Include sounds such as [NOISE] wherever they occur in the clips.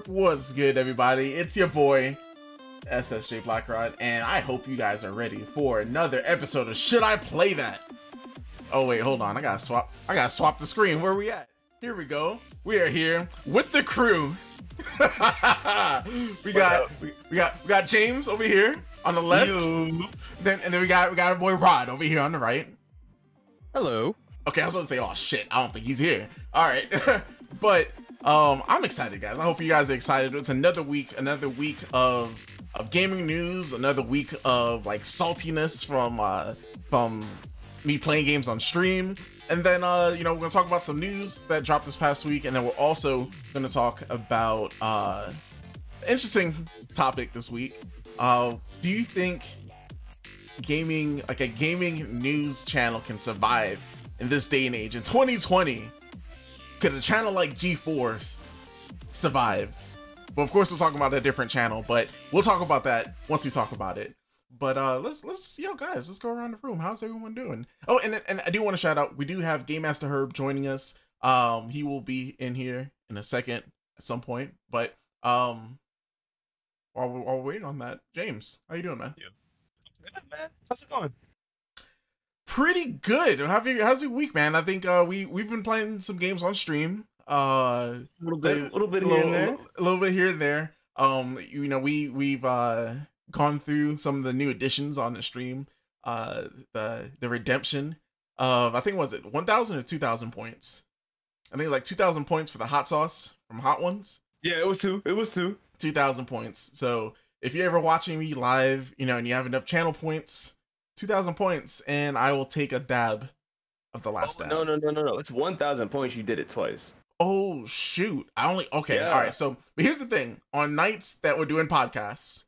Herb. What's good, everybody? It's your boy, SSJ Blackrod, and I hope you guys are ready for another episode of Should I Play That? Oh wait, hold on. I gotta swap. I gotta swap the screen. Where are we at? Here we go. We are here with the crew. [LAUGHS] we got we, we got we got James over here on the left. Then and then we got we got our boy Rod over here on the right. Hello. Okay, I was about to say, oh shit, I don't think he's here. All right, [LAUGHS] but um, I'm excited, guys. I hope you guys are excited. It's another week, another week of of gaming news, another week of like saltiness from uh from me playing games on stream. And then uh, you know, we're gonna talk about some news that dropped this past week, and then we're also gonna talk about uh interesting topic this week. Uh do you think gaming like a gaming news channel can survive in this day and age in 2020 could a channel like g4 survive well of course we're talking about a different channel but we'll talk about that once we talk about it but uh let's let's yo guys let's go around the room how's everyone doing oh and and i do want to shout out we do have game master herb joining us um he will be in here in a second at some point but um while we're, while we're waiting on that james how you doing man Yeah. Good, man. How's it going? Pretty good. How's your, how's your week, man? I think uh, we we've been playing some games on stream. Uh, A little bit, a little bit a here and there. a little bit here and there. Um, you know, we we've uh gone through some of the new additions on the stream. Uh, the the redemption of I think was it one thousand or two thousand points. I think like two thousand points for the hot sauce from Hot Ones. Yeah, it was two. It was two. 2000 points. So if you're ever watching me live, you know, and you have enough channel points, 2000 points, and I will take a dab of the last Oh, dab. no, no, no, no, no. It's one thousand points. You did it twice. Oh shoot! I only okay. Yeah. All right. So, but here's the thing: on nights that we're doing podcasts,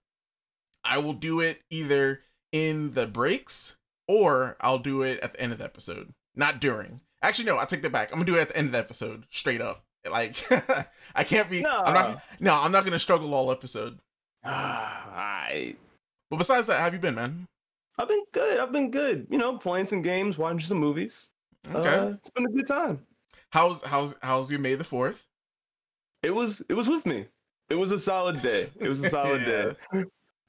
I will do it either in the breaks or I'll do it at the end of the episode, not during. Actually, no. I take that back. I'm gonna do it at the end of the episode, straight up. Like [LAUGHS] I can't be. I'm not. No, I'm not gonna struggle all episode. [SIGHS] I. But besides that, how have you been, man? I've been good. I've been good. You know, playing some games, watching some movies. Okay. Uh, it's been a good time. how's how's how's your May the Fourth? It was. It was with me. It was a solid day. It was a [LAUGHS] solid day.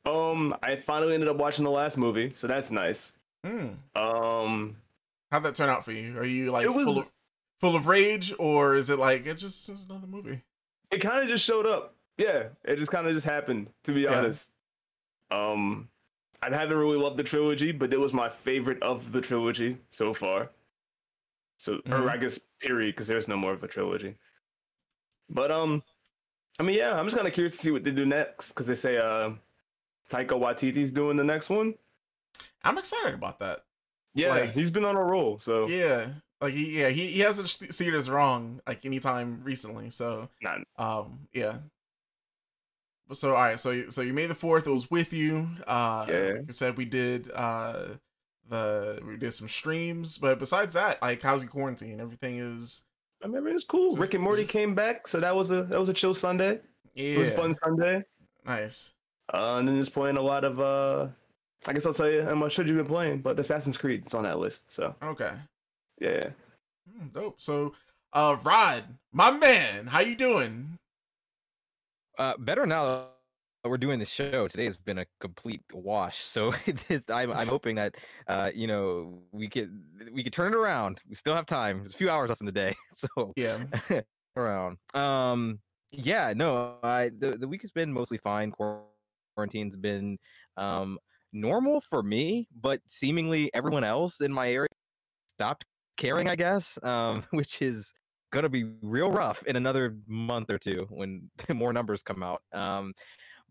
Um, I finally ended up watching the last movie, so that's nice. Hmm. Um, How'd that turn out for you? Are you like was- full of full of rage, or is it like it just it's another movie? it kind of just showed up. Yeah, it just kind of just happened. To be Yeah. honest, um, I haven't really loved the trilogy, but it was my favorite of the trilogy so far. So, Mhm. or I guess period, because there's no more of a trilogy. But um, I mean, yeah, I'm just kind of curious to see what they do next, because they say uh, Taika Waititi's doing the next one. I'm excited about that. Yeah, Like- he's been on a roll. So Yeah, like he yeah he, he hasn't seen us wrong like anytime recently. So Not- um yeah. So all right, so you- so you made the fourth. It was with you. Uh, Yeah. like you said we did uh the we did some streams, but besides that, like how's your quarantine? Everything is I remember it's cool. Rick and Morty came back, so that was a that was a chill Sunday. Yeah. It was a fun Sunday. nice. Uh, and then just playing a lot of uh, I guess I'll tell you how much should you been playing, but Assassin's Creed is on that list. So Okay, yeah, Hmm, dope. So uh, Rod, my man, how you doing? Uh, better now that we're doing the show. Today has been a complete wash. So [LAUGHS] this, I'm I'm [LAUGHS] hoping that uh you know we could we could turn it around. We still have time. There's a few hours left in the day. [LAUGHS] So Yeah. around. Um yeah, no, I the, the week has been mostly fine. Quarantine's been um normal for me, but seemingly everyone else in my area stopped caring, I guess. Um which is gonna be real rough in another month or two when [LAUGHS] more numbers come out. Um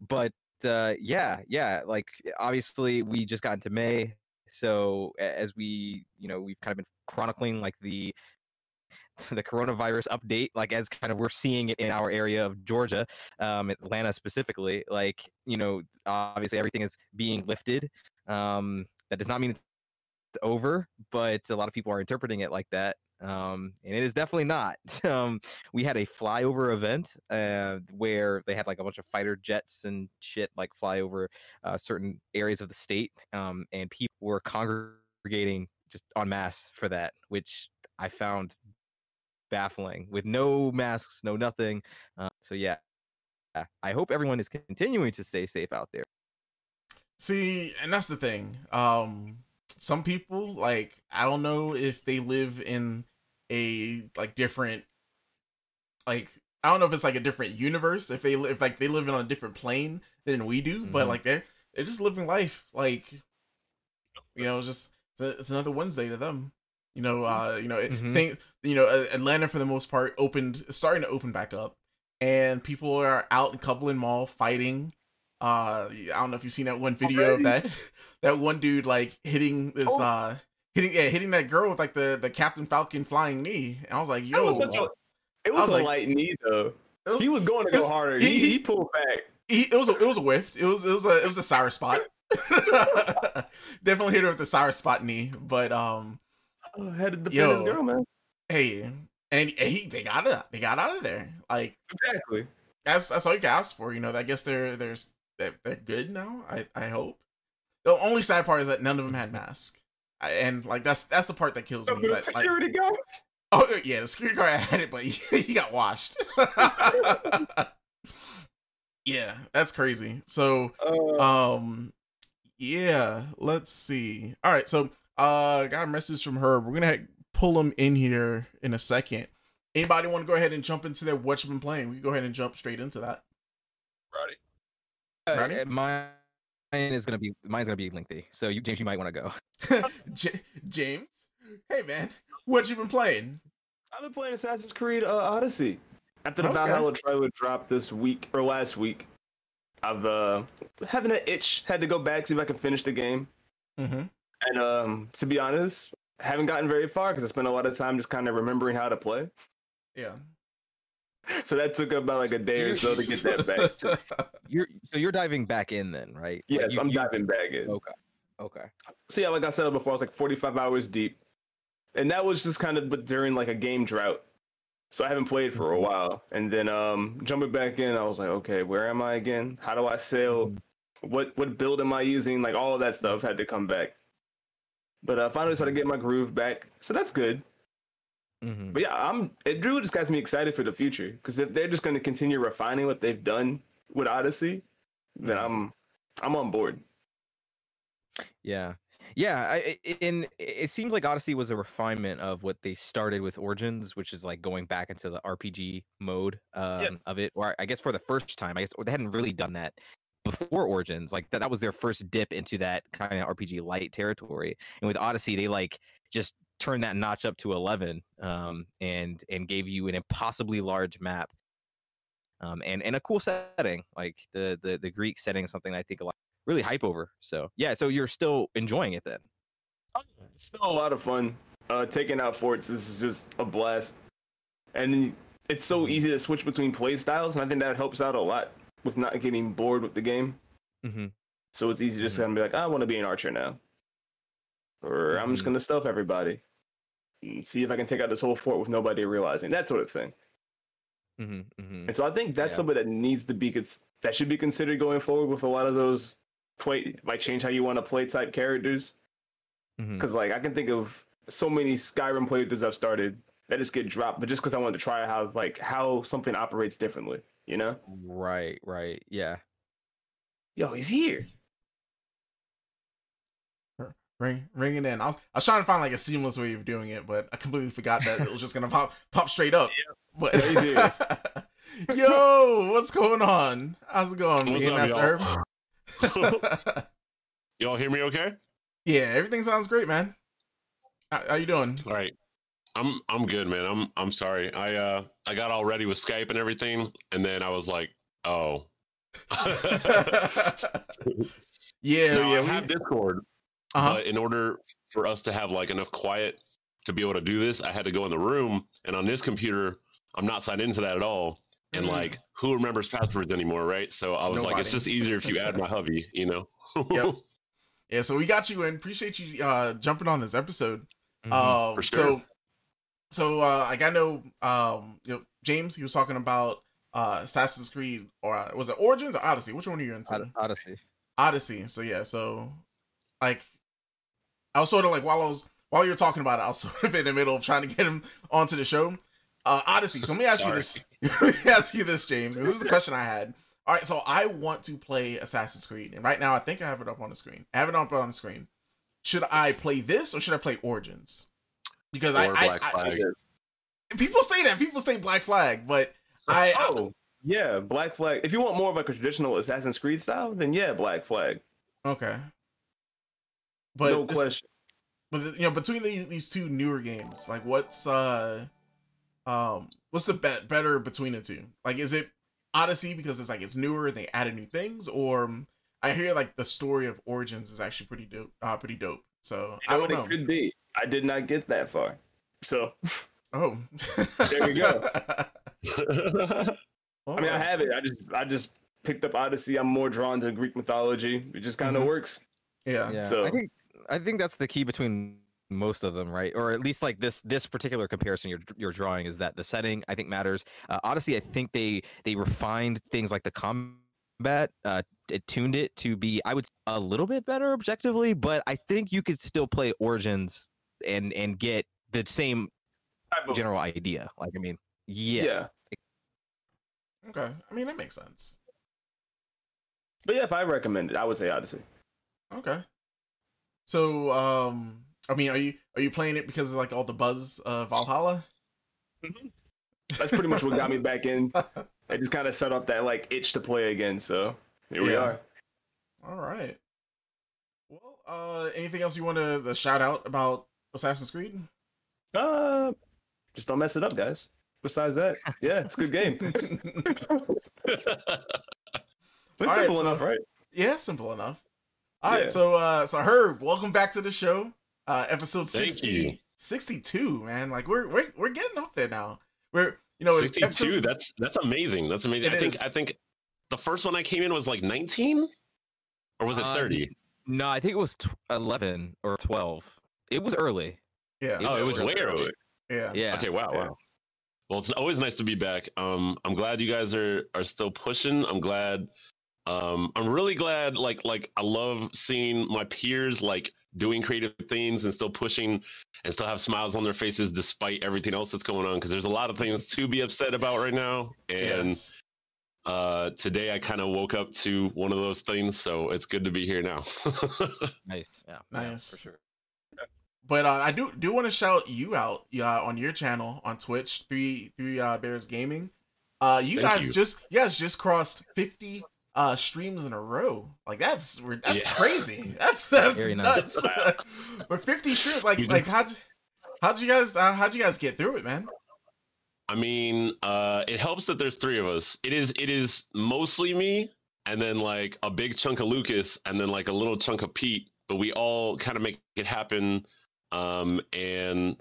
but uh yeah, yeah, like obviously we just got into May. So as we, you know, we've kind of been chronicling like the [LAUGHS] the coronavirus update, like as kind of we're seeing it in our area of Georgia, um, Atlanta specifically, like, you know, obviously everything is being lifted. Um, that does not mean it's over, but a lot of people are interpreting it like that. Um, and it is definitely not. [LAUGHS] Um, we had a flyover event uh, where they had like a bunch of fighter jets and shit like fly over uh, certain areas of the state, um, and people were congregating just en masse for that, which I found baffling with no masks, no nothing. Uh, so yeah, I hope everyone is continuing to stay safe out there. See, and that's the thing. Um, some people like I don't know if they live in a like different, like I don't know if it's like a different universe. If they if like they live on a different plane than we do, but Mhm. like they're they're just living life. Like, you know, it's just it's, it's another Wednesday to them. You know, uh, you know, Mhm. thing, you know, Atlanta for the most part opened, starting to open back up, and people are out in Coupling Mall fighting. Uh, I don't know if you've seen that one video Already? of that [LAUGHS] that one dude like hitting this Oh. uh hitting yeah hitting that girl with like the the Captain Falcon flying knee, and I was like, yo, was a- it was, was a like- light knee though. was, He was going to go harder. he- He, he- pulled back. he, it was a, it was a whiff. It was it was a it was a sour spot. [LAUGHS] [LAUGHS] Definitely hit her with the sour spot knee, but um, Oh, had to defend Yo. his girl, man. hey, and, and he they got it. They got out of there. Like Exactly. that's that's all you can ask for. You know, I guess they're they're they're, they're good now. I I hope. The only sad part is that none of them had masks, and like that's that's the part that kills me. Is The that, like, security guard. oh yeah, the security guard [LAUGHS] had it, but he, he got washed. [LAUGHS] yeah, that's crazy. So Uh, um yeah let's see all right so uh got a message from her we're gonna ha- pull them in here in a second anybody want to go ahead and jump into their what you've been playing we can go ahead and jump straight into that Roddy. Uh, Ready? uh, mine is gonna be mine's gonna be lengthy, so you James, you might want to go. [LAUGHS] J- james hey man what you been playing I've been playing Assassin's Creed uh, Odyssey. After the Okay. Valhalla trailer dropped this week or last week, I've uh having an itch. Had to go back see if I can finish the game. mm-hmm And um, to be honest, haven't gotten very far because I spent a lot of time just kind of remembering how to play. yeah [LAUGHS] So that took about like a day or so to get that back. [LAUGHS] You're so you're diving back in then, right? Like, Yes, you- I'm you- diving back in. Okay. Okay. So yeah, like I said before, I was like 45 hours deep, and that was just kind of but during like a game drought. So I haven't played for a mm-hmm. while, and then um, jumping back in, I was like, okay, where am I again? How do I sail? Mm-hmm. What what build am I using? Like all of that stuff had to come back. But I finally started mm-hmm. getting my groove back, so that's good. Hmm But yeah, I'm it really just got me excited for the future because if they're just going to continue refining what they've done with Odyssey, then I'm I'm on board. Yeah. Yeah, I, I- and it seems like Odyssey was a refinement of what they started with Origins, which is like going back into the RPG mode um, of it. Or I guess for the first time, I guess they hadn't really done that before Origins. Like that, that was their first dip into that kind of RPG light territory. And with Odyssey, they like just turned that notch up to eleven, um, and and gave you an impossibly large map, um, and and a cool setting. Like the the the Greek setting is something I think a lot really hype over. So yeah, so you're still enjoying it then. It's still a lot of fun. Uh, taking out forts is just a blast, and it's so easy to switch between play styles, and I think that helps out a lot with not getting bored with the game. Mm-hmm. So it's easy to just Mhm. kind of be like, I want to be an archer now, or I'm just Mhm. gonna stuff everybody, see if I can take out this whole fort with nobody realizing that sort of thing. Mm-hmm. Mm-hmm. And so I think that's Yeah. something that needs to be cons- that should be considered going forward with a lot of those play like change how you want to play type characters. mm-hmm. Because like I can think of so many Skyrim playthroughs I've started that just get dropped, but just because I wanted to try how like how something operates differently, you know? Right, right, yeah. Yo, he's here. Ring, ringing in. I was, I was trying to find like a seamless way of doing it, but I completely forgot that it was just gonna pop, pop straight up. But [LAUGHS] yo, what's going on? How's it going, What's Game up, Master y'all? Herb? [LAUGHS] [LAUGHS] Y'all hear me okay? yeah, everything sounds great, man. How, how you doing? All right. I'm I'm good, man. I'm I'm sorry. I uh I got all ready with Skype and everything, and then I was like, oh. yeah, No, yeah. I we- have Discord, uh-huh. but in order for us to have like enough quiet to be able to do this, I had to go in the room, and on this computer, I'm not signed into that at all. And Mm. like, who remembers passwords anymore, right? So I was like, it's just easier if you add my hubby, you know. Yep. [LAUGHS] Yeah, so we got you and appreciate you uh jumping on this episode. Mhm. Um, For so, sure. so uh, like I know, um, you know, James, he was talking about uh Assassin's Creed, or uh, was it Origins or Odyssey? Which one are you into? Odyssey. Odyssey. So yeah, so like I was sort of like while I was while you were talking about it, I was [LAUGHS] sort of in the middle of trying to get him onto the show. Uh, Odyssey. So let me ask you this. [LAUGHS] let me ask you this, James. This is the question I had. All right, so I want to play Assassin's Creed, and right now I think I have it up on the screen. I have it up on the screen. Should I play this or should I play Origins? Because I, Or I, Black I- Flag. people say that people say Black Flag, but I oh yeah, Black Flag. If you want more of like a traditional Assassin's Creed style, then yeah, Black Flag. okay. But no this- question. But you know, between the, these two newer games, like what's uh um what's the bet better between the two? Like is it Odyssey because it's like it's newer, and they added new things, or um, I hear like the story of Origins is actually pretty dope uh pretty dope. So You I know don't what know. it could be. I did not get that far. So Oh. [LAUGHS] There you go. [LAUGHS] Well, I mean, I that's- have it. I just I just picked up Odyssey. I'm more drawn to Greek mythology. It just kind of Mhm. works. Yeah. Yeah, So- I think I think that's the key between most of them, right? Or at least like this this particular comparison you're you're drawing is that the setting I think matters. Uh, Odyssey, I think they they refined things like the combat, uh, it tuned it to be I would a little bit better objectively, but I think you could still play Origins and and get the same general idea. Like I mean, yeah, yeah. Okay. I mean that makes sense. But yeah, if I recommend it, I would say Odyssey. Okay. So um I mean are you are you playing it because of like all the buzz of Valhalla? That's pretty much what got me back in. I just kind of set off that like itch to play again. So here we are. All right. Well, uh, anything else you want to, to shout out about Assassin's Creed? Uh, just don't mess it up, guys. Besides that, yeah, it's a good game. [LAUGHS] [LAUGHS] It's All right, simple so- enough, right? yeah, simple enough. All right, Yeah. so uh, so Herb, welcome back to the show. Uh, episode Thank 60, 62, man. Like we're we're we're getting up there now. We're you know, 62. episodes- That's that's amazing. That's amazing. It I think is. I think the first one I came in was like 19, or was it Uh, 30? No, I think it was tw- eleven or twelve. It was early. yeah, oh, it was way early. early. yeah, Yeah. Okay. Wow. Yeah. Wow. Well, it's always nice to be back. Um, I'm glad you guys are are still pushing. I'm glad. Um, I'm really glad. Like like I love seeing my peers like doing creative things and still pushing and still have smiles on their faces despite everything else that's going on. Because there's a lot of things to be upset about right now. And Yes. uh, today I kind of woke up to one of those things, so it's good to be here now. [LAUGHS] Nice. Yeah. yeah, Nice. for sure. But uh, I do do want to shout you out uh, on your channel on Twitch, three three uh, Bears Gaming. Uh, you Thank guys you. just you guys just crossed fifty uh streams in a row. Like that's that's Yeah. crazy. [LAUGHS] That's that's Very nice. nuts. [LAUGHS] but fifty streams, like like how'd how'd you guys uh, how'd you guys get through it, man? I mean, uh, it helps that there's three of us. It is it is mostly me, and then like a big chunk of Lucas, and then like a little chunk of Pete. But we all kind of make it happen. Um, and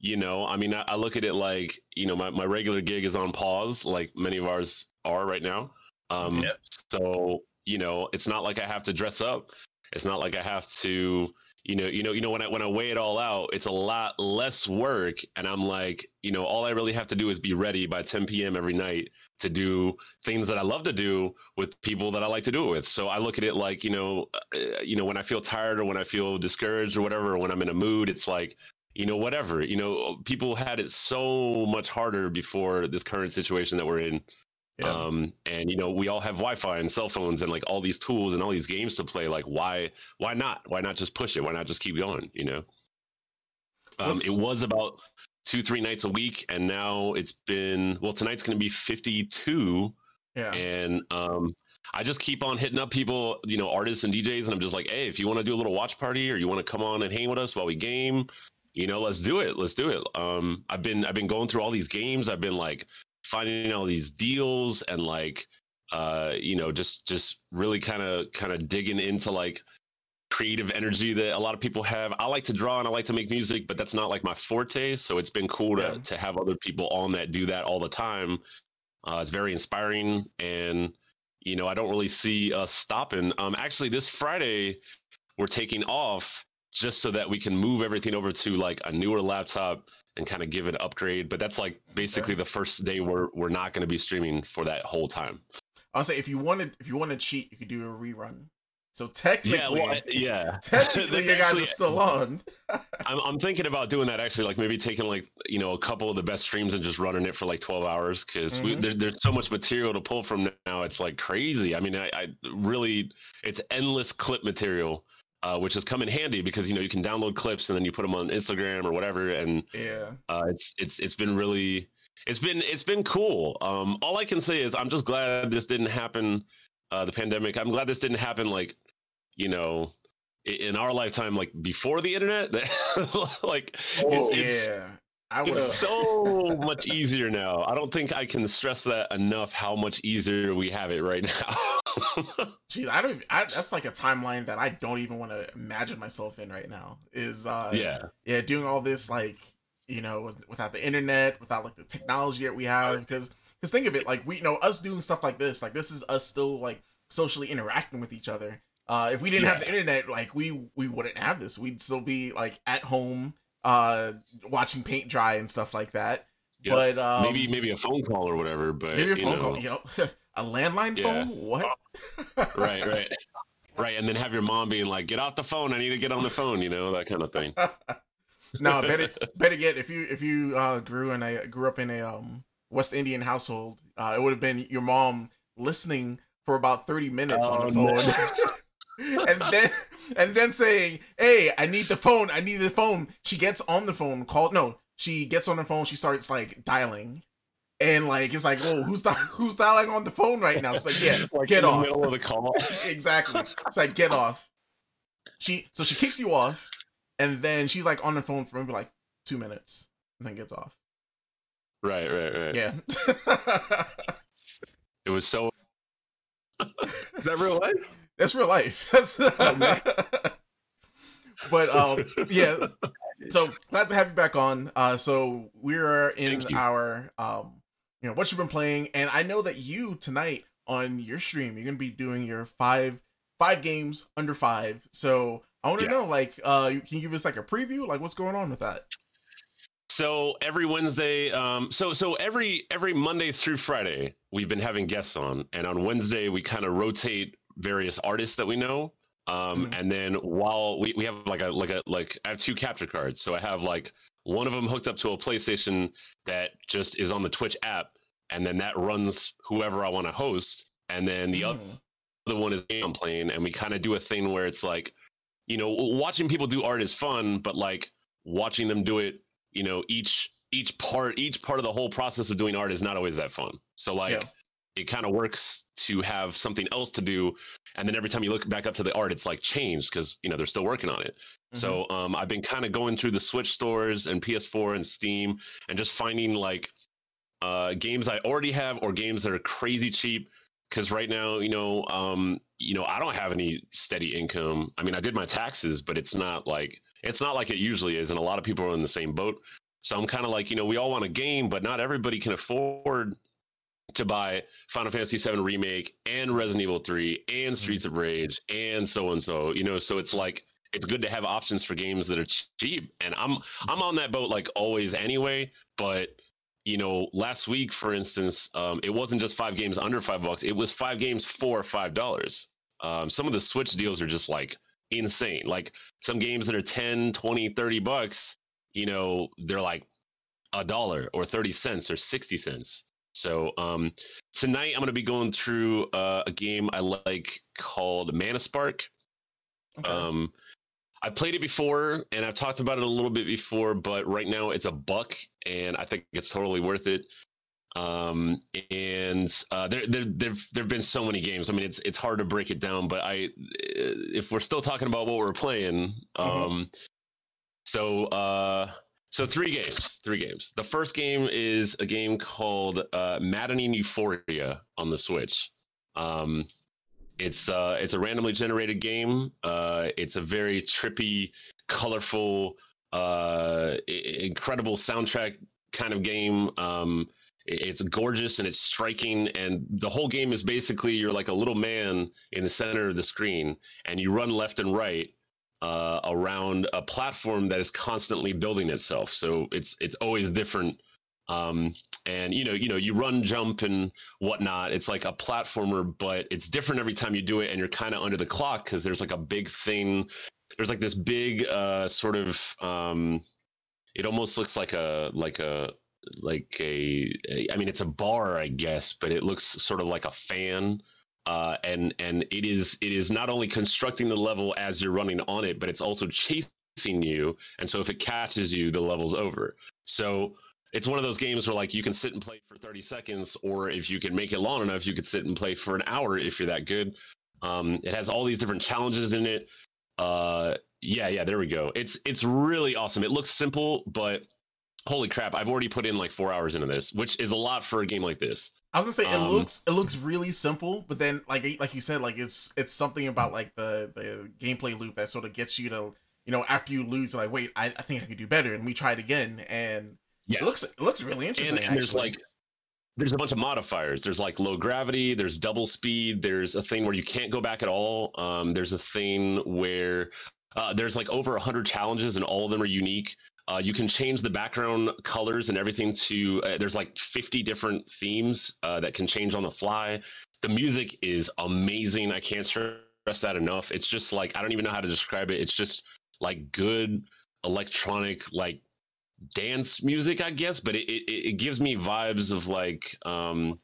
you know, I mean, I, I look at it like you know, my, my regular gig is on pause, like many of ours are right now. Um, Yep. so you know, it's not like I have to dress up. It's not like I have to you know you know you know when i when i weigh it all out it's a lot less work and i'm like you know all i really have to do is be ready by 10 p.m every night to do things that i love to do with people that i like to do it with so i look at it like you know uh, you know when i feel tired or when i feel discouraged or whatever or when i'm in a mood it's like you know whatever you know people had it so much harder before this current situation that we're in Yeah. um and you know we all have wi-fi and cell phones and like all these tools and all these games to play like why why not why not just push it why not just keep going you know um it was about two three nights a week and now it's been well tonight's going to be 52 yeah. and um I just keep on hitting up people, you know, artists and DJs, and I'm just like, hey, if you want to do a little watch party or you want to come on and hang with us while we game, you know, let's do it. Let's do it. Um, I've been I've been going through all these games. I've been like finding all these deals and like uh, you know, just just really kind of kind of digging into like creative energy that a lot of people have. I like to draw and I like to make music, but that's not like my forte. So it's been cool to Yeah. to have other people on that do that all the time. Uh, it's very inspiring, and you know I don't really see us stopping. Um, actually, this Friday we're taking off just so that we can move everything over to like a newer laptop and kind of give it an upgrade. But that's like basically the first day we're we're not going to be streaming for that whole time. I'll say if you wanted if you want to cheat, you could do a rerun. So technically, yeah, well, yeah. [LAUGHS] [LAUGHS] technically, you guys are still on. [LAUGHS] I'm, I'm thinking about doing that actually, like maybe taking like you know a couple of the best streams and just running it for like 12 hours because Mhm. there, there's so much material to pull from now. It's like crazy. I mean, I, I really, it's endless clip material, uh, which has come in handy because you know you can download clips and then you put them on Instagram or whatever, and Yeah. uh, it's it's it's been really it's been it's been cool. Um, all I can say is I'm just glad this didn't happen. Uh, the pandemic. I'm glad this didn't happen. Like, you know, in our lifetime, like before the internet. [LAUGHS] like, Oh, it's, it's, yeah. I would it's so much easier now. I don't think I can stress that enough. How much easier we have it right [LAUGHS] now. [LAUGHS] Geez, I don't. Even, I, that's like a timeline that I don't even want to imagine myself in right now. Is uh, yeah, yeah, doing all this like you know without the internet, without like the technology that we have. Because because think of it, like we you know us doing stuff like this, like this is us still like socially interacting with each other. Uh, if we didn't have the internet, like we we wouldn't have this. We'd still be like at home, uh, watching paint dry and stuff like that. Yeah. But um, maybe maybe a phone call or whatever. But maybe a phone know, call. Yo, [LAUGHS] a landline Yeah. phone? What? [LAUGHS] right, right, [LAUGHS] right, and then have your mom being like, "Get off the phone! I need to get on the phone," you know, that kind of thing. [LAUGHS] no, better better yet, if you if you uh, grew in a grew up in a um West Indian household, uh, it would have been your mom listening for about thirty minutes on the Oh, phone, and then and then saying, "Hey, I need the phone. I need the phone." She gets on the phone, called. No, she gets on the phone. She starts like dialing, and like it's like, "Whoa, who's di- who's dialing on the phone right now?" It's like, "Yeah, [LAUGHS] like get in off." the middle of the call. [LAUGHS] exactly. It's like get off. She so she kicks you off, and then she's like on the phone for maybe like two minutes, and then gets off. right, right, right. Yeah, [LAUGHS] It was so. Is that real life? that's real life. That's man. but um yeah. So glad to have you back on. Uh, so we're in our um, you know what you've been playing, and I know that you tonight on your stream you're gonna be doing your five five games under five. So I want to Yeah. know like uh, can you give us like a preview? Like what's going on with that? So every Wednesday, um, so so every every Monday through Friday, we've been having guests on, and on Wednesday we kind of rotate various artists that we know. Um, Mhm. and then while we, we have like a like a like I have two capture cards, so I have like one of them hooked up to a PlayStation that just is on the Twitch app, and then that runs whoever I want to host, and then the other Mm. other one is game I'm playing, and we kind of do a thing where it's like, you know, watching people do art is fun, but like watching them do it, you know, each each part each part of the whole process of doing art is not always that fun. So like Yeah. it kind of works to have something else to do, and then every time you look back up to the art, it's like changed because you know they're still working on it. So um, I've been kind of going through the Switch stores and PS4 and Steam and just finding like uh, games I already have or games that are crazy cheap. Because right now, you know, um, you know, I don't have any steady income. I mean, I did my taxes, but it's not like it's not like it usually is, and a lot of people are in the same boat. So I'm kind of like, you know, we all want a game, but not everybody can afford to buy Final Fantasy VII remake and Resident Evil 3 and Streets of Rage and so and so. You know, so it's like it's good to have options for games that are cheap. And I'm I'm on that boat like always anyway. But you know, last week, for instance, um, it wasn't just five games under five bucks. It was five games for five dollars. Um, some of the Switch deals are just like insane. Like some games that are 10, 20, 30 bucks, you know, they're like a dollar or 30 cents or 60 cents. So um, tonight I'm going to be going through uh, a game I like called Mana Spark. Okay. Um, I played it before and I've talked about it a little bit before, but right now it's a buck and I think it's totally worth it. Um, and uh, there, there, there've, there've been so many games. I mean, it's, it's hard to break it down, but I, if we're still talking about what we're playing, um, so, uh, so three games, three games. The first game is a game called uh, Maddening Euphoria on the Switch. Um, it's uh, it's a randomly generated game. Uh, it's a very trippy, colorful, uh, incredible soundtrack kind of game. Um, it's gorgeous and it's striking, and the whole game is basically you're like a little man in the center of the screen, and you run left and right uh, around a platform that is constantly building itself. So it's it's always different Um, and you know, you know, you run, jump, and whatnot. It's like a platformer, but it's different every time you do it, and you're kind of under the clock because there's like a big thing. There's like this big uh, sort of. Um, it almost looks like a like a like a, I mean, it's a bar, I guess, but it looks sort of like a fan. Uh, and and it is it is not only constructing the level as you're running on it, but it's also chasing you. And so if it catches you, the level's over. So it's one of those games where like you can sit and play for 30 seconds, or if you can make it long enough, you could sit and play for an hour if you're that good. Um, it has all these different challenges in it. Uh, yeah, yeah, there we go. It's it's really awesome. It looks simple, but holy crap, I've already put in like four hours into this, which is a lot for a game like this. I was gonna say it Um, looks it looks really simple, but then like like you said, like it's it's something about like the the gameplay loop that sort of gets you to you know after you lose, like wait, I, I think I could do better, and we try it again, and Yeah, it looks it looks really interesting. and, and there's like there's a bunch of modifiers. There's like low gravity there's double speed there's a thing where you can't go back at all. Um, there's a thing where uh, there's like over 100 challenges and all of them are unique. Uh, you can change the background colors and everything to uh, there's like 50 different themes uh, that can change on the fly. The music is amazing. I can't stress that enough. It's just like i don't even know how to describe it. It's just like good electronic like dance music, I guess, but it, it, it gives me vibes of like um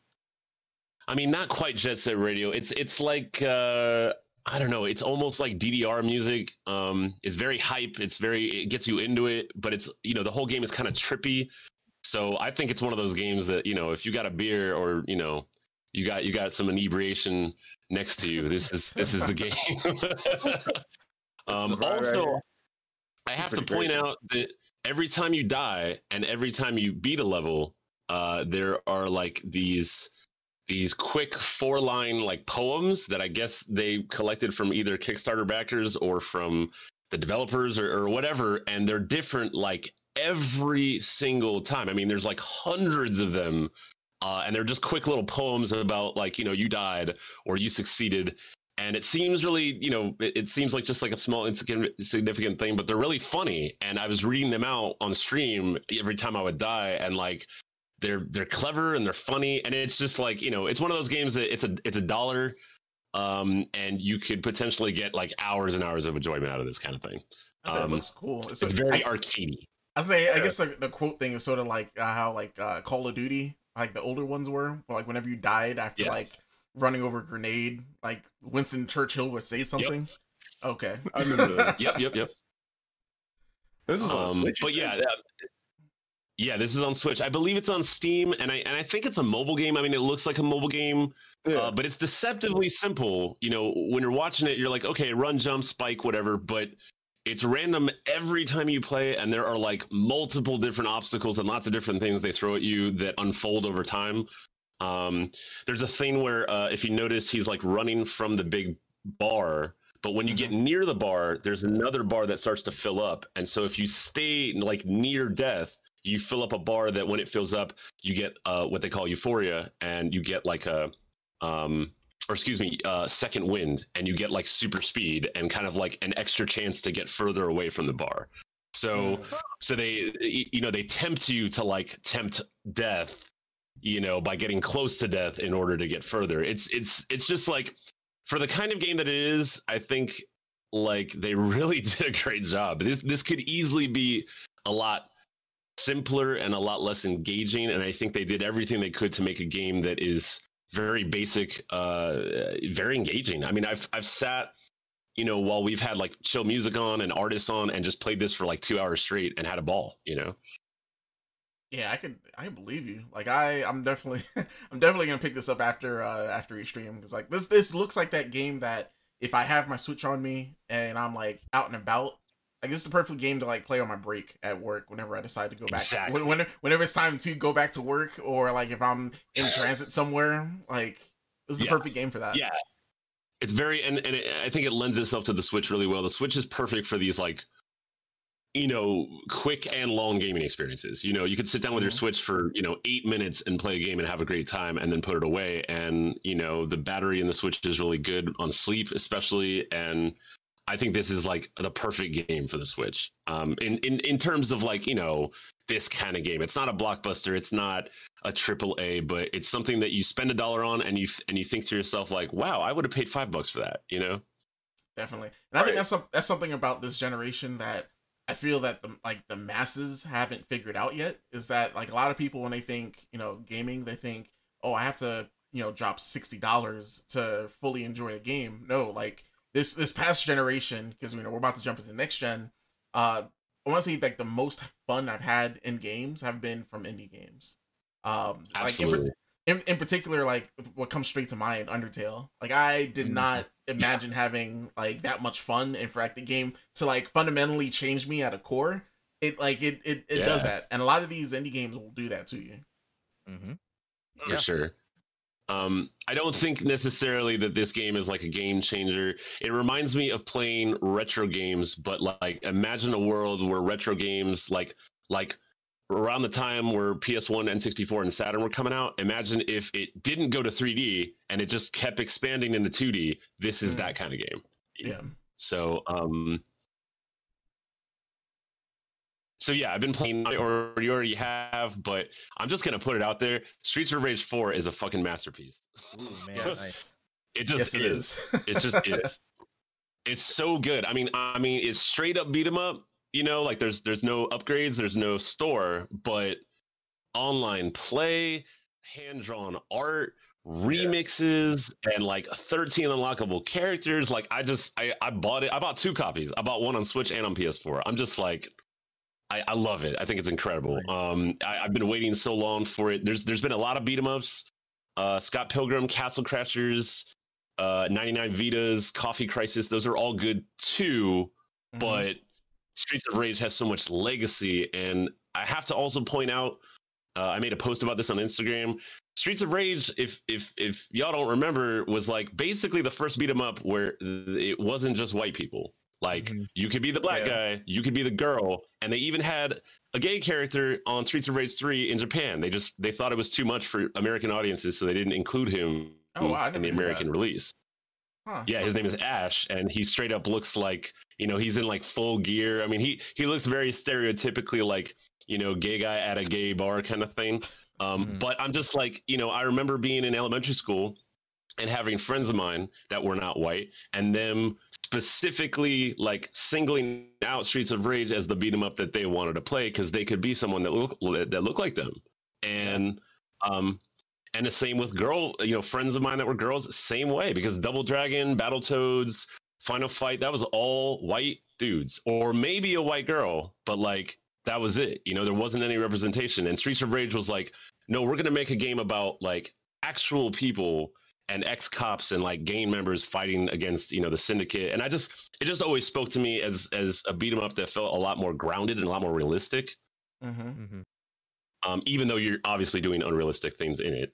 I mean not quite jet set radio. It's it's like uh I don't know, it's almost like DDR music. Um it's very hype, it's very it gets you into it, but it's you know, the whole game is kind of trippy. So I think it's one of those games that, you know, if you got a beer or, you know, you got you got some inebriation next to you, this is this is the game. [LAUGHS] [LAUGHS] um Right, also right. I have to point great. out that every time you die and every time you beat a level, uh, there are like these these quick four line like poems that I guess they collected from either Kickstarter backers or from the developers or, or whatever, and they're different like every single time. I mean, there's like hundreds of them. Uh, and they're just quick little poems about like you know you died or you succeeded and it seems really you know it, it seems like just like a small insignificant thing but they're really funny. And i was reading them out on stream every time i would die and like they're they're clever and they're funny. And it's just like you know it's one of those games that it's a it's a dollar um and you could potentially get like hours and hours of enjoyment out of this kind of thing. Um, it looks cool. It's, it's very arcadey. I say I guess the, the quote thing is sort of like uh, how like uh, Call of Duty, like the older ones were, like whenever you died after Yeah. like running over a grenade, like Winston Churchill would say something. Okay. I remember that. yep yep yep [LAUGHS] This is on um, Switch, but yeah, that- yeah, this is on Switch. I believe it's on Steam, and I and I think it's a mobile game. I mean, it looks like a mobile game, yeah. uh, but it's deceptively simple. You know, when you're watching it, you're like, okay, run, jump, spike, whatever. But it's random every time you play, and there are like multiple different obstacles and lots of different things they throw at you that unfold over time. Um, there's a thing where uh, if you notice, he's like running from the big bar, but when you get near the bar, there's another bar that starts to fill up, and so if you stay like near death, you fill up a bar that when it fills up, you get uh, what they call euphoria, and you get like a um, or excuse me, uh, second wind, and you get like super speed and kind of like an extra chance to get further away from the bar. So, so they, you know, they tempt you to like tempt death, you know, by getting close to death in order to get further. It's, it's, it's just like for the kind of game that it is. I think like they [LAUGHS] really did a great job. This, this could easily be a lot simpler and a lot less engaging, and I think they did everything they could to make a game that is very basic, uh, very engaging. I mean, I've I've sat, you know, while we've had like chill music on and artists on, and just played this for like two hours straight and had a ball. You know, Yeah, I could I can believe you. Like I I'm definitely [LAUGHS] I'm definitely gonna pick this up after uh after each stream because like this this looks like that game that if I have my Switch on me and I'm like out and about, like this is the perfect game to like play on my break at work whenever I decide to go back. Exactly. When, when whenever it's time to go back to work or like if I'm in transit somewhere, like this is the Yeah. perfect game for that. yeah, it's very and and it, I think it lends itself to the Switch really well. The Switch is perfect for these like. You know, quick and long gaming experiences. You know, you could sit down with your Mhm. Switch for, you know, eight minutes and play a game and have a great time and then put it away. And, you know, the battery in the Switch is really good on sleep, especially. And I think this is like the perfect game for the Switch. Um, in, in in terms of like you know this kind of game. It's not a blockbuster. It's not a triple A, but it's something that you spend a dollar on and you and you think to yourself like, wow, I would have paid five bucks for that. You know? Definitely, and I think that's some, that's something about this generation that I feel that the like the masses haven't figured out yet. Is that like a lot of people when they think you know gaming, they think, oh, I have to you know drop sixty dollars to fully enjoy a game. No, like this this past generation, because you know we're about to jump into next gen. Uh, I want to say like the most fun I've had in games have been from indie games. Um, Absolutely. like in, in, in particular, like what comes straight to mind, Undertale. Like I did Mhm. not imagine having like that much fun, and for like the game to like fundamentally change me at a core. It like it it, it does that, and a lot of these indie games will do that to you. Mm-hmm. for Yeah. sure. Um, I don't think necessarily that this game is like a game changer. It reminds me of playing retro games, but like imagine a world where retro games like like around the time where PS1, N64, and Saturn were coming out. Imagine if it didn't go to 3D and it just kept expanding into 2D. This is Mm. that kind of game. Yeah, So, um, so yeah, I've been playing, or you already have, but I'm just gonna put it out there. Streets of Rage 4 is a fucking masterpiece. Ooh, man, yes, nice. It just yes, it is. is. It's just [LAUGHS] is. It's so good. I mean, I mean, it's straight up beat 'em up. You know, like there's there's no upgrades, there's no store, but online play, hand drawn art, remixes, and like 13 unlockable characters. Like I just I I bought it. I bought two copies. I bought one on Switch and on PS4. I'm just like. I, I love it. I think it's incredible. Um, I, I've been waiting so long for it. There's there's been a lot of beat 'em ups. Uh, Scott Pilgrim, Castle Crashers, uh 99 Vidas coffee crisis those are all good too Mhm. but streets of rage has so much legacy and i have to also point out uh, i made a post about this on instagram streets of rage if if if y'all don't remember was like basically the first beat 'em up where it wasn't just white people like Mhm. you could be the black Yeah. guy you could be the girl and they even had a gay character on streets of rage 3 in japan they just they thought it was too much for american audiences so they didn't include him Oh, wow, in the knew that. american release Huh. yeah, his name is Ash, and he straight up looks like you know he's in like full gear. I mean, he he looks very stereotypically like you know gay guy at a gay bar kind of thing. Um, Mhm. But I'm just like you know I remember being in elementary school and having friends of mine that were not white, and them specifically like singling out Streets of Rage as the beat 'em up that they wanted to play because they could be someone that look that looked like them, and um and the same with girl you know friends of mine that were girls same way because double dragon battletoads final fight that was all white dudes or maybe a white girl but like that was it you know there wasn't any representation and streets of rage was like no we're going to make a game about like actual people and ex-cops and like gang members fighting against you know the syndicate and i just it just always spoke to me as as a beat 'em up that felt a lot more grounded and a lot more realistic hmm Mm-hmm. um, even though you're obviously doing unrealistic things in it.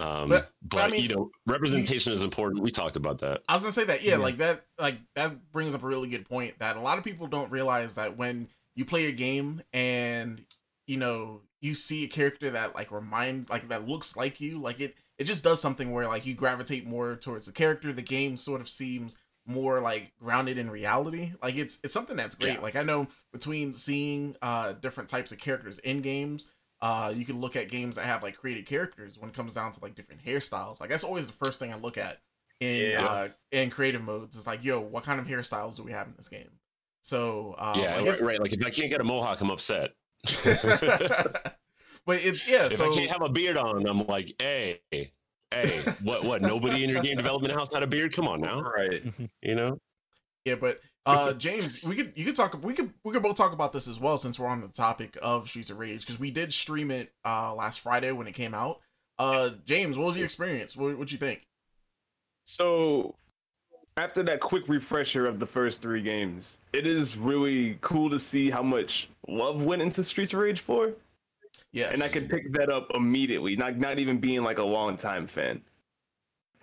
Um, But- but, but I mean, you know, representation is important. We talked about that. I was gonna say that, yeah, Yeah. like that, like that brings up a really good point that a lot of people don't realize that when you play a game and you know you see a character that like reminds, like that looks like you, like it, it just does something where like you gravitate more towards the character. The game sort of seems more like grounded in reality. Like it's it's something that's great. Yeah. Like I know between seeing uh different types of characters in games. Uh, you can look at games that have like created characters when it comes down to like different hairstyles. Like that's always the first thing I look at in Yeah. uh in creative modes it's like yo what kind of hairstyles do we have in this game so uh yeah, like, right, right. Like if I can't get a mohawk, I'm upset. [LAUGHS] but it's yeah [LAUGHS] if so I can't have a beard on, I'm like, hey, hey, what, what? Nobody in your game [LAUGHS] development house had a beard? Come on now, Right. you know? Yeah but uh james we could you could talk we could we could both talk about this as well since we're on the topic of streets of rage because we did stream it uh last friday when it came out uh james what was your experience what what'd you think So after that quick refresher of the first three games, it is really cool to see how much love went into Streets of Rage 4. yes And I could pick that up immediately, not not even being like a long time fan.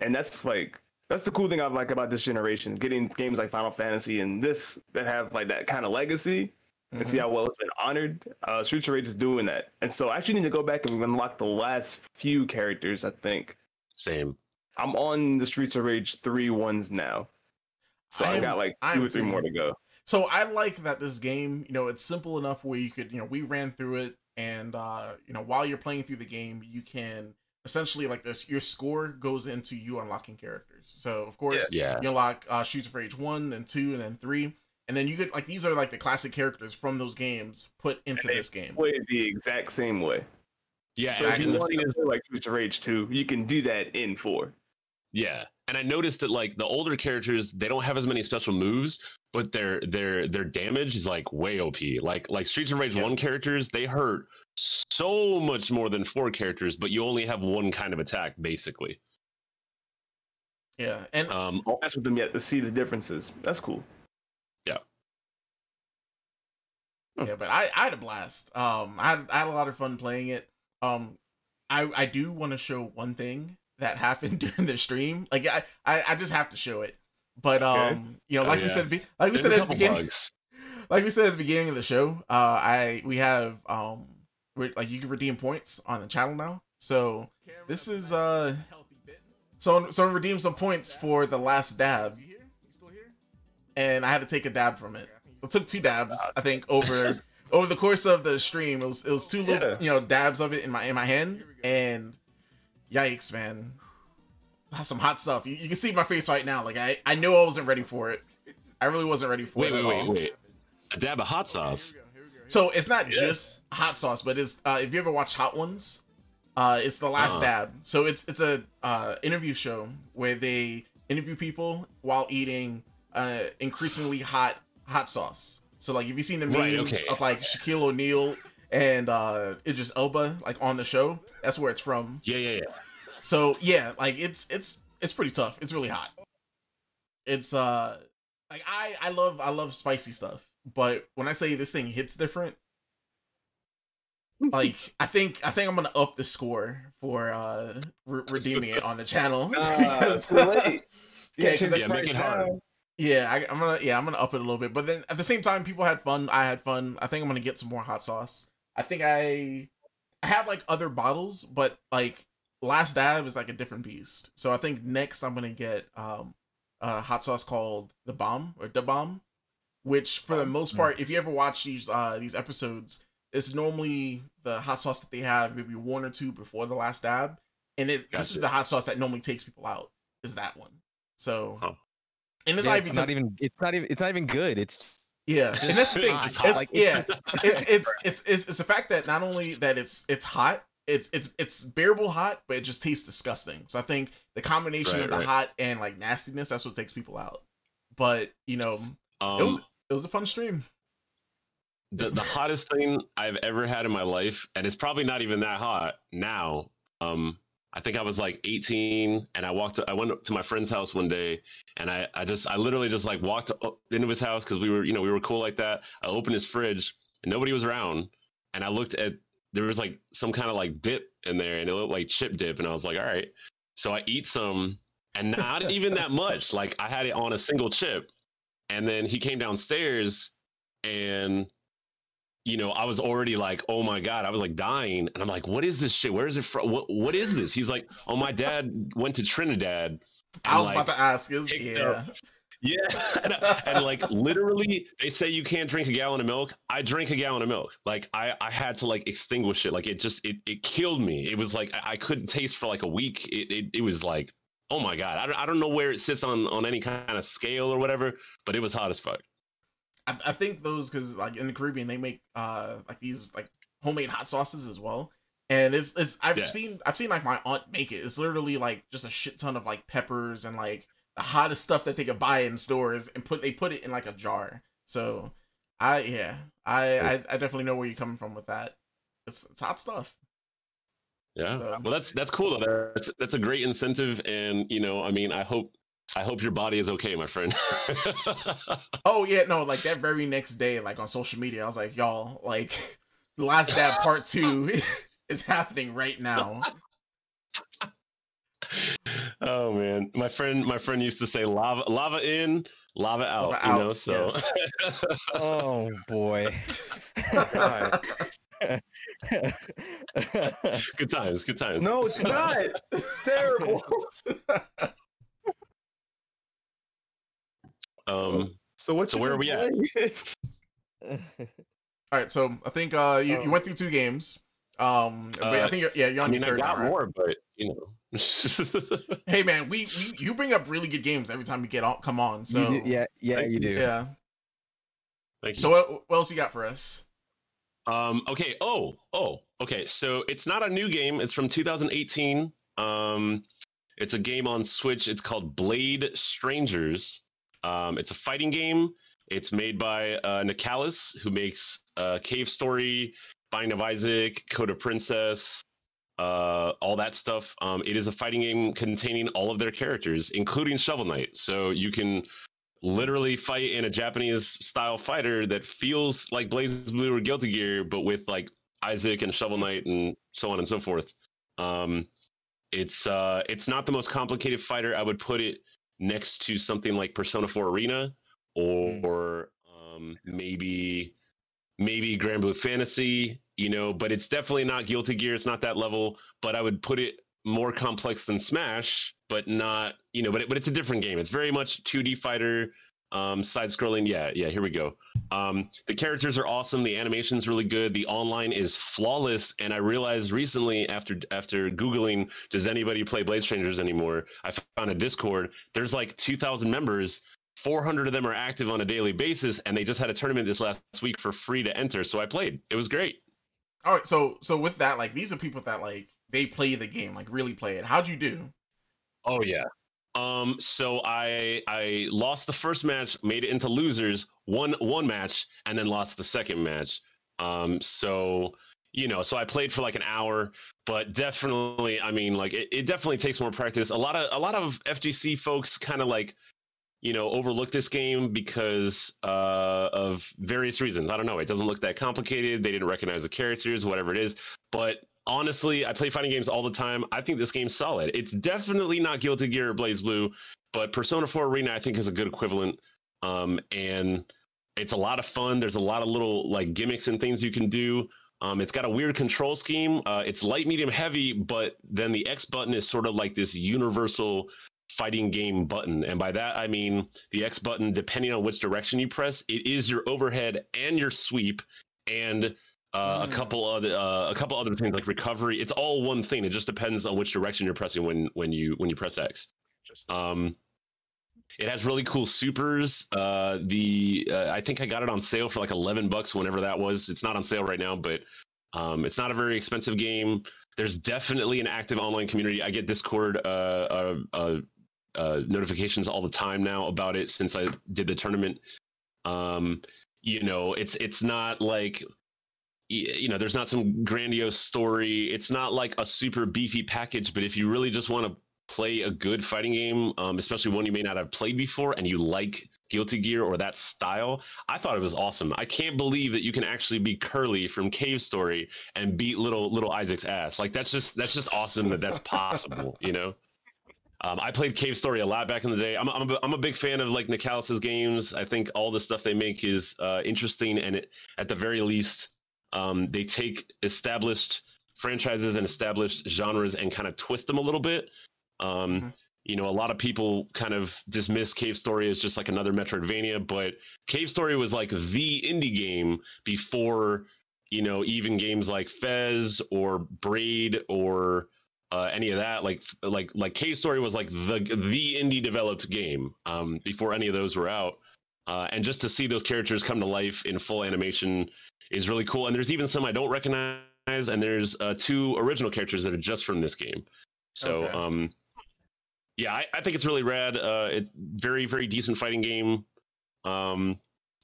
And that's like that's the cool thing I like about this generation, getting games like Final Fantasy and this that have like that kind of legacy and see Mhm. how well it's been honored. Uh, Streets of Rage is doing that, and so I actually need to go back and unlock the last few characters. I think Same. I'm on the Streets of Rage three ones now, so I, I got like I two am or three too. more to go. so I like that this game, you know, it's simple enough where you could, you know, we ran through it, and uh, you know, while you're playing through the game, you can essentially like this. Your score goes into you unlocking characters. So of course, Yeah. you unlock uh, Streets of Rage one and two and then three, and then you get like these are like the classic characters from those games put into they this game. Play the exact same way. Yeah. So and if you want to do like Streets of Rage 2, you can do that in 4. Yeah, and I noticed that like the older characters, they don't have as many special moves, but their their their damage is like way OP. Like like Streets of Rage Yeah. one characters, they hurt so much more than four characters, but you only have one kind of attack basically. Yeah, and Um, I'll mess with them yet to see the differences. That's cool. Yeah, Yeah, but I, I had a blast. Um, I had, I had a lot of fun playing it. Um, I I do want to show one thing that happened [LAUGHS] during the stream. Like I, I, I just have to show it. But um, Okay. you know, Oh, like we yeah. said, be- like we there's said at the beginning, bugs. [LAUGHS] like we said at the beginning of the show, uh, I we have um, re- like you can redeem points on the channel now. So this is uh, so someone redeemed some points for the last dab, and I had to take a dab from it. It took two dabs, I think, over [LAUGHS] over the course of the stream. It was it was two little Yeah. you know dabs of it in my in my hand, and yikes, man, that's some hot stuff. You, you can see my face right now. Like I I knew I wasn't ready for it. [LAUGHS] I really wasn't ready for Wait, it. wait, at wait, wait. A dab of hot sauce. So it's not Yeah. just hot sauce, but it's uh, if you ever watch Hot Ones, uh, it's the last Uh-uh. dab. So it's it's a uh, interview show where they interview people while eating uh, increasingly hot hot sauce. So like, if you've seen the memes Right, okay. of like Shaquille O'Neal and uh, Idris Elba like on the show, that's where it's from. Yeah, yeah, yeah. So yeah, like it's it's it's pretty tough. It's really hot. It's uh like I I love I love spicy stuff, but when I say this thing hits different, [LAUGHS] like I think I think I'm gonna up the score for uh re- redeeming it on the channel [LAUGHS] [LAUGHS] because too late. yeah, Can't 'cause change I- Yeah, make it hard. yeah, I, I'm gonna yeah I'm gonna up it a little bit, but then at the same time, people had fun. I had fun. I think I'm gonna get some more hot sauce. I think I I have like other bottles, but like last dab is like a different beast. So I think next I'm gonna get um a hot sauce called the bomb or the bomb, which for the most part, if you ever watch these uh these episodes, it's normally the hot sauce that they have maybe one or two before the last dab, and it this is the hot sauce that normally takes people out. Is that one? So. Huh. And it's Yeah, not it's even not even it's not even it's not even good. It's yeah, and that's the thing. It's, Like, yeah, it's, [LAUGHS] it's it's it's it's the fact that not only that it's it's hot, it's it's it's bearable hot, but it just tastes disgusting. So I think the combination Right, of the right. hot and like nastiness that's what takes people out. But you know, Um, it was it was a fun stream. the, the hottest thing I've ever had in my life, and it's probably not even that hot now. Um, I think I was like 18, and I walked. I went up to my friend's house one day, and I, I just, I literally just like walked up into his house because we were, you know, we were cool like that. I opened his fridge, and nobody was around, and I looked at there was like some kind of like dip in there, and it looked like chip dip, and I was like, all right. So I eat some, and not [LAUGHS] even that much. Like I had it on a single chip, and then he came downstairs, and you know, I was already like, oh my god, I was like dying, and I'm like, what is this shit? Where is it from? What what is this? He's like, oh, my dad went to Trinidad. I was like, about to ask. Is yeah, up- Yeah, [LAUGHS] and, and like literally, they say you can't drink a gallon of milk. I drink a gallon of milk. Like I, I had to like extinguish it. Like it just, it, it killed me. It was like I, I couldn't taste for like a week. It, it, it was like, oh my god. I don't, I don't know where it sits on on any kind of scale or whatever, but it was hot as fuck. I, I think those because like in the Caribbean they make uh like these like homemade hot sauces as well. And it's, it's I've Yeah. seen I've seen like my aunt make it. It's literally like just a shit ton of like peppers and like the hottest stuff that they could buy in stores and put they put it in like a jar. So I yeah I I, I definitely know where you're coming from with that. It's it's hot stuff. Yeah. So- Well, that's that's cool though. That's that's a great incentive, and you know, I mean, I hope I hope your body is okay, my friend. [LAUGHS] Oh yeah no like that very next day like on social media I was like y'all like [LAUGHS] the last dab part two [LAUGHS] is happening right now. oh man, my friend, my friend used to say lava, lava in, lava out. Lava you out, know, so oh boy. God. good times, good times. No, it's not. [LAUGHS] Terrible. Um, So So what? So where are been we at? All right, so I think uh, you, you went through two games. Um, but I Uh, think you're, yeah, you're I on mean, your I third got now, right? more, but you know. [LAUGHS] Hey man, we, we you bring up really good games every time you get on come on. So You do- yeah, yeah, Thank you do. yeah. Thank you. So what, what else you got for us? Um, okay. Oh, oh, okay. So it's not a new game. It's from 2018. Um, it's a game on Switch. It's called Blade Strangers. Um, it's a fighting game. It's made by uh, Nicalis, who makes uh, Cave Story, Binding of Isaac, Code of Princess, uh, all that stuff. Um, it is a fighting game containing all of their characters, including Shovel Knight. So you can literally fight in a Japanese style fighter that feels like BlazBlue or Guilty Gear, but with like Isaac and Shovel Knight and so on and so forth. Um, it's uh, it's not the most complicated fighter. I would put it next to something like Persona 4 Arena or um, maybe maybe Granblue Fantasy. You know, but it's definitely not Guilty Gear. It's not that level. But I would put it more complex than Smash, but not you know, but it, but it's a different game. It's very much 2D fighter, um, side scrolling. Yeah, yeah. Here we go. Um, the characters are awesome. The animation's really good. The online is flawless. And I realized recently, after after googling, does anybody play Blade Strangers anymore? I found a Discord. There's like 2,000 members. 400 of them are active on a daily basis, and they just had a tournament this last week for free to enter. So I played. It was great. All right, so so with that, like these are people that like they play the game, like really play it. How'd you do? Oh yeah. Um. So I I lost the first match, made it into losers, won one match, and then lost the second match. Um. So you know, so I played for like an hour, but definitely, I mean, like it, it definitely takes more practice. A lot of a lot of FGC folks kind of like you know overlook this game because uh, of various reasons. I don't know. It doesn't look that complicated. They didn't recognize the characters, whatever it is. But honestly, I play fighting games all the time. I think this game's solid. It's definitely not Guilty Gear or BlazBlue, but Persona 4 Arena I think is a good equivalent. Um, and it's a lot of fun. There's a lot of little like gimmicks and things you can do. Um, it's got a weird control scheme. Uh, it's light, medium, heavy, but then the X button is sort of like this universal fighting game button. And by that, I mean the X button, depending on which direction you press, it is your overhead and your sweep and uh, Mm. a couple other uh, a couple other things like recovery. It's all one thing. It just depends on which direction you're pressing when when you when you press X. Just Um, it has really cool supers. Uh, the uh, I think I got it on sale for like eleven bucks whenever that was. It's not on sale right now, but um, it's not a very expensive game. There's definitely an active online community. I get Discord uh, uh, uh, uh, notifications all the time now about it since I did the tournament. Um, you know, it's it's not like y- you know, there's not some grandiose story. It's not like a super beefy package, but if you really just want to play a good fighting game, um, especially one you may not have played before, and you like Guilty Gear or that style, I thought it was awesome. I can't believe that you can actually be Curly from Cave Story and beat little little Isaac's ass. Like that's just that's just awesome that that's possible. You know. Um, I played Cave Story a lot back in the day. I'm, I'm, a, I'm a big fan of like Nicalis' games. I think all the stuff they make is uh, interesting, and it, at the very least, um, they take established franchises and established genres and kind of twist them a little bit. Um, Mhm. You know, a lot of people kind of dismiss Cave Story as just like another Metroidvania, but Cave Story was like the indie game before, you know, even games like Fez or Braid or uh, any of that. Like, like, like Cave Story was like the the indie developed game um, before any of those were out. Uh, and just to see those characters come to life in full animation is really cool. And there's even some I don't recognize, and there's uh, two original characters that are just from this game. So, Okay. um, yeah, I, I think it's really rad. Uh, it's very, very decent fighting game. Um,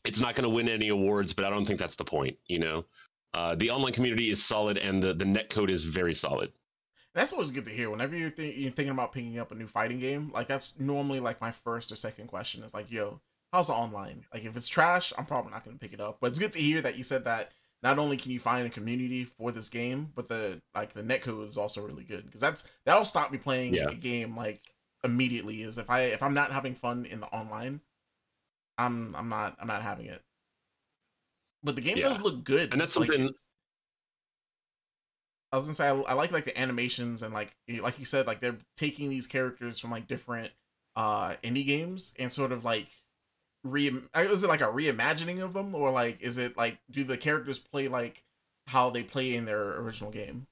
it's not going to win any awards, but I don't think that's the point. You know, uh, the online community is solid, and the the net code is very solid. That's always good to hear. Whenever you're, th- you're thinking about picking up a new fighting game, like that's normally like my first or second question is like, yo, how's the online? Like if it's trash, I'm probably not gonna pick it up. But it's good to hear that you said that not only can you find a community for this game, but the like the netcode is also really good because that's that'll stop me playing Yeah. a game like immediately. Is if I if I'm not having fun in the online, I'm I'm not I'm not having it. But the game Yeah. does look good, And that's Like, something. I was gonna say I, I like like the animations and like like you said like they're taking these characters from like different uh indie games and sort of like re is it like a reimagining of them or like is it like do the characters play like how they play in their original game?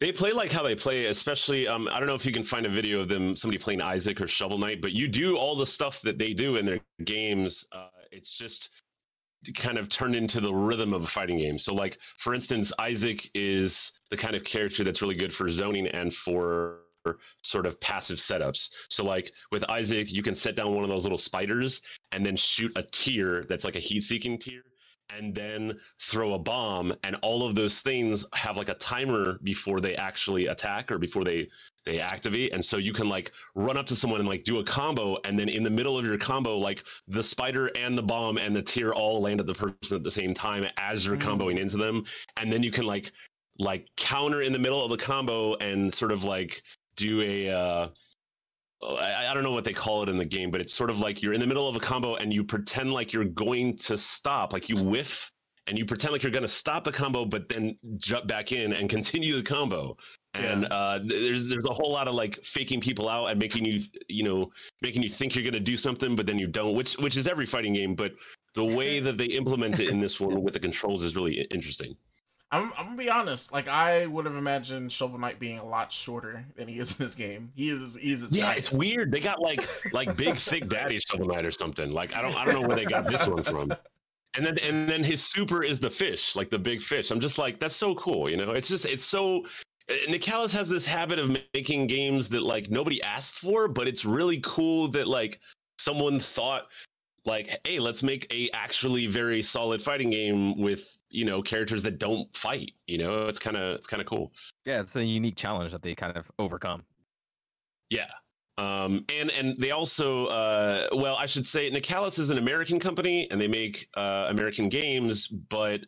They play like how they play, especially. Um, I don't know if you can find a video of them, somebody playing Isaac or Shovel Knight, but you do all the stuff that they do in their games. Uh, it's just kind of turned into the rhythm of a fighting game. So, like for instance, Isaac is the kind of character that's really good for zoning and for sort of passive setups. So like with Isaac, you can set down one of those little spiders and then shoot a tear that's like a heat seeking tear and then throw a bomb and all of those things have like a timer before they actually attack or before they they activate and so you can like run up to someone and like do a combo and then in the middle of your combo like the spider and the bomb and the tear all land at the person at the same time as you're mm. comboing into them and then you can like like counter in the middle of the combo and sort of like do a uh I, I, don't know what they call it in the game, but it's sort of like you're in the middle of a combo and you pretend like you're going to stop, like you whiff and you pretend like you're going to stop the combo, but then jump back in and continue the combo. And yeah. uh, there's there's a whole lot of like faking people out and making you you know making you think you're going to do something, but then you don't, which which is every fighting game. But the [LAUGHS] way that they implement it in this one with the controls is really interesting. I'm, I'm gonna be honest. Like I would have imagined Shovel Knight being a lot shorter than he is in this game. He is he's a yeah. Giant. It's weird. They got like like big thick daddy Shovel Knight or something. Like I don't I don't know where they got this one from. And then and then his super is the fish, like the big fish. I'm just like that's so cool. You know, it's just it's so. Eh, Nicalis has this habit of making games that like nobody asked for, but it's really cool that like someone thought like hey let's make a actually very solid fighting game with you know characters that don't fight you know? It's kind of it's kind of cool. Yeah it's a unique challenge that they kind of overcome. Yeah. Um and and they also uh well i should say nicalis is an american company and they make uh american games but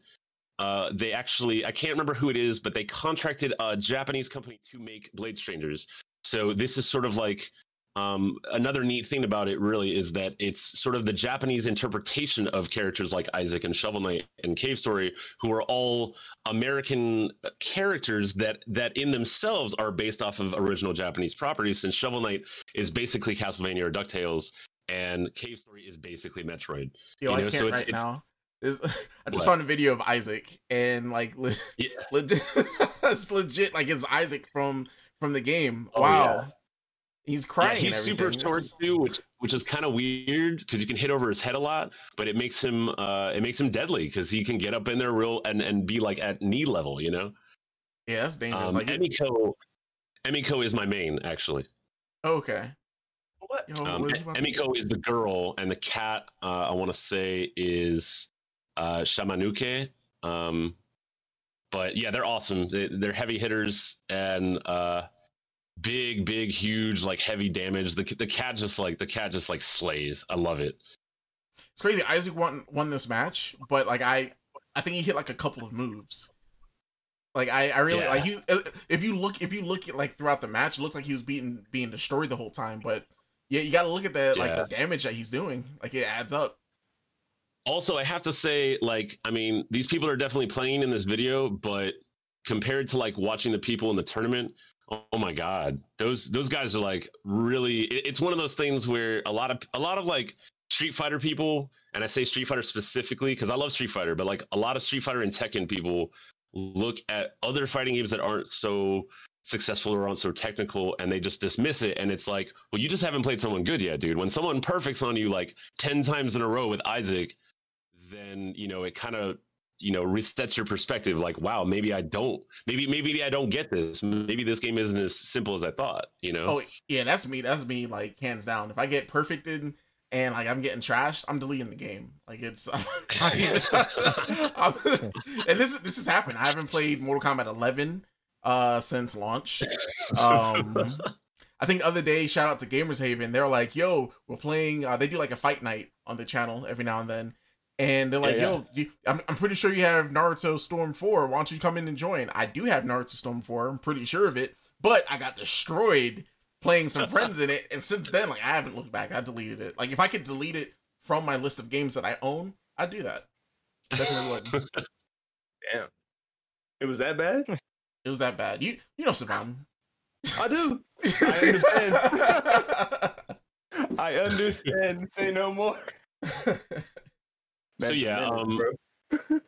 uh they actually i can't remember who it is but they contracted a japanese company to make blade strangers. So this is sort of like um, another neat thing about it really is that it's sort of the Japanese interpretation of characters like Isaac and Shovel Knight and Cave Story, who are all American characters that that in themselves are based off of original Japanese properties. Since Shovel Knight is basically Castlevania or Ducktales, and Cave Story is basically Metroid. Yo, you know? I can't so right it, now. This, [LAUGHS] I just what? found a video of Isaac, and like, le- yeah. [LAUGHS] legit, [LAUGHS] it's legit. Like it's Isaac from from the game. Oh, wow. Yeah. He's crying. Yeah, he's super short is... too, which which is kind of weird because you can hit over his head a lot, but it makes him uh it makes him deadly because he can get up in there real and and be like at knee level, you know. Yeah, that's dangerous. Um, like Emiko, Emiko is my main actually. Okay. What? Yo, um, Emiko is the girl, and the cat uh, I want to say is uh, Shamanuke. Um, but yeah, they're awesome. They, are heavy hitters, and uh, big, big, huge, like heavy damage. The the cat just like the cat just like slays. I love it. It's crazy. Isaac won won this match, but like I I think he hit like a couple of moves. Like I, I really yeah. like he. If you look, if you look at like throughout the match, it looks like he was being being destroyed the whole time. But yeah, you got to look at the yeah. like the damage that he's doing. Like it adds up. Also, I have to say, like, I mean, these people are definitely playing in this video, but compared to like watching the people in the tournament, Oh my god, those those guys are like really. it's one of those things where a lot of a lot of like Street Fighter people, and I say Street Fighter specifically because I love Street Fighter, but like a lot of Street Fighter and Tekken people look at other fighting games that aren't so successful or aren't so technical and they just dismiss it and it's like well you just haven't played someone good yet dude when someone perfects on you like 10 times in a row with isaac then you know it kind of you know resets your perspective like wow maybe i don't maybe maybe i don't get this. Maybe this game isn't as simple as i thought you know? Oh yeah that's me that's me like hands down. If i get perfected and like i'm getting trashed i'm deleting the game. Like it's [LAUGHS] I mean, [LAUGHS] and this is this has happened. I haven't played mortal kombat 11 uh since launch. Um I think the other day, shout out to Gamers Haven. They're like, "Yo, we're playing." Uh, they do like a fight night on the channel every now and then, and they're like, yeah, "Yo, You, I'm, I'm pretty sure you have Naruto Storm 4. Why don't you come in and join?" I do have Naruto Storm 4. I'm pretty sure of it, but I got destroyed playing some friends in it, and since then, like, I haven't looked back. I deleted it. Like, if I could delete it from my list of games that I own, I'd do that. Definitely would. [LAUGHS] Damn, it was that bad. [LAUGHS] It was that bad. You you know Savan. I do. [LAUGHS] I understand. I I understand. Say no more. So yeah, um, [LAUGHS]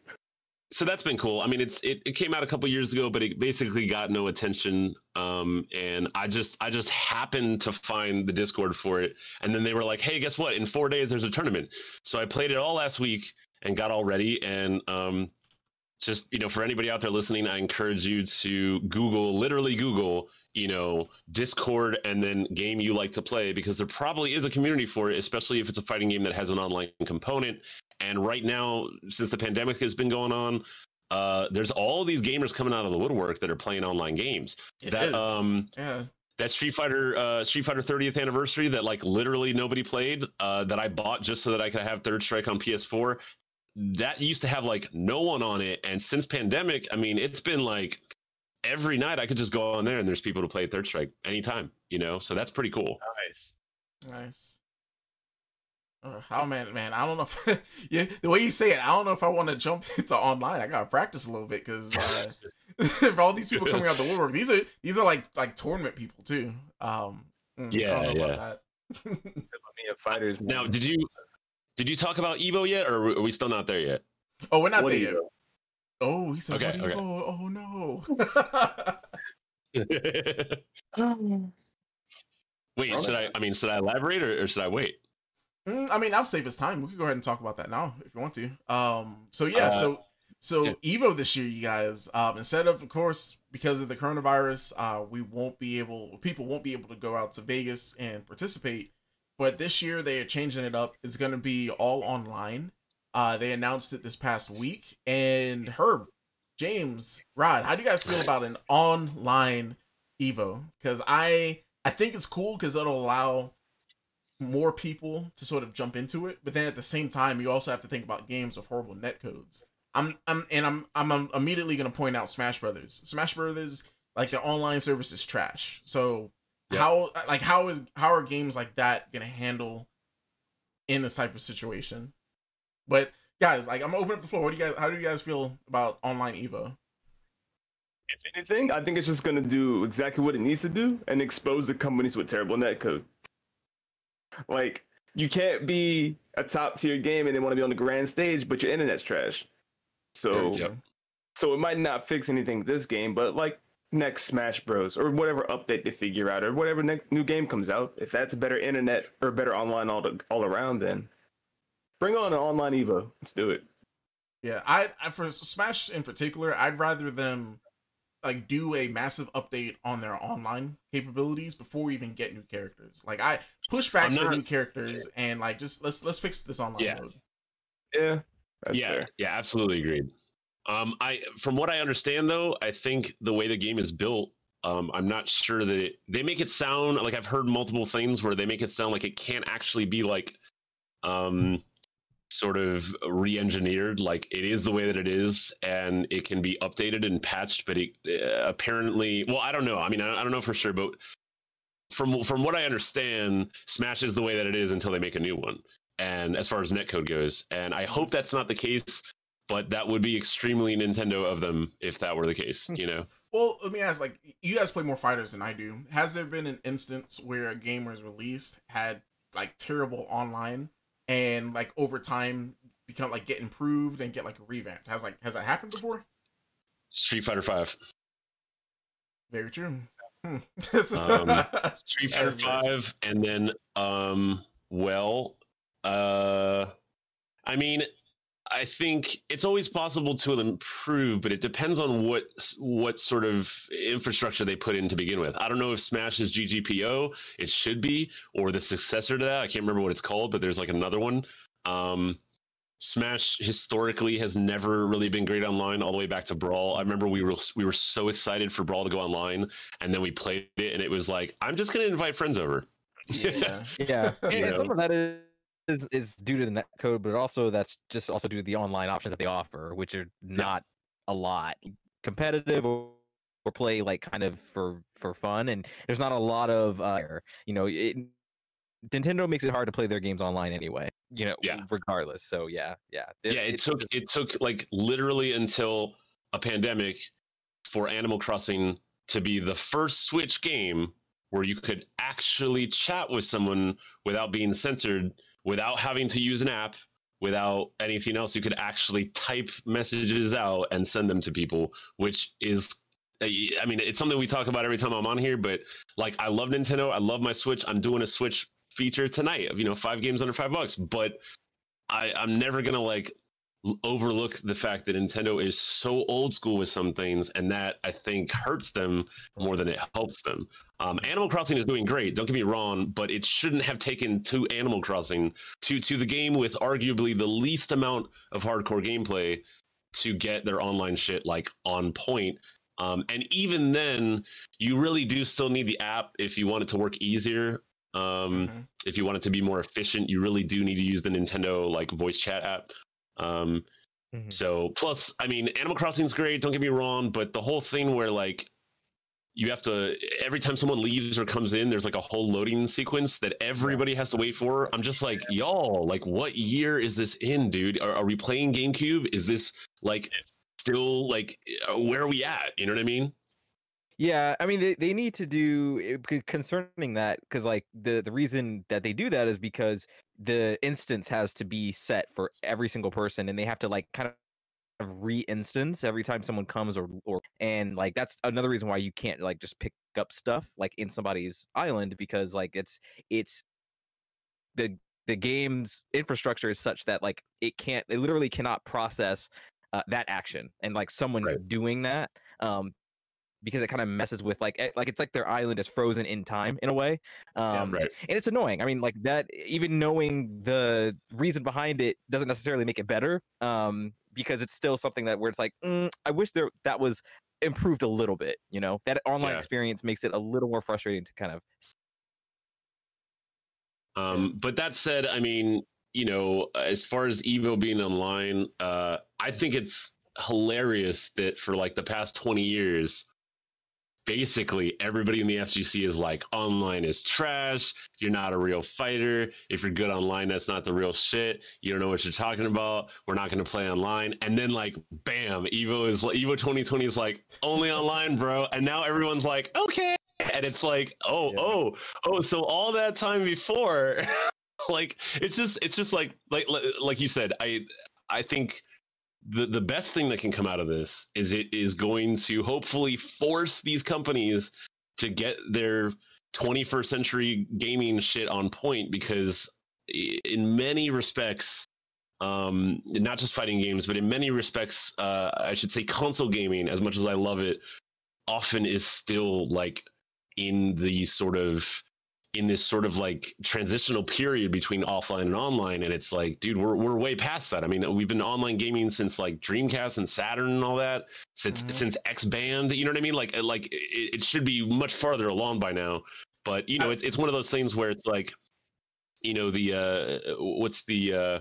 so that's been cool. I mean, it's it, it came out a couple years ago, but it basically got no attention. Um, and I just I just happened to find the Discord for it, and then they were like, "Hey, guess what? In four days, there's a tournament." So I played it all last week and got all ready. And um, just you know, for anybody out there listening, I encourage you to Google, literally Google, you know, Discord and then game you like to play because there probably is a community for it, especially if it's a fighting game that has an online component. And right now, since the pandemic has been going on, uh, there's all these gamers coming out of the woodwork that are playing online games. It that is. um yeah. that Street Fighter uh, Street Fighter 30th anniversary that like literally nobody played uh, that I bought just so that I could have Third Strike on PS4. That used to have like no one on it, and since pandemic, I mean, it's been like every night I could just go on there and there's people to play Third Strike anytime, you know. So that's pretty cool. Nice. Nice. Uh, oh man, man, I don't know. If, [LAUGHS] yeah, the way you say it, I don't know if I want to jump [LAUGHS] into online. I gotta practice a little bit because uh, [LAUGHS] for all these people coming out the woodwork, these are these are like like tournament people too. Um, mm, I Yeah, don't know yeah. about that. I mean, fighters. Now, did you did you talk about Evo yet, or are we still not there yet? oh, we're not What there yet. Oh, he said, Okay, "What do okay. Oh no." Wait, should I? I mean, should I elaborate or, or should I wait? Mm, I mean, I'll save us time. We could go ahead and talk about that now if you want to. Um, so yeah, Uh, so so yeah. Evo this year, you guys, um, instead of, of course, because of the coronavirus, uh, we won't be able, people won't be able to go out to Vegas and participate. But this year they are changing it up. It's going to be all online. Uh, they announced it this past week. And Herb, James, Rod, how do you guys feel about an online Evo? Because I I think it's cool because it'll allow more people to sort of jump into it. But then at the same time, you also have to think about games with horrible net codes. I'm I'm and I'm I'm immediately gonna point out Smash Brothers. Smash Brothers, like the online service is trash. So Yeah. how like how is how are games like that gonna handle in this type of situation? But guys, like I'm gonna open up the floor. What do you guys how do you guys feel about online Evo? If anything, I think it's just gonna do exactly what it needs to do and expose the companies with terrible netcode. [LAUGHS] Like, you can't be a top tier game and then want to be on the grand stage, but your internet's trash. So, Yep. so it might not fix anything this game, but like next Smash Bros. or whatever update they figure out, or whatever next new game comes out, if that's a better internet or better online all the, all around, then bring on an online Evo. Let's do it. Yeah, I, I for Smash in particular, I'd rather them like do a massive update on their online capabilities before we even get new characters. Like I push back I'm the new characters and like just let's let's fix this online Yeah. mode. Yeah. That's yeah, fair. yeah, absolutely agreed. Um, I from what I understand though, I think the way the game is built, um, I'm not sure that it, they make it sound like I've heard multiple things where they make it sound like it can't actually be like, um, sort of re-engineered. Like it is the way that it is, and it can be updated and patched. But it uh, apparently, well, I don't know. I mean, I, I don't know for sure, but from from what I understand, Smash is the way that it is until they make a new one and as far as netcode goes. And I hope that's not the case, but that would be extremely Nintendo of them if that were the case, you know? Well, let me ask like you guys play more fighters than I do. Has there been an instance where a game was released had like terrible online and like over time become like get improved and get like revamped? Has like has that happened before? Street Fighter 5. Very true. Hmm. Um, [LAUGHS] Street Fighter 5 and then um well uh I mean I think it's always possible to improve, but it depends on what what sort of infrastructure they put in to begin with. I don't know if Smash is GGPO, it should be, or the successor to that. I can't remember what it's called, but there's like another one. Um, Smash historically has never really been great online, all the way back to Brawl. I remember we were we were so excited for Brawl to go online, and then we played it, and it was like, I'm just gonna invite friends over. yeah. [LAUGHS] Yeah, and, and some of that is, is is due to the net code, but also that's just also due to the online options that they offer, which are not a lot competitive or, or play like kind of for for fun. And there's not a lot of uh, you know, it, Nintendo makes it hard to play their games online anyway. You know, Yeah. regardless. So yeah, yeah, yeah, it took it took like literally until a pandemic for Animal Crossing to be the first Switch game where you could actually chat with someone without being censored, without having to use an app, without anything else. You could actually type messages out and send them to people, which is uh, I mean, it's something we talk about every time I'm on here, but like I love Nintendo. I love my Switch. I'm doing a Switch feature tonight of, you know, five games under five bucks, but I, I'm never gonna like overlook the fact that Nintendo is so old school with some things, and that I think hurts them more than it helps them. Um, Animal Crossing is doing great. Don't get me wrong, but it shouldn't have taken to Animal Crossing to to the game with arguably the least amount of hardcore gameplay to get their online shit like on point um, and even then, you really do still need the app if you want it to work easier. Um, mm-hmm. If you want it to be more efficient, you really do need to use the Nintendo like voice chat app. Um, mm-hmm. So, plus, I mean, Animal Crossing is great. Don't get me wrong, but the whole thing where like you have to every time someone leaves or comes in, there's like a whole loading sequence that everybody has to wait for. I'm just like, y'all, like, what year is this in, dude? Are, are we playing GameCube? Is this like still like uh, where are we at? You know what I mean? Yeah, I mean they, they need to do eh, concerning that because like the the reason that they do that is because the instance has to be set for every single person and they have to like kind of re-instance every time someone comes or or and like that's another reason why you can't like just pick up stuff like in somebody's island because like it's it's the the game's infrastructure is such that like it can't it literally cannot process uh, that action and like someone right. doing that um because it kind of messes with like eh, like it's like their island is frozen in time in a way um yeah, right. and it's annoying i mean like that even knowing the reason behind it doesn't necessarily make it better um because it's still something that where it's like mm, i wish there that was improved a little bit you know that online yeah. experience makes it a little more frustrating to kind of um but that said i mean you know, as far as Evo being online, uh, I think it's hilarious that for like the past 20 years, basically everybody in the FGC is like, online is trash. You're not a real fighter. If you're good online, that's not the real shit. You don't know what you're talking about. We're not going to play online. And then like, bam, Evo is Evo 2020 is like only online, bro. And now everyone's like, okay. And it's like, oh, yeah. oh, oh. So all that time before, [LAUGHS] like it's just it's just like like like you said i i think the the best thing that can come out of this is it is going to hopefully force these companies to get their 21st century gaming shit on point because in many respects um not just fighting games but in many respects uh i should say console gaming as much as i love it often is still like in the sort of in this sort of like transitional period between offline and online and it's like dude we're, we're way past that. I mean we've been online gaming since like dreamcast and saturn and all that since mm-hmm. since XBAND you know what i mean? Like like it, it, should be much farther along by now but you know it's, it's one of those things where it's like you know the uh what's the uh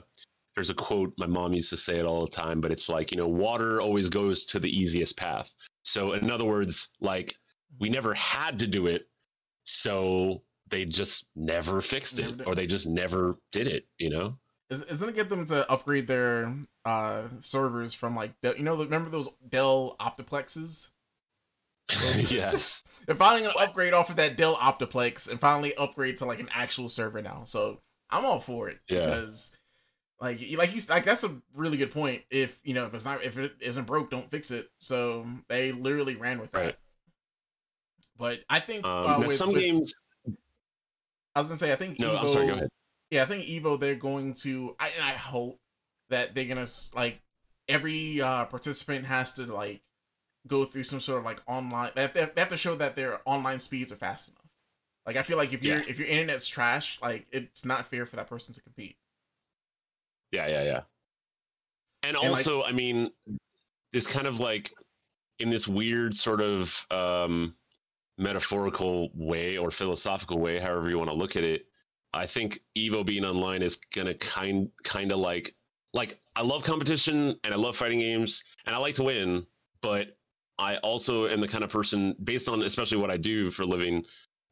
there's a quote my mom used to say it all the time but it's like you know water always goes to the easiest path. So in other words like we never had to do it so they just never fixed it or they just never did it you know? Is, isn't it get them to upgrade their uh servers from like you know remember those dell optiplexes? [LAUGHS] Those, yes. [LAUGHS] They're finally gonna upgrade off of that dell optiplex and finally upgrade to like an actual server now so i'm all for it yeah. because like like you like that's a really good point. If you know if it's not if it isn't broke don't fix it so they literally ran with that. Right. but i think um, uh, with, some with, games I was gonna say I think no. Evo, I'm sorry. Go ahead. Yeah, I think Evo they're going to. I and I hope that they're gonna like every uh participant has to like go through some sort of like online. They have, to, they have to show that their online speeds are fast enough. Like I feel like if your yeah. if your internet's trash, like it's not fair for that person to compete. Yeah, yeah, yeah. And, and also, like, I mean, this kind of like in this weird sort of um metaphorical way or philosophical way, however you want to look at it, I think Evo being online is gonna kind kind of like like I love competition and I love fighting games and I like to win, but I also am the kind of person based on especially what I do for a living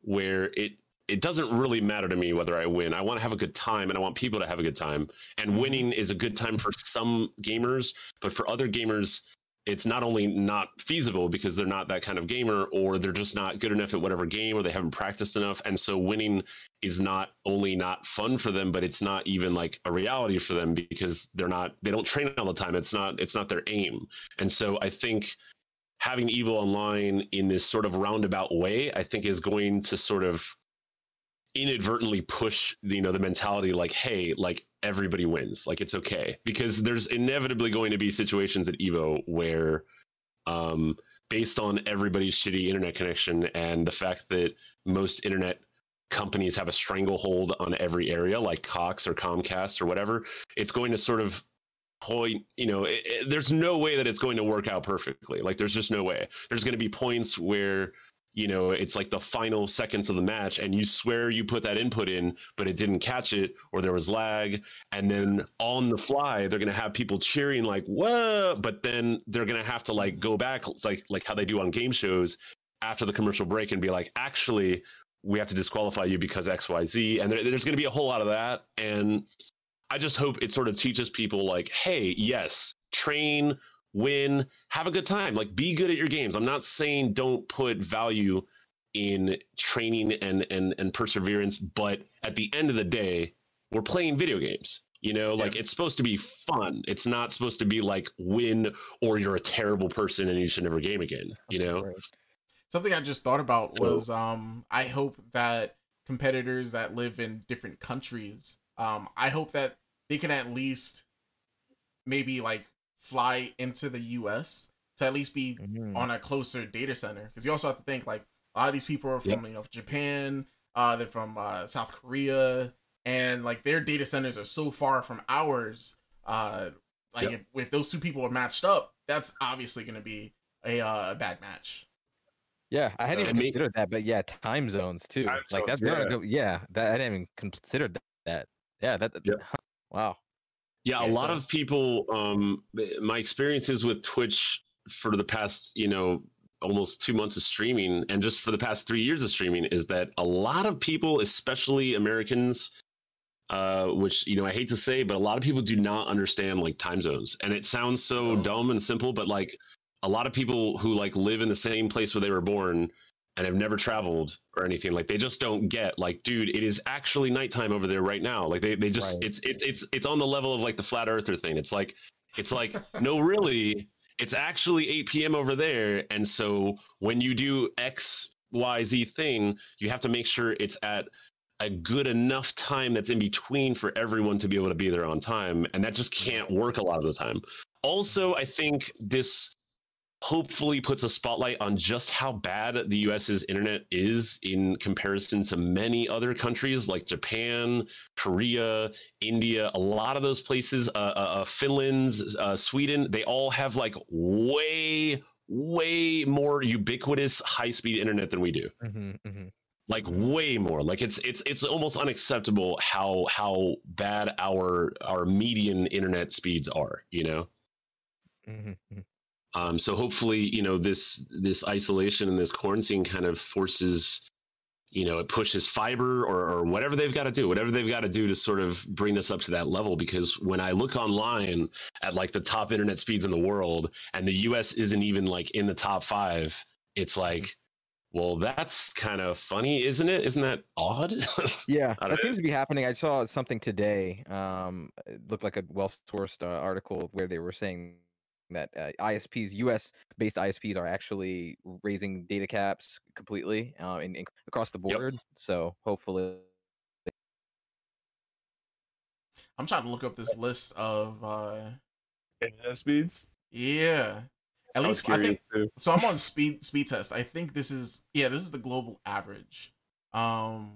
where it it doesn't really matter to me whether I win. I want to have a good time and I want people to have a good time. And mm-hmm. winning is a good time for some gamers, but for other gamers, it's not only not feasible because they're not that kind of gamer or they're just not good enough at whatever game or they haven't practiced enough. And so winning is not only not fun for them but it's not even like a reality for them because they're not they don't train all the time. It's not it's not their aim. And so i think having Evo online in this sort of roundabout way i think is going to sort of inadvertently push you know the mentality like hey like everybody wins like it's okay. Because there's inevitably going to be situations at evo where um based on everybody's shitty internet connection and the fact that most internet companies have a stranglehold on every area like cox or comcast or whatever it's going to sort of point you know it, it, there's no way that it's going to work out perfectly. Like there's just no way. There's going to be points where you know it's like the final seconds of the match and you swear you put that input in but it didn't catch it or there was lag and then on the fly they're to have people cheering like whoa but then they're to have to like go back like like how they do on game shows after the commercial break and be like actually we have to disqualify you because xyz and there, there's to be a whole lot of that and i just hope it sort of teaches people like hey yes train win, have a good time. Like be good at your games. I'm not saying don't put value in training and and and perseverance, but at the end of the day, we're playing video games. You know, like yeah. it's supposed to be fun. It's not supposed to be like win or you're a terrible person and you should never game again. You know. Something I just thought about was um I hope that competitors that live in different countries, um, I hope that they can at least maybe like fly into the US to at least be mm-hmm. on a closer data center. Because you also have to think like a lot of these people are from yep. you know Japan, uh, they're from uh, South Korea, and like their data centers are so far from ours. Uh, like yep. if, if those two people are matched up, that's obviously going to be a uh, bad match. Yeah, I hadn't so, even considered that, but yeah, time zones too. Time like zones, that's yeah. Go, yeah, that I didn't even consider that. Yeah, that. Yep. Wow. Yeah, a lot so. of people. Um, my experiences with Twitch for the past, you know, almost two months of streaming, and just for the past three years of streaming, is that a lot of people, especially Americans, uh, which you know I hate to say, but a lot of people do not understand like time zones, and it sounds so oh. dumb and simple, but like a lot of people who like live in the same place where they were born and have never traveled or anything like they just don't get like dude it is actually nighttime over there right now. Like they, they just right. it's it's it's it's on the level of like the flat earther thing. It's like it's like no really it's actually 8 p.m over there. And so when you do x y z thing you have to make sure it's at a good enough time that's in between for everyone to be able to be there on time. And that just can't work a lot of the time. Also i think this hopefully puts a spotlight on just how bad the US's internet is in comparison to many other countries like Japan, Korea, India. A lot of those places, uh, uh, uh Finland, uh, Sweden, they all have like way, way more ubiquitous high-speed internet than we do. Mm-hmm, mm-hmm. Like way more. Like it's it's it's almost unacceptable how how bad our our median internet speeds are. You know. Mm-hmm. Mm-hmm. Um, so hopefully, you know, this this isolation and this quarantine kind of forces, you know, it pushes fiber or, or whatever they've got to do, whatever they've got to do to sort of bring us up to that level. Because when I look online at like the top internet speeds in the world, and the U.S. isn't even like in the top five, it's like, well, that's kind of funny, isn't it? Isn't that odd? [LAUGHS] yeah, that know. seems to be happening. I saw something today. Um, it looked like a well-sourced uh, article where they were saying that uh, ISPs, US based ISPs, are actually raising data caps completely uh, in, in, across the board. Yep. So hopefully, I'm trying to look up this list of uh, internet speeds. Yeah, at least I think too. so. I'm on speed speed test. I think this is yeah, this is the global average. Um,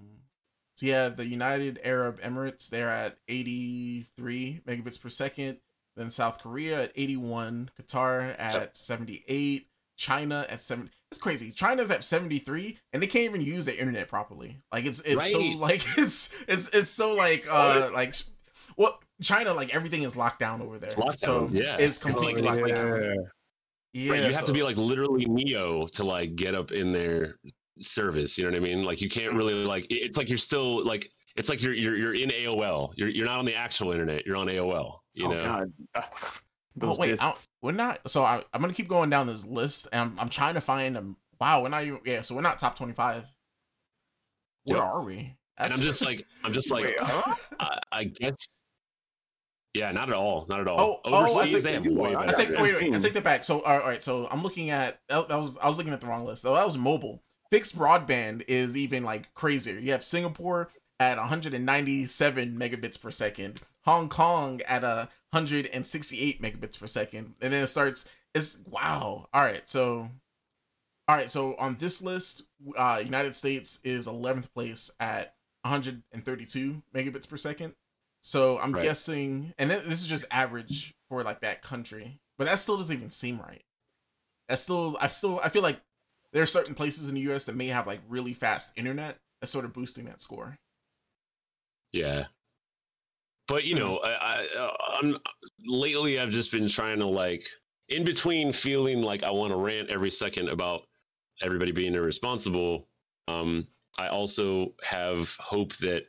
so you have the United Arab Emirates. They're at 83 megabits per second. Then South Korea at 81, Qatar at yep. 78, China at 70. It's crazy. China's at 73 and they can't even use the internet properly. Like it's it's right. so like [LAUGHS] it's it's it's so like uh like well China like everything is locked down over there. Lockdown, so yeah. It's completely locked yeah. down. Yeah, right, you have to be like literally Neo to like get up in their service. You know what I mean? Like you can't really like it's like you're still like it's like you're you're you're in AOL. You're you're not on the actual internet. You're on AOL. You oh, know. God. [LAUGHS] Oh wait, I don't- discs. we're not. So I, I'm gonna keep going down this list, and I'm, I'm trying to find them. Wow, we're not even. Yeah, so we're not top 25. Where Yep. are we? And I'm just like, I'm just [LAUGHS] like, Wait, huh? I, I guess. Yeah, not at all. Not at all. Oh, oh, oh I Overseas, think they have you way. I take Yeah. wait, wait, I take that back. So all right, so I'm looking at that, that was I was looking at the wrong list. though. that was mobile. Fixed broadband is even like crazier. You have Singapore at 197 megabits per second, Hong Kong at a 168 megabits per second, and then it starts. It's wow. All right, so all right, so on this list, uh, United States is 11th place at 132 megabits per second. So I'm Right. guessing, and th- this is just average for like that country, but that still doesn't even seem right. That's still, I still, I feel like there are certain places in the U.S. that may have like really fast internet that's sort of boosting that score. Yeah. But you know, I, I, uh, I'm lately I've just been trying to like, in between feeling like I want to rant every second about everybody being irresponsible. Um, I also have hope that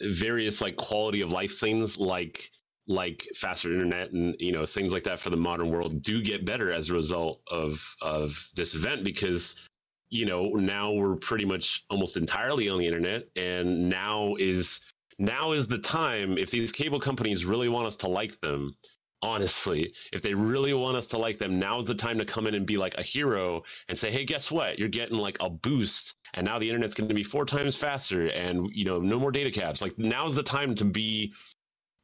various like quality of life things like like faster internet and you know things like that for the modern world do get better as a result of of this event because you know now we're pretty much almost entirely on the internet and now is now is the time if these cable companies really want us to like them honestly if they really want us to like them now's the time to come in and be like a hero and say hey guess what you're getting like a boost and now the internet's going to be four times faster and you know no more data caps like now's the time to be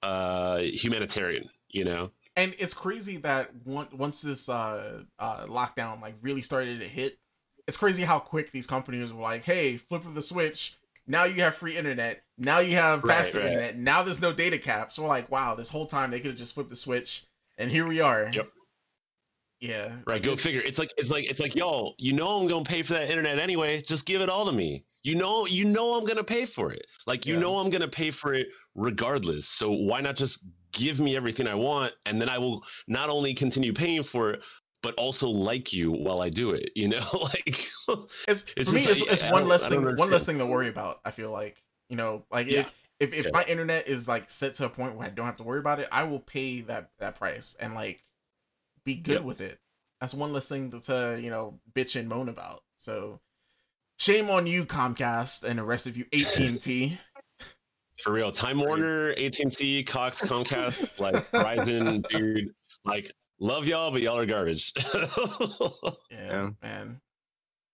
uh humanitarian you know And it's crazy that once this uh, uh, lockdown like really started to hit, it's crazy how quick these companies were like, "Hey, flip of the switch! Now you have free internet. Now you have faster right. internet. Now there's no data caps." we're like, "Wow, this whole time they could have just flipped the switch, and here we are." Yep. Yeah. Right, go it's- figure. It's like it's like it's like y'all. You know I'm gonna pay for that internet anyway. Just give it all to me. You know you know I'm gonna pay for it. Like you Yeah. know I'm gonna pay for it regardless. So why not just give me everything I want, and then I will not only continue paying for it, but also like you while I do it. You know, [LAUGHS] like It's, It's for me, it's, like, it's one less thing. One less thing to worry about. I feel like you know, like Yeah. if if, if Yeah. my internet is like set to a point where I don't have to worry about it, I will pay that that price and like be good Yep. with it. That's one less thing to, to you know bitch and moan about. So shame on you, Comcast, and the rest of you, [LAUGHS] AT and T. for real. Time Warner, AT and T, Cox, Comcast, like Verizon, dude. Like love y'all, but y'all are garbage. [LAUGHS] Yeah, Yeah. man.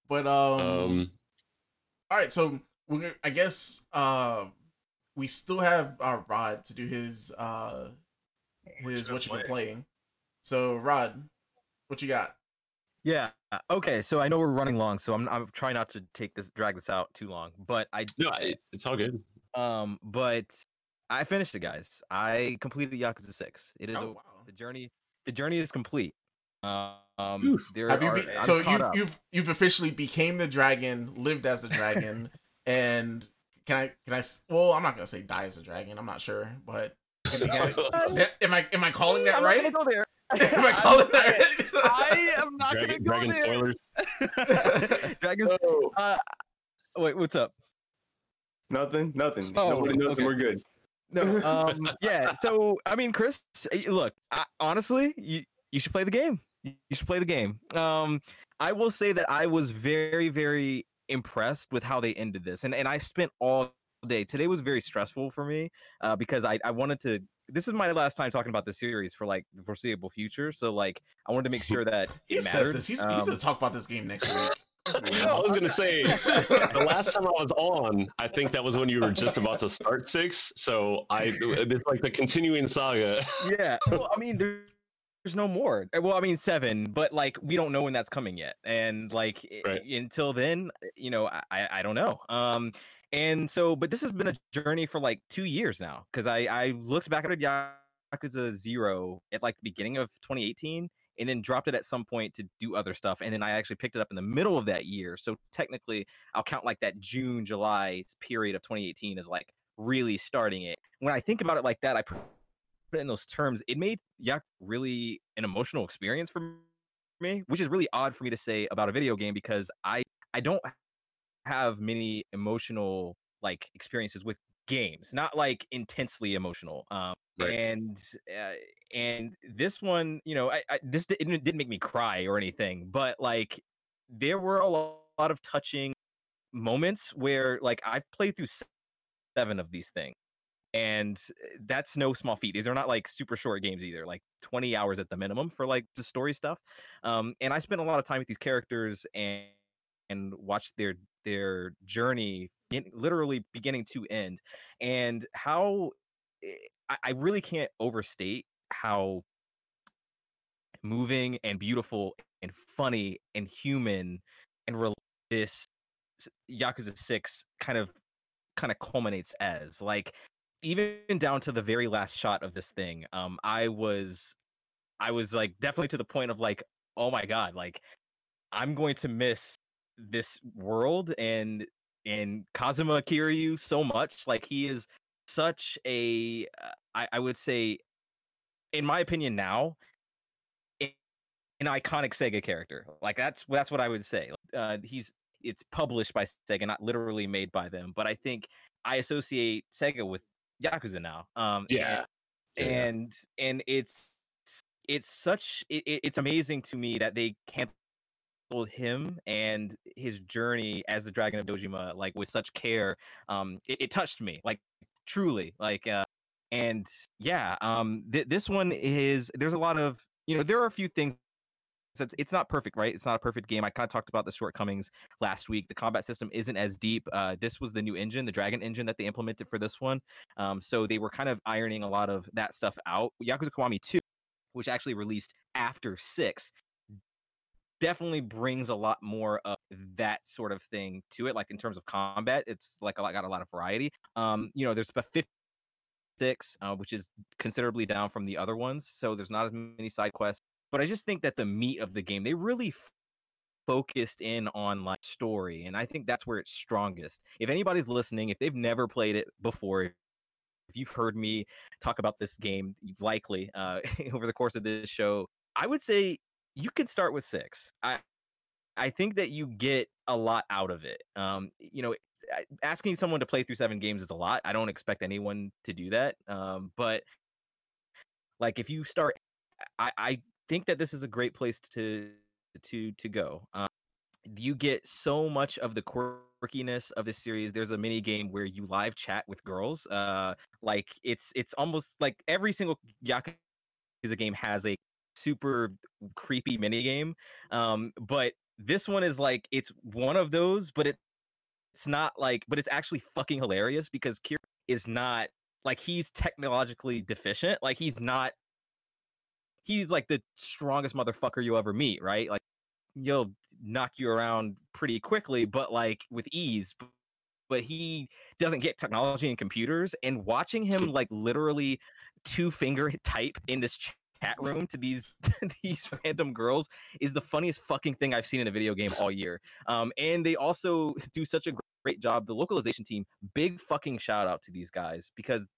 But um, um, all right. So we're I guess uh we still have uh, Rod to do his uh his what you've been playing. So Rod, what you got? Yeah. Okay. So I know we're running long, so I'm I'm trying not to take this drag this out too long. But I no, I, it's all good. um but I finished it, guys. I completed Yakuza Six. It is Oh, over. wow. the journey. The journey is complete. Um, Phew. there Have you are, be- so you've up. you've you've officially became the dragon, lived as a dragon, [LAUGHS] and can I can I? well I'm not gonna say die as a dragon. I'm not sure, but can can I- [LAUGHS] am I am I calling that I'm right? Not gonna go there. [LAUGHS] am I I'm- calling that? I am not Dragon, gonna Dragon go spoilers. there. Dragon. Oh, Uh, wait, what's up? nothing, nothing. Oh, Nobody knows okay. and we're good. No, [LAUGHS] um, yeah. So I mean, Chris, eh, look, I, honestly, you you should play the game. You you should play the game. Um, I will say that I was very, very impressed with how they ended this, and and I spent all day. Today was very stressful for me uh, because I I wanted to. This is my last time talking about the series for like the foreseeable future. So like, I wanted to make sure that he it says mattered. this. He's, he's Um, gonna talk about this game next week. [LAUGHS] I was gonna say [LAUGHS] the last time I was on, I think that was when you were just about to start six. So I, it's like the continuing saga. [LAUGHS] yeah. Well, I mean, there's no more. Uh, Well, I mean, seven, but like we don't know when that's coming yet, and like Right. until then, you know, I I I don't know. Um, and so, but this has been a journey for like two years now because I I looked back at a Yakuza Zero at like the beginning of 2018. And then dropped it at some point to do other stuff, and then I actually picked it up in the middle of that year. So technically, I'll count like that June, July period of 2018 as like really starting it. When I think about it like that, I put it in those terms, it made Yak really an emotional experience for me, which is really odd for me to say about a video game because I I don't have many emotional like experiences with games, not like intensely emotional. Um, Right. and uh, and this one, you know, I, I this didn't didn't make me cry or anything, but like there were a lot of touching moments where like I played through seven of these things, and uh, that's no small feat. These are not like super short games either, like twenty hours at the minimum for like the story stuff. Um, and I spent a lot of time with these characters and and watched their their journey in, literally beginning to end and how eh, I, I really can't overstate how moving and beautiful and funny and human and rel- this Yakuza 6 kind of kind of culminates as like even down to the very last shot of this thing um I was I was like definitely to the point of like oh my god like I'm going to miss this world and and Kazuma Kiryu so much. Like he is such a, uh, I, I would say, in my opinion, now, an iconic Sega character. Like that's that's what I would say. Uh, he's it's published by Sega, not literally made by them. But I think I associate Sega with Yakuza now. Um, and- Yeah. Yeah. and and it's it's such it, it- it's amazing to me that they handled him and his journey as the dragon of dojima like with such care um it, it touched me like truly like uh and yeah um th- this one is there's a lot of you know there are a few things that's it's not perfect right? It's not a perfect game. I kind of talked about the shortcomings last week. The combat system isn't as deep uh this was the new engine the dragon engine that they implemented for this one um so they were kind of ironing a lot of that stuff out. Yakuza kiwami 2 which actually released after 6 definitely brings a lot more of that sort of thing to it like in terms of combat it's like a lot got a lot of variety. Um you know there's about 56 uh, which is considerably down from the other ones so there's not as many side quests but i just think that the meat of the game they really f- focused in on like story and i think that's where it's strongest. If anybody's listening if they've never played it before if you've heard me talk about this game you've likely uh, [LAUGHS] over the course of this show i would say you can start with six. I i think that you get a lot out of it um you know asking someone to play through seven games is a lot i don't expect anyone to do that um but like if you start i i think that this is a great place to to to go um, you get so much of the quirkiness of this series there's a mini game where you live chat with girls uh like it's it's almost like every single yakuza game has a super creepy mini game um but this one is like it's one of those but it it's not like but it's actually fucking hilarious because Kiryu is not like he's technologically deficient like he's not he's like the strongest motherfucker you'll ever meet right? Like he'll knock you around pretty quickly but like with ease but he doesn't get technology and computers and watching him [LAUGHS] like literally two finger type in this chat room to these [LAUGHS] these random girls is the funniest fucking thing I've seen in a video game all year. Um, and they also [LAUGHS] do such a great job. The localization team, big fucking shout out to these guys because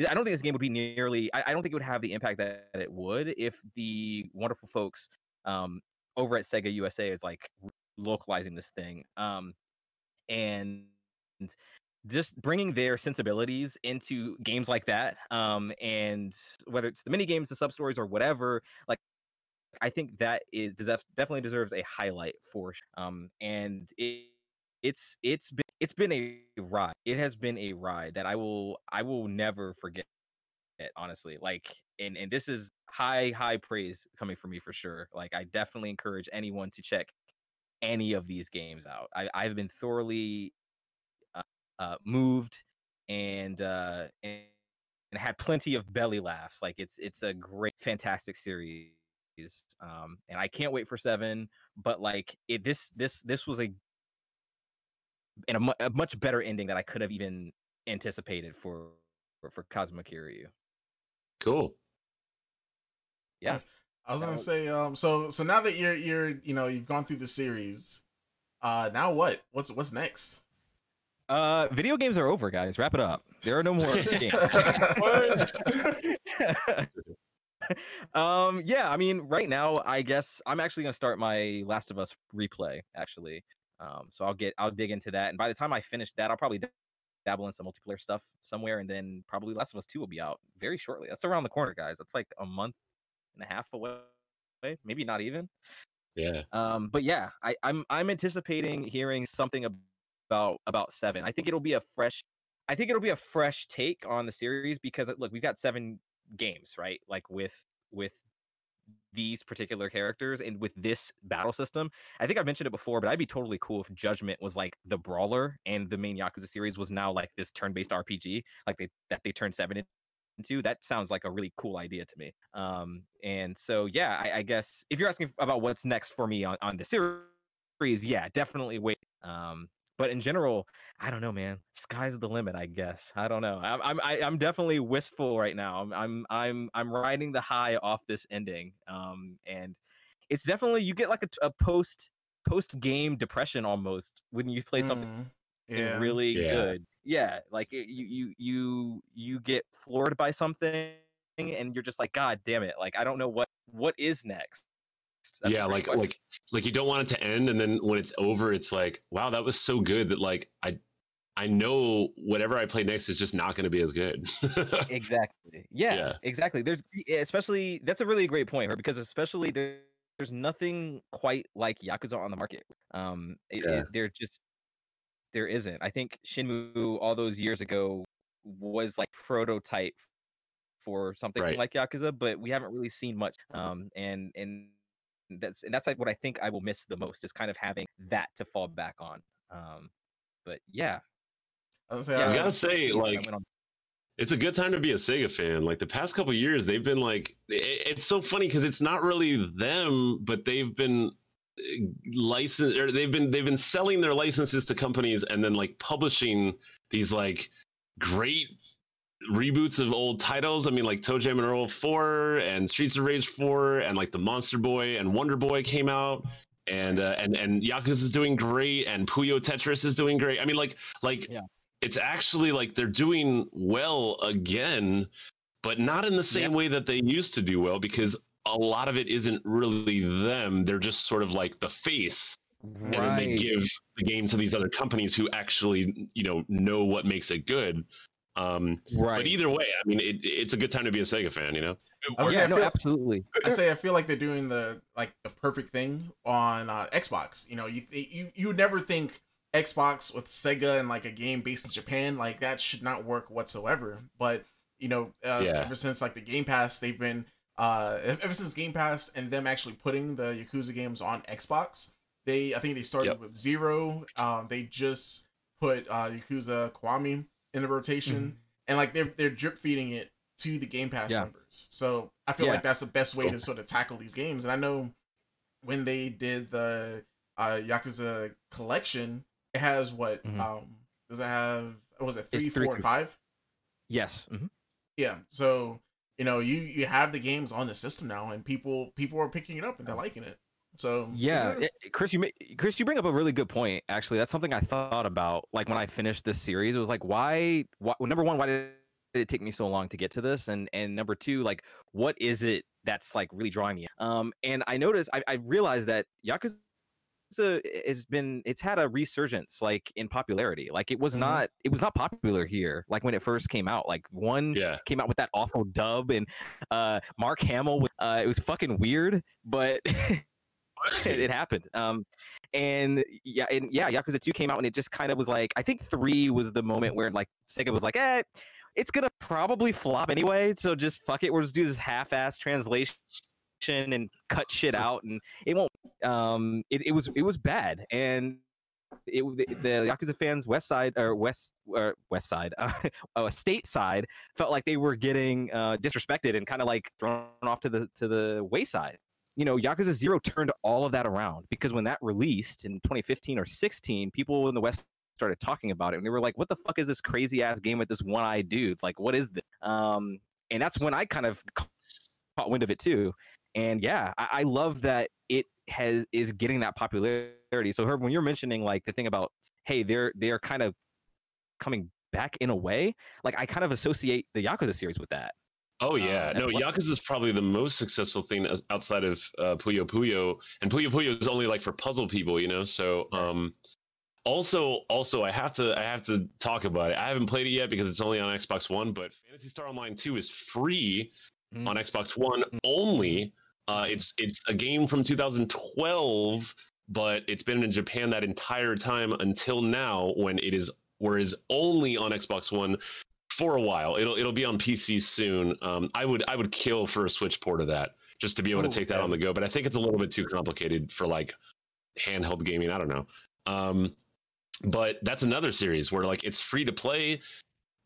I don't think this game would be nearly. I, I don't think it would have the impact that it would if the wonderful folks um, over at Sega USA is like localizing this thing. Um, and just bringing their sensibilities into games like that um and whether it's the mini games the sub stories or whatever like i think that is definitely deserves a highlight for um and it, it's it's been it's been a ride it has been a ride that i will i will never forget it honestly like and and this is high high praise coming from me for sure like i definitely encourage anyone to check any of these games out I, i've been thoroughly uh, moved and uh, and and had plenty of belly laughs. Like it's it's a great, fantastic series, um, and I can't wait for seven. But like it, this this this was a and a, mu- a much better ending that I could have even anticipated for for, for Kazuma Kiryu. Cool. Yeah. I was gonna say, um, so so now that you're you're you know you've gone through the series, uh, now what? What's what's next? Uh, video games are over, guys. Wrap it up. There are no more [LAUGHS] games. [LAUGHS] um yeah i mean right now i guess i'm actually going to start my last of us replay actually um so i'll get i'll dig into that and by the time i finish that i'll probably dabble in some multiplayer stuff somewhere, and then probably Last of Us Two will be out very shortly. That's around the corner, guys. That's like a month and a half away, maybe not even. Yeah. Um, but yeah, I, I'm I'm anticipating hearing something about about about seven. I think it'll be a fresh. I think it'll be a fresh take on the series because look, we've got seven games, right? Like with with these particular characters and with this battle system. I think I've mentioned it before, but I'd be totally cool if Judgment was like the brawler and the main Yakuza series was now like this turn-based RPG, like they that they turned seven into. That sounds like a really cool idea to me. Um, and so yeah, I, I guess if you're asking about what's next for me on, on the series, yeah, definitely wait. Um, but in general, I don't know, man. Sky's the limit, I guess. I don't know. I'm I'm I, am i am definitely wistful right now. I'm I'm I'm I'm riding the high off this ending. Um, and it's definitely you get like a, a post post game depression almost when you play something Mm, yeah. really Yeah. good. Yeah, like you you you you get floored by something and you're just like, God damn it! Like I don't know what what is next. Yeah, like question. like like you don't want it to end, and then when it's over, it's like, wow, that was so good that like I I know whatever I play next is just not going to be as good. [LAUGHS] exactly yeah, Yeah. exactly there's especially that's a really great point her because especially there, there's nothing quite like yakuza on the market um it, Yeah. it- there just there isn't i think Shenmue all those years ago was like prototype for something Right. like yakuza but we haven't really seen much um and and that's and that's like what i think i will miss the most is kind of having that to fall back on um but yeah I was gonna say, yeah I gotta say, I like, went on- it's a good time to be a Sega fan. Like the past couple years, they've been like, i- it's so funny because it's not really them, but they've been licensed or they've been they've been selling their licenses to companies and then like publishing these like great reboots of old titles. I mean, like Toe Jam and Earl 4 and Streets of Rage 4 and like the Monster Boy and Wonder Boy came out. And uh, and and Yakuza is doing great, and Puyo Tetris is doing great. I mean, like like Yeah. it's actually like they're doing well again, but not in the same way that they used to do well because a lot of it isn't really them. They're just sort of like the face, and then they give the game to these other companies who actually you know know what makes it good. Um, right But either way, I mean, it, it's a good time to be a Sega fan, you know. I yeah no absolutely I say I feel like they're doing the like the perfect thing on uh, Xbox. You know, you th- you you would never think Xbox with Sega and like a game based in Japan like that should not work whatsoever. But you know, uh, Yeah. ever since like the Game Pass, they've been uh ever since Game Pass and them actually putting the Yakuza games on Xbox. They I think they started Yep. with Zero. Um, they just put uh, Yakuza Kiwami in the rotation, and like they're they're drip feeding it to the Game Pass Yeah. members. So I feel Yeah. like that's the best way Cool. to sort of tackle these games. And I know when they did the uh, Yakuza collection, it has what Mhm. um does it have? Was it three, three four, and through- five? yes mhm. Yeah. So you know you you have the games on the system now, and people people are picking it up and they're liking it. So Yeah, eh, Chris, you Chris, you bring up a really good point. Actually, that's something I thought about. Like when I finished this series, it was like, why? why well, number one, why did it take me so long to get to this? And and number two, like, what is it that's like really drawing me? Um, and I noticed, I, I realized that Yakuza has been, it's had a resurgence, like in popularity. Like it was Mhm. not, it was not popular here, like when it first came out. Like one Yeah, came out with that awful dub and uh Mark Hamill with- uh it was fucking weird but [LAUGHS] [LAUGHS] it, happened. Um and yeah and yeah Yakuza 2 came out and it just kind of was like I think 3 was the moment where like Sega was like eh it's gonna probably flop anyway so just fuck it we'll just do this half-ass translation and cut shit out and it won't um it, it was it was bad. And it the, the Yakuza fans west side or west or west side [LAUGHS] uh, uh state side felt like they were getting uh disrespected and kind of like thrown off to the to the wayside you know Yakuza 0 turned all of that around because when that released in 2015 or 16 people in the west started talking about it and they were like what the fuck is this crazy ass game with this one-eyed dude? Like what is this? Um and that's when I kind of caught wind of it too. And yeah I, I love that it has is getting that popularity. So herb when you're mentioning like the thing about hey they're they're kind of coming back in a way like i kind of associate the yakuza series with that Oh yeah, as no. Yakuza is probably the most successful thing outside of uh, Puyo Puyo, and Puyo Puyo is only like for puzzle people, you know. So, um, Also, also, I have to I have to talk about it. I haven't played it yet because it's only on Xbox One. But Phantasy Star Online Two is free Mm. on Xbox One only. Uh, it's it's a game from 2012, but it's been in Japan that entire time until now, when it is whereas only on Xbox One for a while. It'll it'll be on PC soon. Um, I would I would kill for a Switch port of that just to be able Oh, to take that on the go. But I think it's a little bit too complicated for like handheld gaming. I don't know. Um, but that's another series where like it's free to play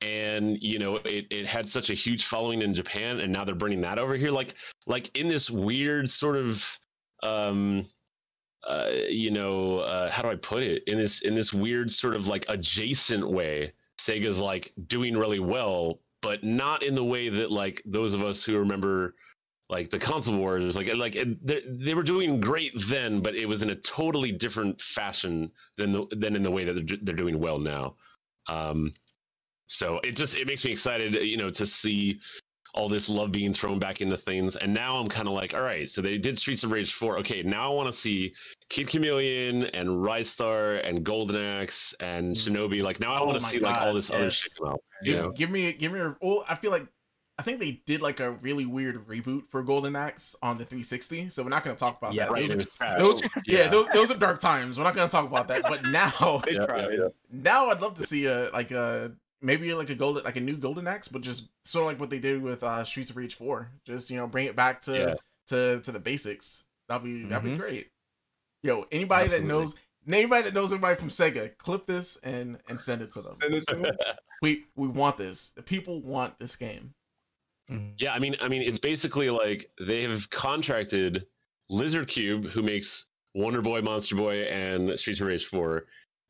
and you know it, it had such a huge following in japan and now they're bringing that over here like like in this weird sort of um uh you know uh how do i put it in this in this weird sort of like adjacent way sega's like doing really well but not in the way that like those of us who remember like the console wars like like they, were doing great then but it was in a totally different fashion than the than in the way that they're, they're doing well now. Um so it just it makes me excited you know to see all this love being thrown back into things. And now i'm kind of like all right so they did streets of rage 4 okay now i want to see kid chameleon and Ristar and golden axe and mm-hmm. shinobi. Like now i Oh want to my see like all God, this other yes. shit come out you Give, know? give me give me a well, I feel like I think they did like a really weird reboot for Golden Axe on the 360, so we're not going to talk about Yeah, that. right Those are- those- oh, yeah, those, those are dark times. We're not going to talk about that. But [LAUGHS] now, They Yeah, yeah, now I'd love to see a like a maybe like a golden like a new Golden Axe, but just sort of like what they did with uh Streets of Rage 4. Just you know, bring it back to Yeah. to to the basics. That'd be that'd be Mhm. great. Yo, anybody Absolutely. that knows anybody that knows anybody from Sega, clip this and and send it to them. It to me. [LAUGHS] We we want this. The people want this game. Yeah, I mean, I mean, it's basically like they have contracted Lizardcube, who makes Wonder Boy, Monster Boy, and Streets of Rage 4,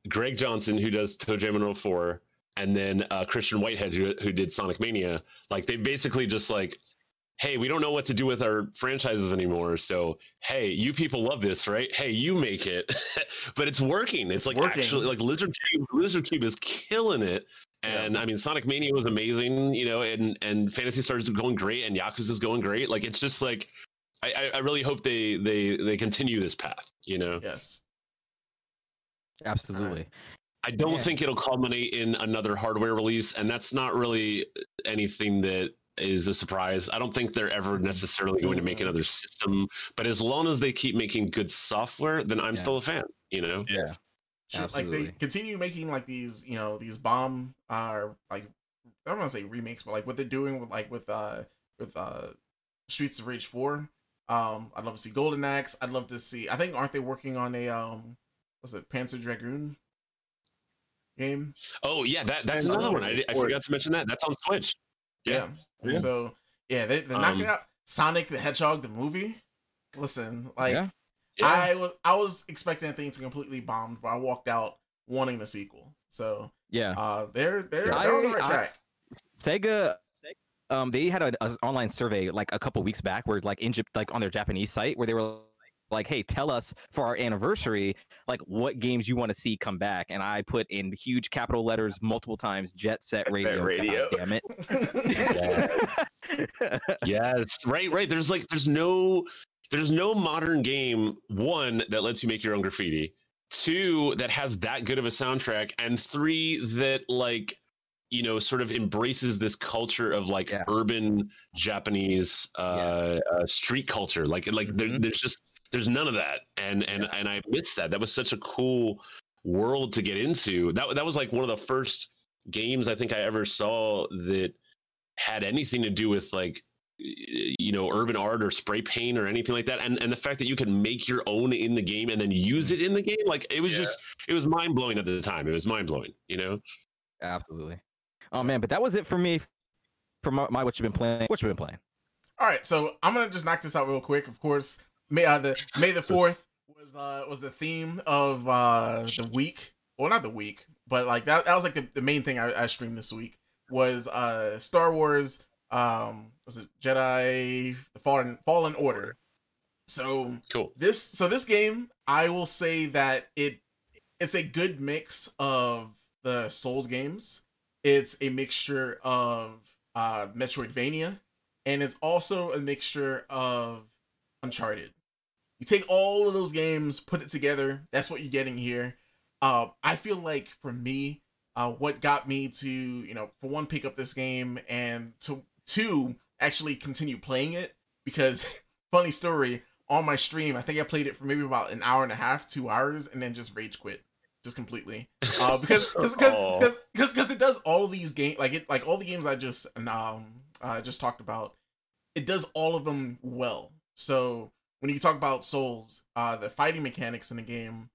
Greg Johnson, who does Toe Jam and Earl 4, and then uh, Christian Whitehead, who, who did Sonic Mania. Like, they basically just like, hey, we don't know what to do with our franchises anymore. So, hey, you people love this, right? Hey, you make it. [LAUGHS] but it's working. It's, It's like working. actually, like Lizard Cube, Lizardcube is killing it. And Yeah. I mean, Sonic Mania was amazing, you know, and and Phantasy Stars is going great, and Yakuza is going great. Like it's just like, I I- I really hope they they they continue this path. You know, Yes. Absolutely. I don't Yeah. think it'll culminate in another hardware release, and that's not really anything that is a surprise. I don't think they're ever necessarily going to make another system, but as long as they keep making good software, then I'm Yeah. still a fan. You know, Yeah. Sure, like they continue making like these, you know, these bomb uh like I don't want to say remakes, but like what they're doing with like with uh with uh Streets of Rage 4. Um I'd love to see Golden Axe. I'd love to see I think aren't they working on a um what's it, Panzer Dragoon game? Oh yeah, that that's And another one. I, I forgot to mention that. That's on Switch. Yeah. Yeah. So yeah, they they're knocking Um, out Sonic the Hedgehog the movie. Listen, like yeah. Yeah. I was I was expecting that thing to completely bomb, but I walked out wanting the sequel. So Yeah. uh they're they're, Yeah. they're on the right I- track. Sega um they had an online survey like a couple weeks back where like in like on their Japanese site where they were like hey tell us for our anniversary like what games you want to see come back and I put in huge capital letters multiple times Jet Set Jet Radio, Radio. God damn it [LAUGHS] [LAUGHS] Yes, right, right. There's like there's no there's no modern game one that lets you make your own graffiti, two that has that good of a soundtrack, and three that like you know sort of embraces this culture of like Yeah. urban Japanese uh, uh street culture. Like like there, Mhm. there's just there's none of that, and and and I miss that. That was such a cool world to get into. That that was like one of the first games I think I ever saw that had anything to do with like you know urban art or spray paint or anything like that and and the fact that you can make your own in the game and then use it in the game like it was Yeah. just it was mind blowing at the time it was mind blowing you know absolutely oh man but that was it for me for my, my what you've been playing what you've been playing All right, so I'm gonna just knock this out real quick. Of course, May uh, the May the Fourth was uh was the theme of uh the week. Well, not the week, but like that that was like the, the main thing I, I streamed this week was uh Star Wars. Um, was it Jedi the Fallen Fallen Order? So cool this so this game i will say that it it's a good mix of the souls games it's a mixture of uh metroidvania and it's also a mixture of uncharted you take all of those games put it together that's what you're getting here. Uh, I feel like for me, uh, what got me to you know for one pick up this game and to two actually continue playing it because [LAUGHS] funny story on my stream I think I played it for maybe about an hour and a half, two hours, and then just rage quit just completely. Uh, [LAUGHS] because because because because it does all of these games like it like all the games I just um uh, just talked about it does all of them well. So when you talk about souls uh the fighting mechanics in the game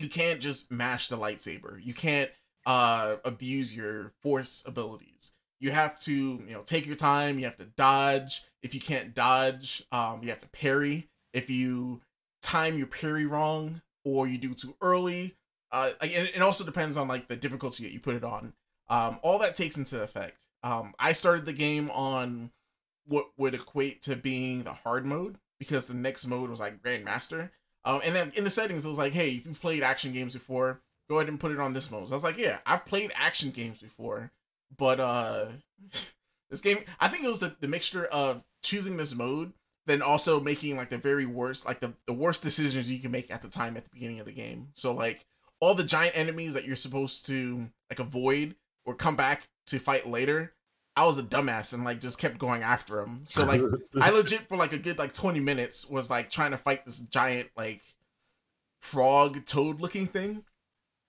you can't just mash the lightsaber. You can't uh abuse your force abilities. You have to you know take your time. You have to dodge. If you can't dodge um you have to parry. If you time your parry wrong or you do too early uh it, also depends on like the difficulty that you put it on. Um all that takes into effect. Um i started the game on what would equate to being the hard mode because the next mode was like grandmaster. Um and then in the settings it was like hey if you've played action games before go ahead and put it on this mode. So i was like yeah i've played action games before but uh [LAUGHS] this game i think it was the, the mixture of choosing this mode then also making like the very worst like the, the worst decisions you can make at the time at the beginning of the game. So like all the giant enemies that you're supposed to like avoid or come back to fight later i was a dumbass and like just kept going after him. so like [LAUGHS] i legit for like a good like 20 minutes was like trying to fight this giant like frog toad looking thing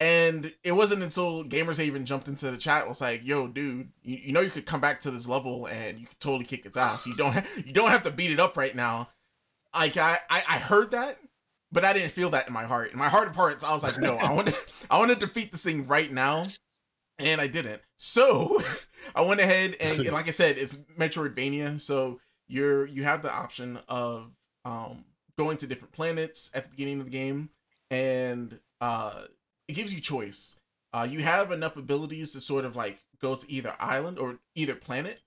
and it wasn't until gamers Haven jumped into the chat was like, "Yo, dude, you, you know you could come back to this level and you could totally kick its ass. You don't ha- you don't have to beat it up right now." Like I, I I heard that, but I didn't feel that in my heart. In my heart of hearts, I was like, "No, I want to I want to defeat this thing right now," and I didn't. So [LAUGHS] I went ahead and, like I said, it's Metroidvania. So you're you have the option of um going to different planets at the beginning of the game and uh it gives you choice. Uh, you have enough abilities to sort of like go to either island or either planet.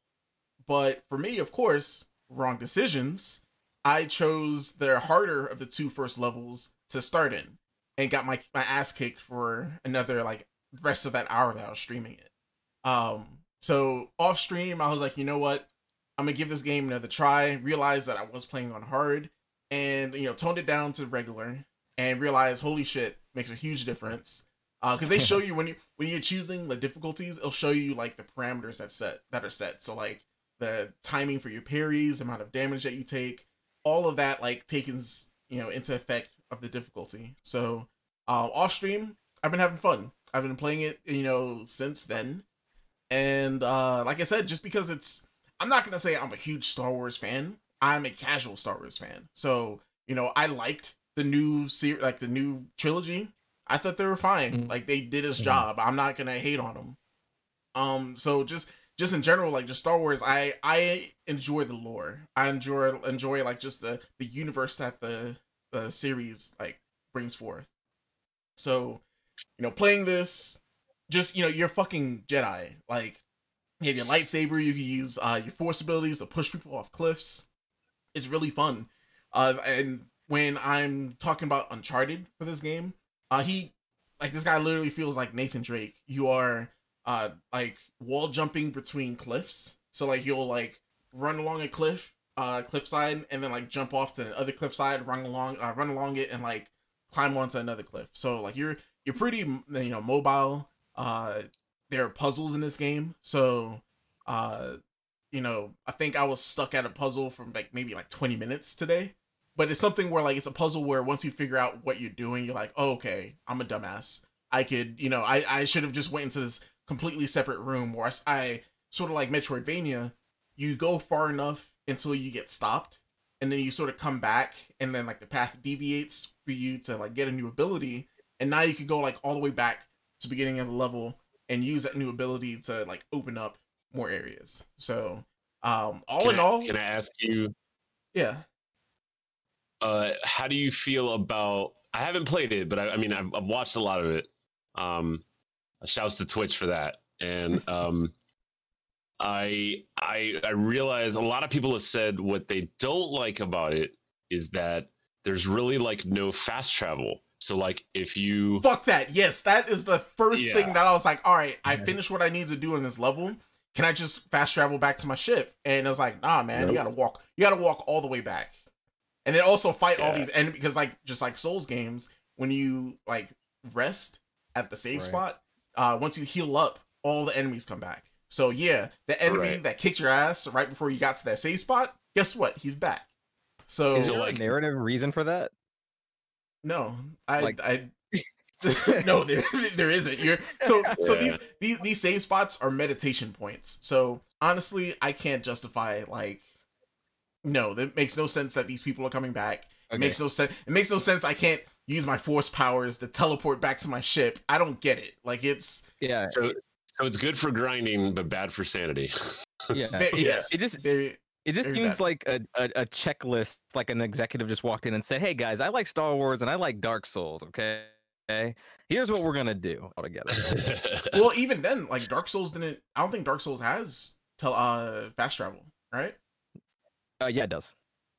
But for me, of course, wrong decisions. I chose the harder of the two first levels to start in and got my, my ass kicked for another like rest of that hour that I was streaming it. Um, so off stream, I was like, you know what? I'm gonna give this game another try. Realized that I was playing on hard and you know, toned it down to regular and realized, holy shit, makes a huge difference. Uh, because they show [LAUGHS] you when you when you're choosing the difficulties, it'll show you like the parameters that set that are set. So like the timing for your parries, amount of damage that you take, all of that like taken you know into effect of the difficulty. So uh, off stream, I've been having fun. I've been playing it, you know, since then. And uh, like I said, just because it's, I'm not gonna say I'm a huge Star Wars fan. I'm a casual Star Wars fan. So you know, I liked the new series, like the new trilogy. I thought they were fine. Mm-hmm. Like they did his mm-hmm. job. I'm not gonna hate on them. Um, so just just in general, like just Star Wars, I I enjoy the lore. I enjoy enjoy like just the the universe that the the series like brings forth. So, you know, playing this, just you know, you're fucking Jedi. Like, you have your lightsaber. You can use uh, your force abilities to push people off cliffs. It's really fun. Uh, and when I'm talking about Uncharted for this game, uh, he like this guy literally feels like Nathan Drake. You are uh like wall jumping between cliffs. So like you'll like run along a cliff, uh cliffside, and then like jump off to the other cliffside, run along, uh, run along it, and like climb onto another cliff. So like you're you're pretty you know mobile. Uh, there are puzzles in this game, so uh, you know I think I was stuck at a puzzle from like maybe like 20 minutes today but it's something where like it's a puzzle where once you figure out what you're doing, you're like, oh, okay, I'm a dumbass. I could, you know, I I should have just went into this completely separate room where I, I sort of like Metroidvania. You go far enough until you get stopped, and then you sort of come back, and then like the path deviates for you to like get a new ability, and now you can go like all the way back to beginning of the level and use that new ability to like open up more areas. So, um, all can in I, all, can I ask you? Yeah uh, how do you feel about? I haven't played it, but I, I mean, I've, I've, watched a lot of it. Um, shouts to Twitch for that, and [LAUGHS] um, I I I realize a lot of people have said what they don't like about it is that there's really like no fast travel. So like if you fuck that, yes, that is the first yeah. thing that I was like, all right, I finished what I need to do in this level. Can I just fast travel back to my ship? And I was like, nah, man, nope. you gotta walk. You gotta walk all the way back and then also fight yeah. all these enemies because like just like Souls games, when you like rest, at the save Right. spot, uh, once you heal up, all the enemies come back. So yeah, the enemy Right. that kicked your ass right before you got to that save spot, guess what? He's back. So Is there like- a narrative reason for that? No, I Like- I [LAUGHS] no, there [LAUGHS] there isn't. You're so so Yeah. these these these save spots are meditation points. So honestly, I can't justify like no, that makes no sense that these people are coming back. It makes no sense. It makes no sense. I can't use my force powers to teleport back to my ship. I don't get it. Like it's yeah, So, so it's good for grinding, but bad for sanity. [LAUGHS] yeah. ve- yes, It just very it just very seems bad. like a, a a checklist, like an executive just walked in and said, "Hey guys, I like Star Wars and I like Dark Souls. Okay, okay. Here's what we're gonna do all together." [LAUGHS] well. Even then, like Dark Souls didn't. I don't think Dark Souls has tel- uh fast travel, right? Uh, yeah, it does.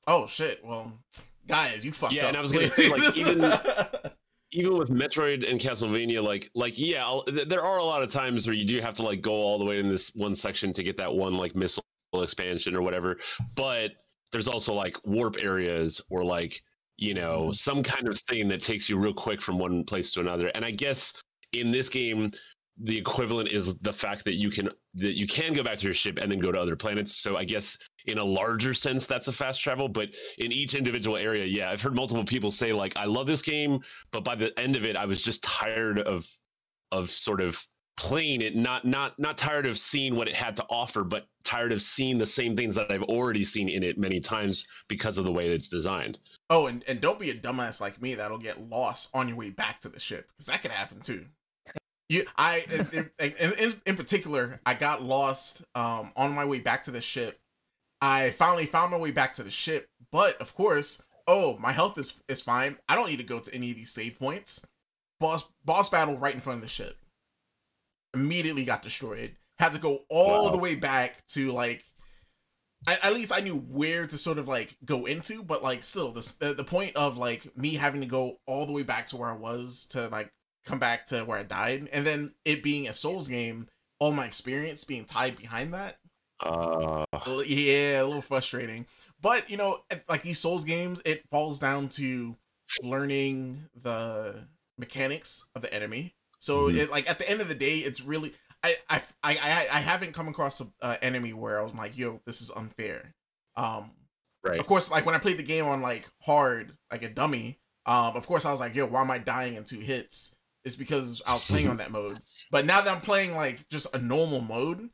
Oh shit. Well, guys, you fucked up. Yeah, up. and I was gonna [LAUGHS] say, like, even- [LAUGHS] even with Metroid and Castlevania, like like yeah, I'll, th- there are a lot of times where you do have to like go all the way in this one section to get that one like missile expansion or whatever. But there's also like warp areas or like you know mm-hmm. some kind of thing that takes you real quick from one place to another. And I guess in this game, the equivalent is the fact that you can that you can go back to your ship and then go to other planets. So I guess in a larger sense, that's a fast travel. But in each individual area, yeah, I've heard multiple people say like, "I love this game," but by the end of it, I was just tired of of sort of playing it. Not not not tired of seeing what it had to offer, but tired of seeing the same things that I've already seen in it many times because of the way it's designed. Oh, and, and don't be a dumbass like me that'll get lost on your way back to the ship because that could happen too. You, I, in, in, in, in particular, I got lost um on my way back to the ship. I finally found my way back to the ship, but of course, oh, my health is is fine. I don't need to go to any of these save points. Boss boss battle right in front of the ship. Immediately got destroyed. Had to go all Wow. the way back to like I, at least I knew where to sort of like go into, but like still, the, the the point of like me having to go all the way back to where I was to like come back to where I died, and then it being a Souls game, all my experience being tied behind that, Uh, yeah, a little frustrating. But you know, like these Souls games, it falls down to learning the mechanics of the enemy. So Mhm. it like at the end of the day, it's really I I I I, haven't come across an uh, enemy where I was like, yo, this is unfair. Um, right. of course, like when I played the game on like hard, like a dummy, um, of course I was like, yo, why am I dying in two hits? It's because I was playing on that mode. But now that I'm playing like just a normal mode,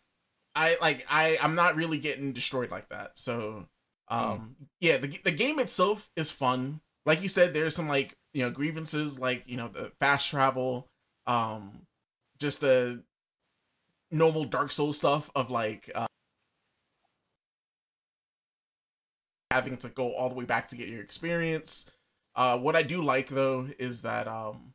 I like I I'm not really getting destroyed like that. So um yeah, the the game itself is fun. Like you said, there's some like you know grievances like you know the fast travel, um, just the normal Dark Souls stuff of like uh, having to go all the way back to get your experience. Uh, what I do like though is that um,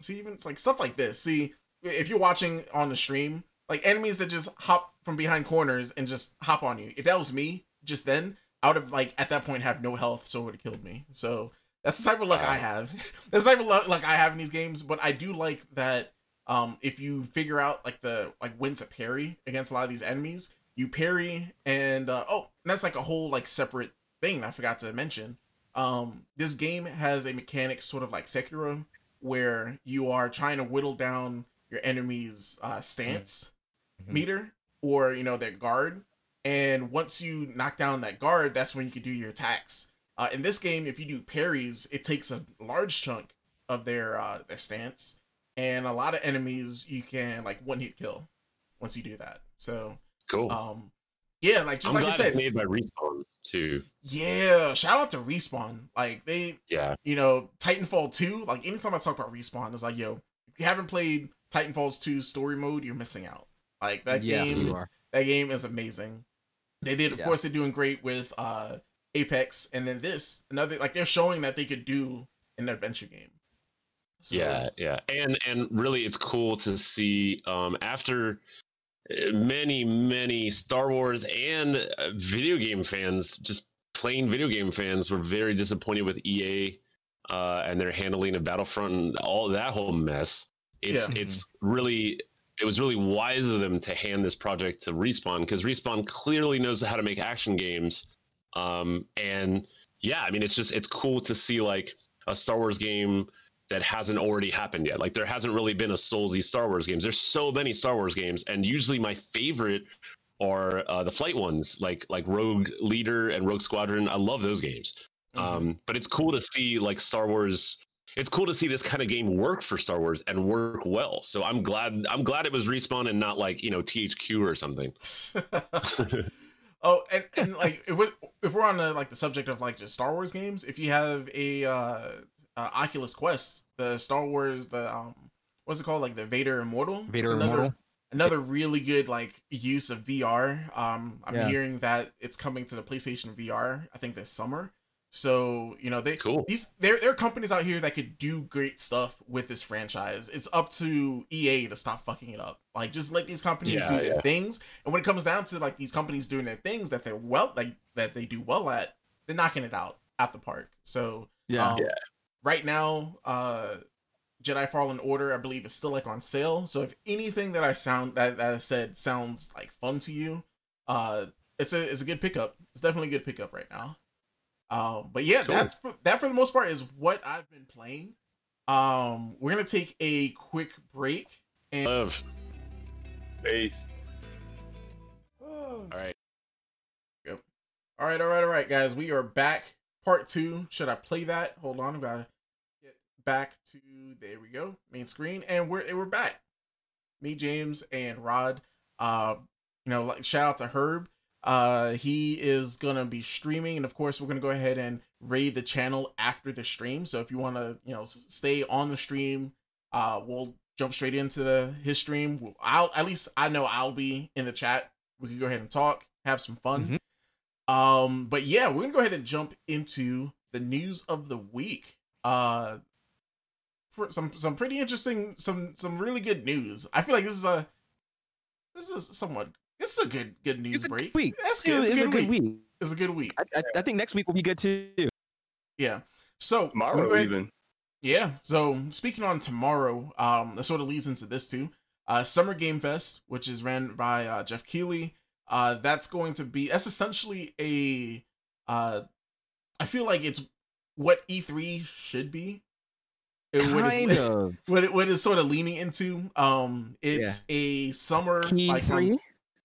see even it's like stuff like this. See if you're watching on the stream, like enemies that just hop from behind corners and just hop on you. If that was me just then, I would have like at that point have no health, so it would have killed me. So that's the type of luck I have. [LAUGHS] that's the type of luck like I have in these games. But I do like that um if you figure out like the like when to parry against a lot of these enemies, you parry and uh, oh, and that's like a whole like separate thing I forgot to mention. Um, this game has a mechanic sort of like Sekiro, where you are trying to whittle down your enemy's uh, stance Mhm. meter or you know their guard, and once you knock down that guard, that's when you can do your attacks. Uh, in this game, if you do parries, it takes a large chunk of their uh, their stance, and a lot of enemies you can like one hit kill once you do that. So Cool. um, yeah, like just I'm like I said, it's made by Respawn too. yeah, shout out to Respawn. Like they, Yeah. you know, Titanfall 2, like anytime I talk about Respawn, it's like, yo, if you haven't played Titanfall's 2 story mode, you're missing out. Like that yeah, game, you are. that game is amazing. They did, of Yeah. course, they're doing great with uh Apex, and then this another like they're showing that they could do an adventure game. So, yeah yeah and and really it's cool to see um after uh, many many star wars and uh, video game fans just plain video game fans were very disappointed with ea uh and their handling of battlefront and all that whole mess it's Yeah. it's really it was really wise of them to hand this project to respawn because respawn clearly knows how to make action games um and yeah i mean it's just it's cool to see like a star wars game that hasn't already happened yet. Like there hasn't really been a Soulsy Star Wars games. There's so many Star Wars games, and usually my favorite are uh, the flight ones, like like Rogue Leader and Rogue Squadron. I love those games. Mhm. Um, but it's cool to see like Star Wars. It's cool to see this kind of game work for Star Wars and work well. So I'm glad I'm glad it was respawn and not like you know THQ or something. [LAUGHS] [LAUGHS] oh, and, and like if we're, if we're on the like the subject of like just Star Wars games, if you have a uh, uh Oculus Quest, the Star Wars, the um, what's it called, like the Vader Immortal, Vader another, Immortal. another really good like use of VR. Um, I'm Yeah. hearing that it's coming to the PlayStation VR. I think this summer. So you know they Cool. these there there are companies out here that could do great stuff with this franchise. It's up to EA to stop fucking it up. Like just let these companies Yeah, do their yeah. things. And when it comes down to like these companies doing their things that they're well like that they do well at, they're knocking it out at the park. So Yeah. um, Yeah. right now, uh Jedi Fallen Order, I believe, is still like on sale. So if anything that I sound that, that I said sounds like fun to you, uh it's a it's a good pickup. It's definitely a good pickup right now. Um, but yeah, Cool. that's that for the most part is what I've been playing. Um, we're gonna take a quick break and Love. Base. [SIGHS] All right. Yep. All right, all right, all right, guys, we are back. Part two. Should I play that? Hold on, I gotta get back to there. We go, main screen, and we're and we're back. Me, James, and Rod. Uh, you know, like shout out to Herb. Uh, he is gonna be streaming, and of course, we're gonna go ahead and raid the channel after the stream. So if you want to, you know, stay on the stream, uh, we'll jump straight into the his stream. I'll at least I know I'll be in the chat. We can go ahead and talk, have some fun. Um, but yeah, we're gonna go ahead and jump into the news of the week. Uh, for some some pretty interesting, some some really good news. I feel like this is a this is somewhat this is a good good news It's a break. good week. That's It's good. It's a good, week. week. It's a good week. I, I, I think next week will be good too. Yeah. So we're gonna go Tomorrow ahead- even. Yeah. So speaking on tomorrow, um, that sort of leads into this too. Uh, Summer Game Fest, which is ran by uh, Geoff Keighley. Uh, that's going to be that's essentially a. Uh, I feel like it's what E3 should be. And what Kind is- [LAUGHS] of. what it, what is sort of leaning into. Um, it's a summer Key like, um, three.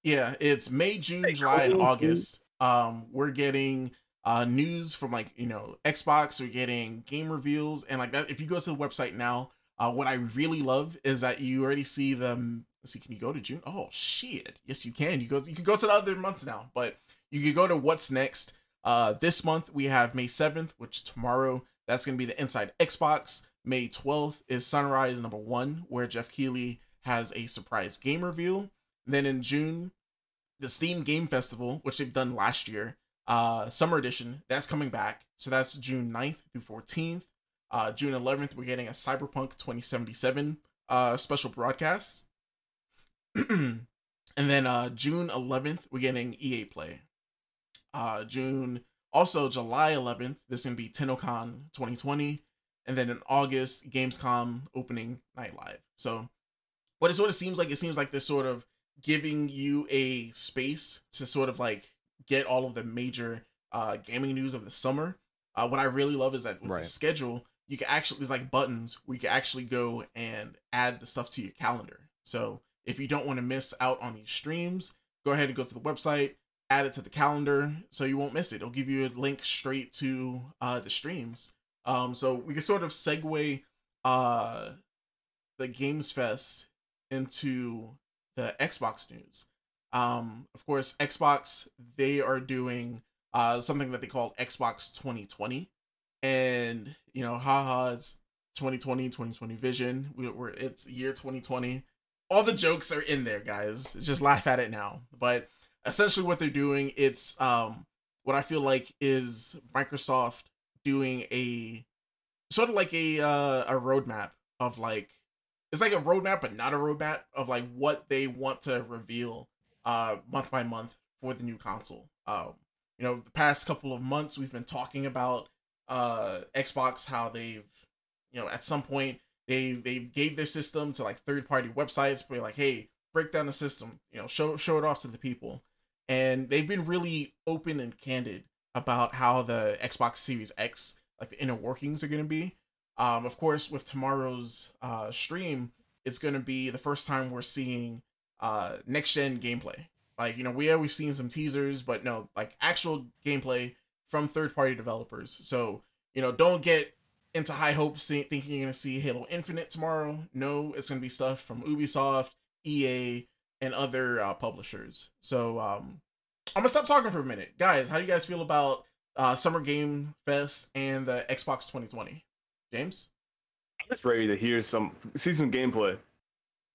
Yeah, it's May, June, Hey, July, and. August. Um, we're getting uh news from like you know Xbox. We're getting game reveals and like that. If you go to the website now, uh, what I really love is that you already see them. Let's see, can you go to June? Oh shit, yes you can. You go. You can go to the other months now, but you can go to what's next. Uh, this month we have May seventh, which is tomorrow. That's gonna be the Inside Xbox. May twelfth is Sunrise number one, where Geoff Keighley has a surprise game reveal. Then in June, the Steam Game Festival, which they've done last year, uh, Summer Edition, that's coming back. So that's June 9th through 14th. Uh, June 11th, we're getting a Cyberpunk 2077 uh, special broadcast. [CLEARS THROAT] and then uh, June 11th, we're getting EA Play. Uh, June, also July 11th, this is going to be TennoCon 2020. And then in August, Gamescom opening night live. So what it sort of seems like, it seems like this sort of giving you a space to sort of like get all of the major uh gaming news of the summer. Uh what I really love is that with Right. the schedule, you can actually there's like buttons where you can actually go and add the stuff to your calendar. So if you don't want to miss out on these streams, go ahead and go to the website, add it to the calendar so you won't miss it. It'll give you a link straight to uh the streams. Um so we can sort of segue uh the Games Fest into the Xbox news. Um, of course, Xbox they are doing uh something that they call Xbox 2020, and you know, haha, it's 2020, 2020 vision. We, we're it's year 2020. All the jokes are in there, guys. Just laugh at it now. But essentially, what they're doing, it's um what I feel like is Microsoft doing a sort of like a uh, a roadmap of like it's like a roadmap but not a roadmap of like what they want to reveal uh month by month for the new console. Um you know the past couple of months we've been talking about uh xbox how they've you know at some point they they gave their system to like third party websites where like hey break down the system you know show show it off to the people. And they've been really open and candid about how the xbox series x like the inner workings are going to be um, of course, with tomorrow's uh, stream, it's going to be the first time we're seeing uh, next gen gameplay. Like, you know, we have we've seen some teasers, but no, like actual gameplay from third party developers. So, you know, don't get into high hopes thinking you're going to see Halo Infinite tomorrow. No, it's going to be stuff from Ubisoft, EA, and other uh, publishers. So, um, I'm going to stop talking for a minute. Guys, how do you guys feel about uh, Summer Game Fest and the Xbox 2020? James? I'm just ready to hear some, see some gameplay.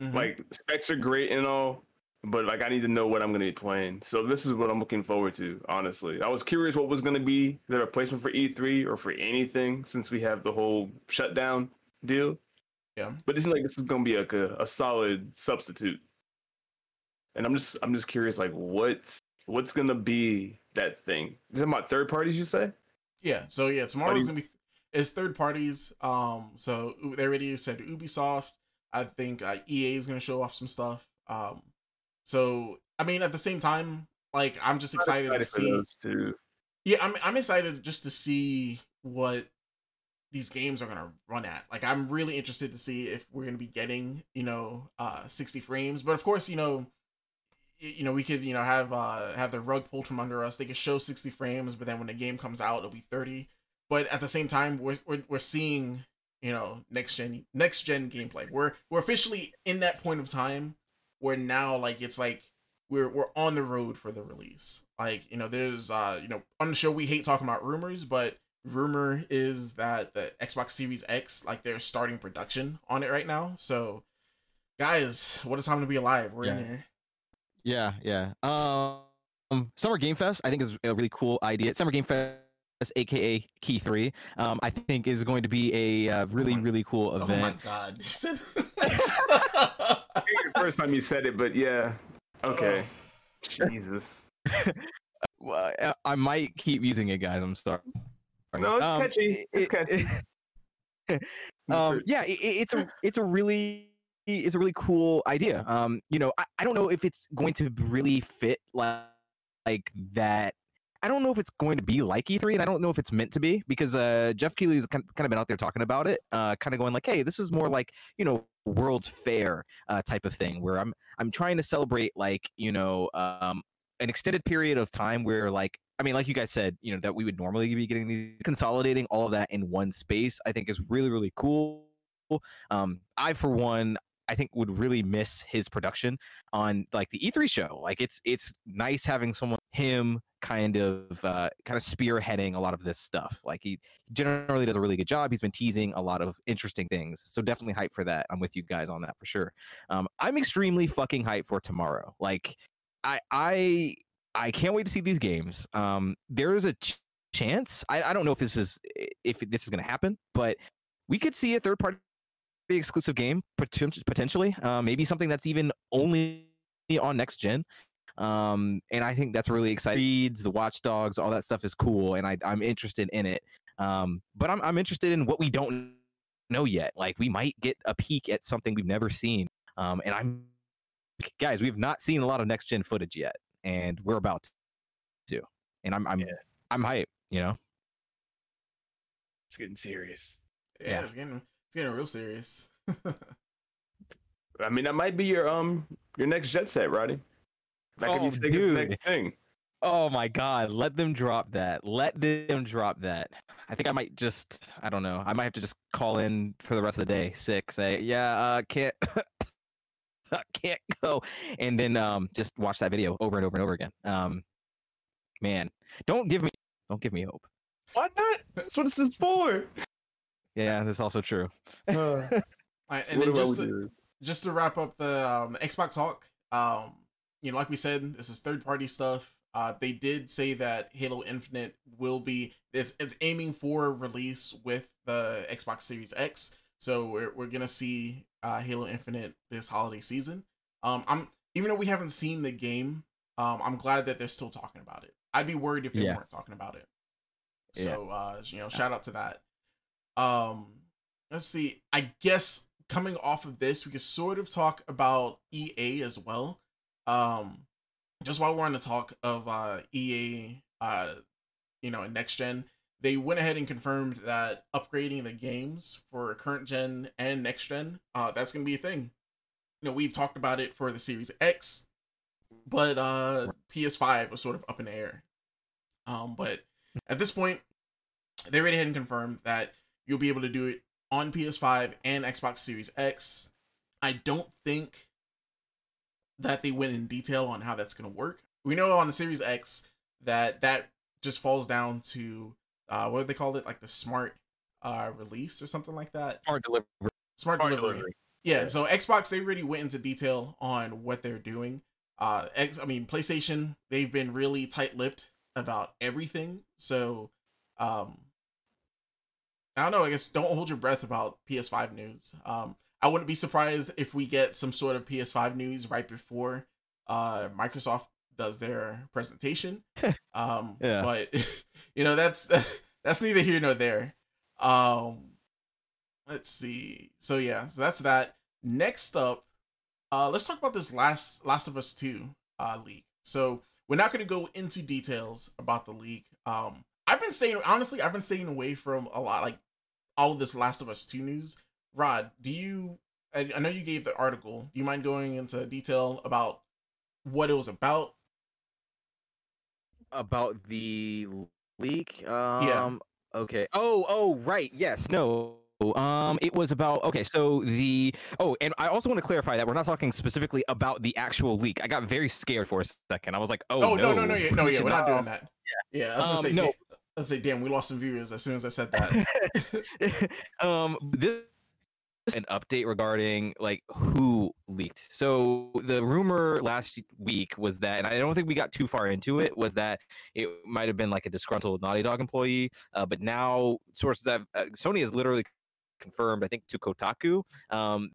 Mhm. Like specs are great and all, but like I need to know what I'm gonna be playing. So this is what I'm looking forward to. Honestly, I was curious what was gonna be the replacement for E3 or for anything since we have the whole shutdown deal. Yeah. But it seems like this is gonna be like a, a solid substitute. And I'm just I'm just curious like what's what's gonna be that thing? You talking about third parties? You say? Yeah. So yeah, tomorrow's you- gonna be is third parties. Um, so they already said Ubisoft. I think uh, EA is gonna show off some stuff. Um, so I mean, at the same time, like I'm just excited to for see. those two. Yeah, I'm I'm excited just to see what these games are gonna run at. Like I'm really interested to see if we're gonna be getting, you know, uh 60 frames. But of course, you know, you know, we could, you know, have uh have the rug pulled from under us. They could show 60 frames, but then when the game comes out, it'll be 30. But at the same time, we're we're, we're seeing, you know, next gen next gen gameplay. We're we're officially in that point of time where now like it's like we're we're on the road for the release. Like, you know, there's uh, you know, on the show we hate talking about rumors, but rumor is that the Xbox Series X, like they're starting production on it right now. So guys, what a time to be alive. We're in Yeah. here. Yeah, yeah. Um, Summer Game Fest, I think is a really cool idea. Summer Game Fest, aka Key Three, um, I think is going to be a uh, really, my- really cool event. Oh my god. I think the first time you said it, but yeah. Okay. Oh. Jesus. [LAUGHS] Well, I- I might keep using it, guys. I'm sorry. No, it's Um, catchy. It's catchy. [LAUGHS] um yeah it, it- it's a it's a really it's a really cool idea um you know I, I don't know if it's going to really fit like like that i don't know if it's going to be like e3 and i don't know if it's meant to be because uh geoff keighley's kind of been out there talking about it uh kind of going like hey this is more like you know world's fair uh type of thing where i'm i'm trying to celebrate like you know um an extended period of time where like I mean, like you guys said, you know, that we would normally be getting these consolidating all of that in one space, I think is really, really cool. Um, I, for one, I think would really miss his production on like the E3 show. Like it's it's nice having someone him kind of uh, kind of spearheading a lot of this stuff. Like he generally does a really good job. He's been teasing a lot of interesting things. So definitely hype for that. I'm with you guys on that for sure. Um, I'm extremely fucking hyped for tomorrow. Like I I I can't wait to see these games. Um, there is a ch- chance. I, I don't know if this is if this is going to happen, but we could see a third party exclusive game potentially. Uh, maybe something that's even only on next gen. Um, and I think that's really exciting. Reads the Watch Dogs, all that stuff is cool, and I, I'm interested in it. Um, but I'm I'm interested in what we don't know yet. Like we might get a peek at something we've never seen. Um, and I'm guys, we've not seen a lot of next gen footage yet and we're about to. And I'm I'm Yeah. I'm hyped, you know. It's getting serious. yeah, Yeah. it's getting it's getting real serious. [LAUGHS] I mean, that might be your um your next jet set, Roddy. That could Oh, be Sega's dude. next thing. Oh my god, let them drop that. Let them drop that. I think I might just I don't know. I might have to just call in for the rest of the day, sick, say, yeah, uh can't [LAUGHS] I can't go. And then um just watch that video over and over and over again. Um man, don't give me don't give me hope. Why not? That's what this is for. Yeah, that's also true. [LAUGHS] All right, and What then about just we to, do? just to wrap up the um, Xbox talk, um, you know, like we said, this is third party stuff. Uh, they did say that Halo Infinite will be it's it's aiming for release with the Xbox Series X. So we're we're gonna see uh, Halo Infinite this holiday season. Um, I'm even though we haven't seen the game, um, I'm glad that they're still talking about it. I'd be worried if they Yeah. weren't talking about it. Yeah. So uh, you know, shout out to that. Um, let's see. I guess coming off of this, we could sort of talk about EA as well. Um, just while we're on the talk of uh EA, uh, you know, next gen, they went ahead and confirmed that upgrading the games for current gen and next gen, uh, that's gonna be a thing. You know, we've talked about it for the Series X, but uh, PS5 was sort of up in the air. Um, but at this point, they went ahead and confirmed that you'll be able to do it on PS5 and Xbox Series X. I don't think that they went in detail on how that's going to work. We know on the Series X that that just falls down to uh, what do they call it, like the smart uh, release or something like that. Smart delivery. Smart, Smart delivery. delivery. Yeah, Yeah. so Xbox they really went into detail on what they're doing. Uh, X, I mean PlayStation they've been really tight-lipped about everything. So, um, I don't know. I guess don't hold your breath about PS5 news. Um, I wouldn't be surprised if we get some sort of PS5 news right before uh Microsoft does their presentation. [LAUGHS] Um, Yeah. but [LAUGHS] you know that's [LAUGHS] that's neither here nor there. Um, let's see. So yeah, so that's that. Next up, uh, let's talk about this last Last of Us Two uh leak. So we're not going to go into details about the leak. Um, I've been saying honestly, I've been staying away from a lot like all of this Last of Us Two news. Rod, do you? I, I know you gave the article. Do you mind going into detail about what it was about? about the leak. Um, Okay. Oh, oh, right. Yes. No. Um, it was about okay. So the oh, and I also want to clarify that we're not talking specifically about the actual leak. I got very scared for a second. I was like, oh, Oh, no, no, no, no, yeah, no, yeah, we're not doing that. Yeah, yeah. I was gonna Um, say no. I was gonna say, damn, we lost some viewers as soon as I said that. [LAUGHS] um this is an update regarding like who leaked. So the rumor last week was that and i don't think we got too far into it was that it might have been like a disgruntled naughty dog employee uh, but now sources have uh, sony has literally confirmed i think to kotaku um,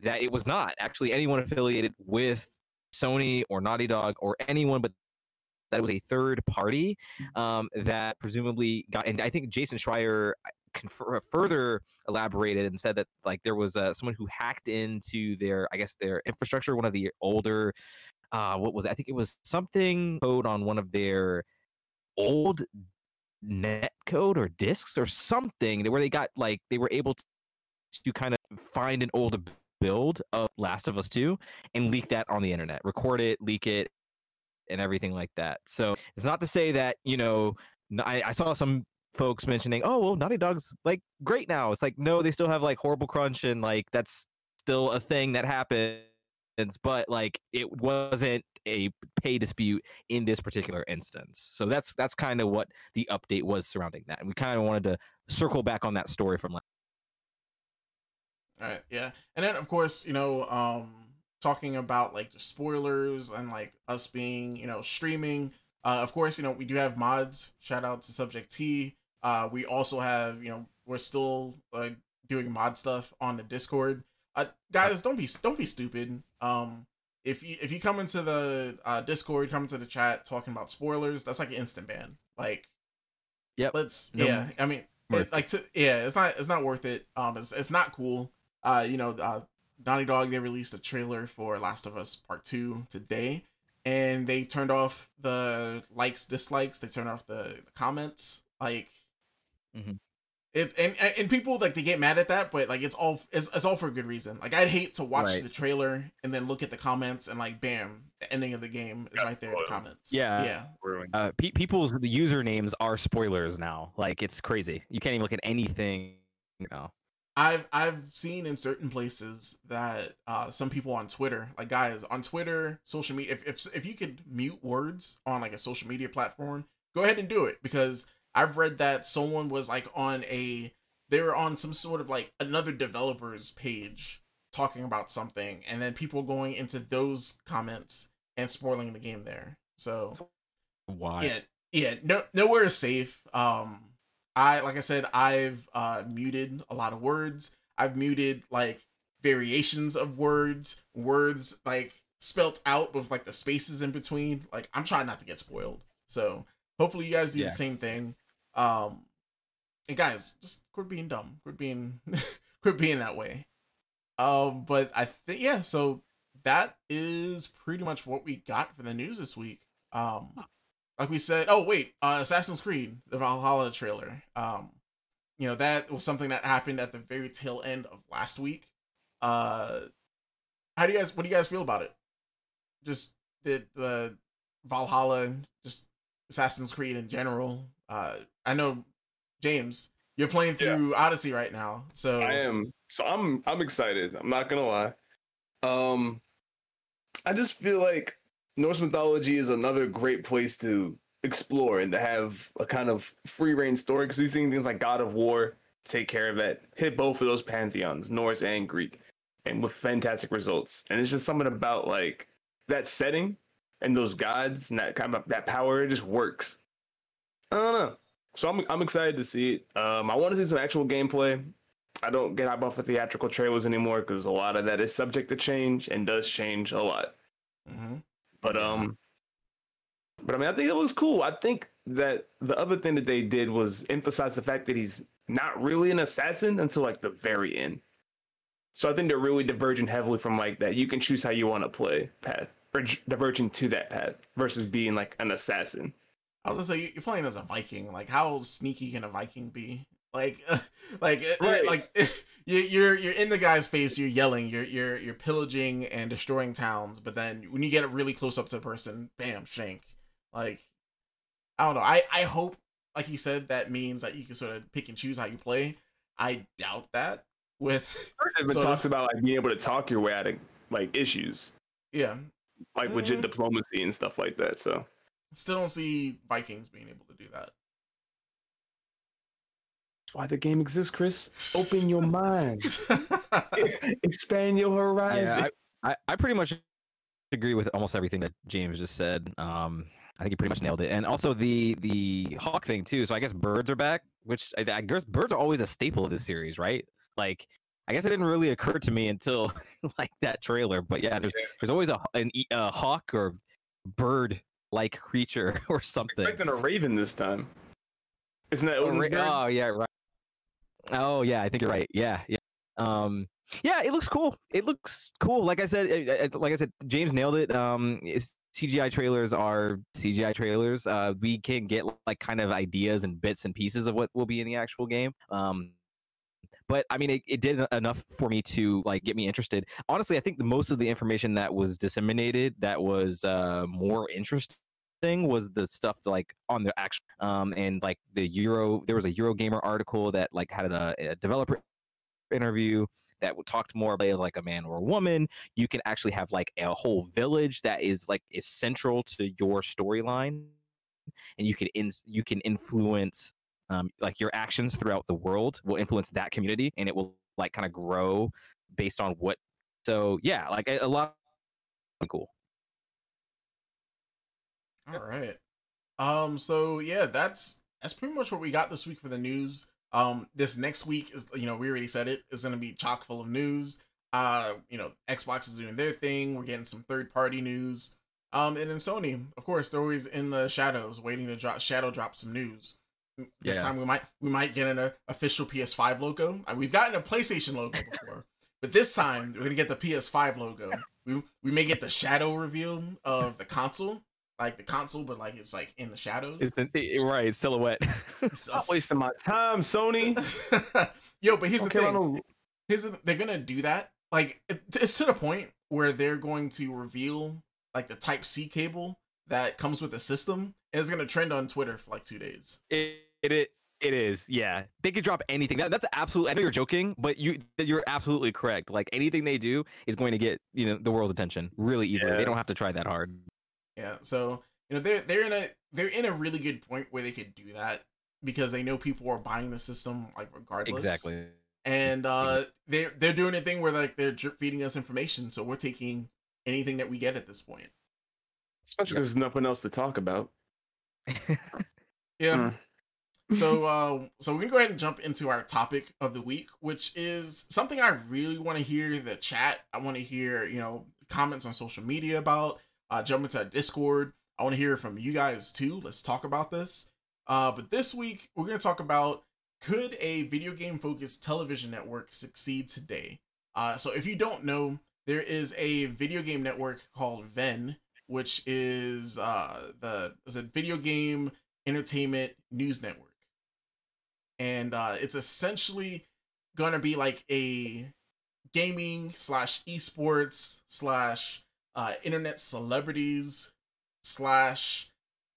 that it was not actually anyone affiliated with sony or naughty dog or anyone but that it was a third party um, that presumably got and i think jason schreier confer- further elaborated and said that like there was uh, someone who hacked into their i guess their infrastructure one of the older uh what was it? i think it was something code on one of their old net code or discs or something where they got like they were able to, to kind of find an old build of last of us 2 and leak that on the internet record it leak it and everything like that so it's not to say that you know I saw some folks mentioning, oh well, Naughty Dog's like great now. It's like no, they still have like horrible crunch and like that's still a thing that happens, but like it wasn't a pay dispute in this particular instance. So that's that's kind of what the update was surrounding that, and we kind of wanted to circle back on that story from last. All right, yeah, and then of course, you know, um, talking about like the spoilers and like us being, you know, streaming. Uh, of course, you know, we do have mods. Shout out to Subject T. Uh, we also have, you know, we're still like doing mod stuff on the Discord. Uh, guys, don't be don't be stupid. Um, if you if you come into the uh, Discord, come into the chat talking about spoilers, that's like an instant ban. Like, yeah, let's No yeah. I mean, it, like to yeah, it's not it's not worth it. Um, it's it's not cool. Uh, you know, uh, Naughty Dog they released a trailer for Last of Us Part Two today, and they turned off the likes, dislikes. They turned off the, the comments. Like, Mhm. it and and- and people like they get mad at that, but like it's all it's, it's all for a good reason. Like I'd hate to watch Right. the trailer and then look at the comments and like, bam, the ending of the game is Got right there in the comments. Yeah. yeah. Ruined. Uh, pe- people's usernames are spoilers now. Like it's crazy. You can't even look at anything. You know. I've I've seen in certain places that uh, some people on Twitter, like guys on Twitter, social media, if, if if you could mute words on like a social media platform, go ahead and do it because I've read that someone was like on a they were on some sort of like another developer's page talking about something, and then people going into those comments and spoiling the game there. So Why? yeah, yeah. No, nowhere is safe. Um, I like I said, I've uh muted a lot of words. I've muted like variations of words, words like spelt out with like the spaces in between. Like I'm trying not to get spoiled. So hopefully you guys do Yeah. the same thing. Um, and guys, just quit being dumb. Quit being, [LAUGHS] quit being that way. Um, but I think yeah. So that is pretty much what we got for the news this week. Um, like we said, oh wait, uh, Assassin's Creed, the Valhalla trailer. Um, you know that was something that happened at the very tail end of last week. Uh, how do you guys? What do you guys feel about it? Just the the Valhalla, just Assassin's Creed in general. Uh, I know James, you're playing Yeah. through Odyssey right now, so I am. So I'm I'm excited. I'm not gonna lie. Um I just feel like Norse mythology is another great place to explore and to have a kind of free reign story because we've seen things like God of War take care of that, hit both of those pantheons, Norse and Greek, and with fantastic results. And it's just something about like that setting and those gods and that kind of that power, it just works. I don't know. So I'm I'm excited to see it. Um, I want to see some actual gameplay. I don't get hype off of theatrical trailers anymore because a lot of that is subject to change and does change a lot. Mhm. But um, but I mean, I think it looks cool. I think that the other thing that they did was emphasize the fact that he's not really an assassin until like the very end. So I think they're really diverging heavily from like that. You can choose how you want to play path, or diverging to that path versus being like an assassin. I was gonna say you're playing as a Viking. Like, how sneaky can a Viking be? Like, [LAUGHS] like, uh, Right. like [LAUGHS] you- you're you're in the guy's face. You're yelling. You're you're you're pillaging and destroying towns. But then when you get really close up to the person, bam, shank. Like, I don't know. I I hope, like he said, that means that you can sort of pick and choose how you play. I doubt that. With [LAUGHS] It Sort of. talks about like being able to talk your way out of like issues, yeah, like legit Mhm. diplomacy and stuff like that. So still don't see Vikings being able to do that. That's why the game exists, Chris. Open your mind, [LAUGHS] expand your horizon. Yeah, I, I, I pretty much agree with almost everything that James just said. Um, I think he pretty much nailed it, and also the the hawk thing too. So I guess birds are back, which I, I guess birds are always a staple of this series, right? Like, I guess it didn't really occur to me until [LAUGHS] like that trailer. But yeah, there's there's always a an, e- a hawk or bird like creature [LAUGHS] or something. expecting a raven this time. Isn't that Oh, Odin's ra- bird? oh yeah, right. Oh yeah, I think you're right. Yeah, yeah. Um, yeah, it looks cool. It looks cool. Like I said, uh, uh, like I said, James nailed it. Um, CGI trailers are CGI trailers. Uh, we can get like kind of ideas and bits and pieces of what will be in the actual game. Um, but I mean, it, it did enough for me to like get me interested. Honestly, I think the most of the information that was disseminated that was uh, more interesting was the stuff like on the actual um and like the Euro. There was a Eurogamer article that like had a, a developer interview that talked more about like a man or a woman. You can actually have like a whole village that is like is central to your storyline, and you can in you can influence um, like your actions throughout the world will influence that community, and it will like kind of grow based on what. So yeah, like a, a lot cool. All right. Um. So yeah, that's that's pretty much what we got this week for the news. Um. This next week is, you know, we already said it is going to be chock full of news. Uh. You know, Xbox is doing their thing. We're getting some third party news. Um. And then Sony, of course, they're always in the shadows, waiting to drop shadow drop some news. This Yeah. time we might we might get an uh, official PS5 logo. Uh, We've gotten a PlayStation logo before, [LAUGHS] but this time we're gonna get the PS5 logo. We we may get the shadow reveal of the console, like the console, but like it's like in the shadows. It's an, i- right silhouette. [LAUGHS] Stop wasting my time, Sony. [LAUGHS] Yo, but here's Don't the thing. about Here's the, they're gonna do that. Like it, it's to the point where they're going to reveal like the Type C cable that comes with the system, and it's gonna trend on Twitter for like two days. it, it it it is yeah they could drop anything that, that's absolutely i know you're joking but you you're absolutely correct like anything they do is going to get you know the world's attention really easily Yeah. they don't have to try that hard Yeah, so you know they're they're in a they're in a really good point where they could do that because they know people are buying the system like regardless. exactly and uh they're they're doing a thing where like they're drip feeding us information, so we're taking anything that we get at this point. Especially because there's nothing else to talk about. Yeah. Mm. so [LAUGHS] uh so we're gonna go ahead and jump into our topic of the week, which is something I really want to hear the chat. I want to hear, you know, comments on social media about. Uh jump into Discord. I want to hear from you guys too. Let's talk about this. Uh but this week we're gonna talk about could a video game focused television network succeed today? Uh so if you don't know, there is a video game network called VENN which is uh the is a video game entertainment news network. And uh it's essentially gonna be like a gaming slash esports slash uh internet celebrities slash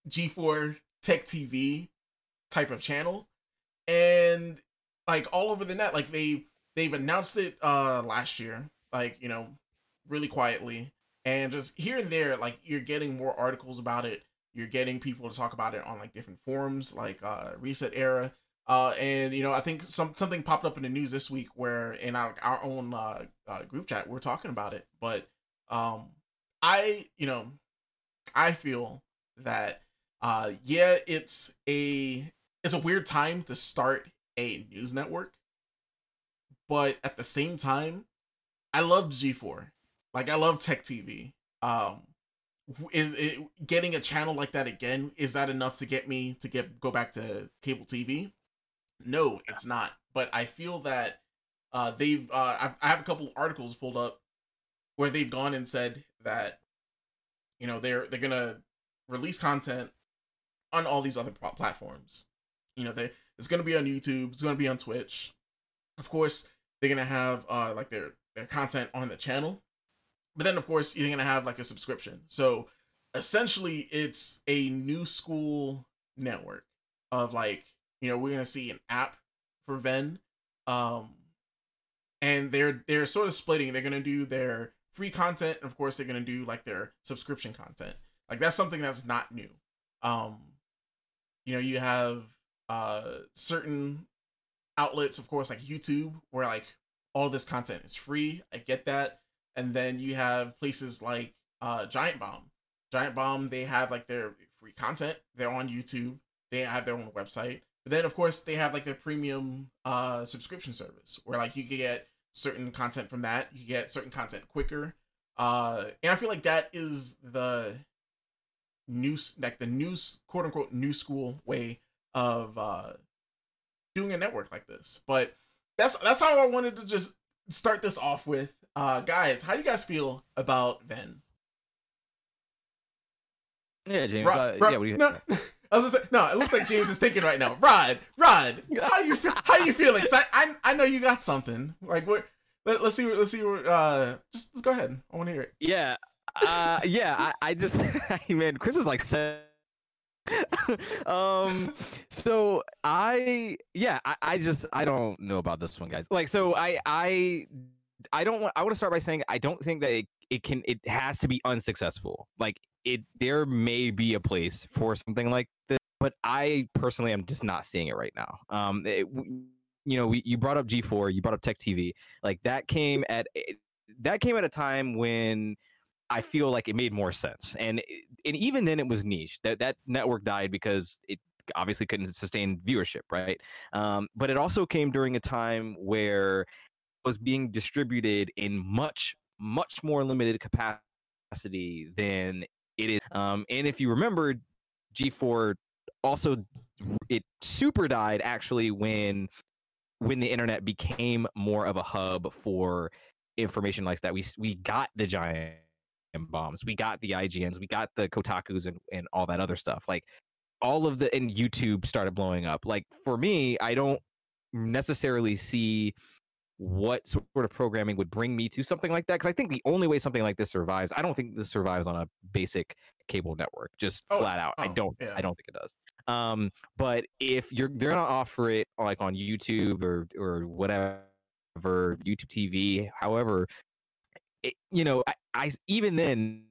G4 Tech TV type of channel. And like all over the net, like they they've announced it uh last year, like, you know, really quietly. And just here and there, like you're getting more articles about it. You're getting people to talk about it on like different forums, like uh ResetEra. Uh, and you know, I think some something popped up in the news this week where in our our own uh, uh group chat we're talking about it. But um, I you know, I feel that uh yeah, it's a it's a weird time to start a news network, but at the same time, I loved G4. Like I love Tech TV. Um, is it getting a channel like that again? Is that enough to get me to get go back to cable TV? No, it's not. But I feel that uh, they've uh, I've, I have a couple articles pulled up where they've gone and said that you know they're they're gonna release content on all these other platforms. You know, they it's gonna be on YouTube. It's gonna be on Twitch. Of course, they're gonna have uh like their their content on the channel, but then of course you're gonna have like a subscription. So essentially, it's a new school network of like you know we're gonna see an app for VENN, um, and they're they're sort of splitting. They're gonna do their free content, and of course they're gonna do like their subscription content. Like that's something that's not new. Um, you know, you have uh certain outlets, of course, like YouTube, where like all this content is free. I get that. And then you have places like uh Giant Bomb. Giant Bomb, they have like their free content. They're on YouTube. They have their own website. But then of course they have like their premium uh subscription service where like you can get certain content from that. You get certain content quicker. Uh and I feel like that is the news like the news quote unquote new school way of uh doing a network like this. But that's that's how I wanted to just start this off with. Uh guys, how do you guys feel about VENN? Yeah, James. Rod, uh, Rod- yeah, what do you no, [LAUGHS] I was say, no, it looks like James is thinking right now. Rod, Rod, how you how you feeling? I, I I know you got something. Like what let, let's see let's see uh just, let's go ahead. I want to hear it. Yeah. Uh yeah, I, I just [LAUGHS] man, Chris is like [LAUGHS] um so I yeah, I, I just I don't know about this one, guys. Like so I I I don't want I want to start by saying I don't think that it, it can it has to be unsuccessful. Like it there may be a place for something like this, but I personally am just not seeing it right now. Um it, you know, we, you brought up G4, you brought up Tech TV. Like that came at that came at a time when I feel like it made more sense. And and even then it was niche. That that network died because it obviously couldn't sustain viewership, right? Um, but it also came during a time where it was being distributed in much much more limited capacity than it is. Um, and if you remember, G4 also it super died actually when when the internet became more of a hub for information like that. We we got the giant bombs, we got the IGNs, we got the Kotaku's and and all that other stuff. Like all of the and YouTube started blowing up. Like for me, I don't necessarily see what sort of programming would bring me to something like that because I think the only way something like this survives, I don't think this survives on a basic cable network, just Oh, flat out. I oh, don't. yeah. I don't think it does. Um, but if you're they're gonna offer it like on YouTube or or whatever YouTube TV, however, it, you know, I even then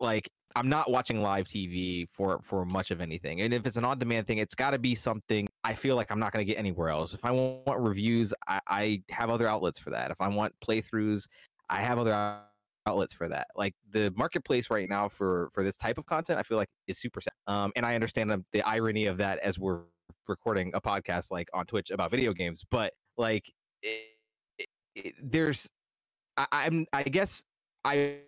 like I'm not watching live TV for for much of anything. And if it's an on demand thing, it's got to be something I feel like I'm not going to get anywhere else. If I want, reviews, I, I have other outlets for that. If I want playthroughs, I have other outlets for that. Like the marketplace right now for for this type of content, I feel like is super. sad. Um, and I understand the, irony of that as we're recording a podcast like on Twitch about video games, but like it, it, there's I, I'm I guess I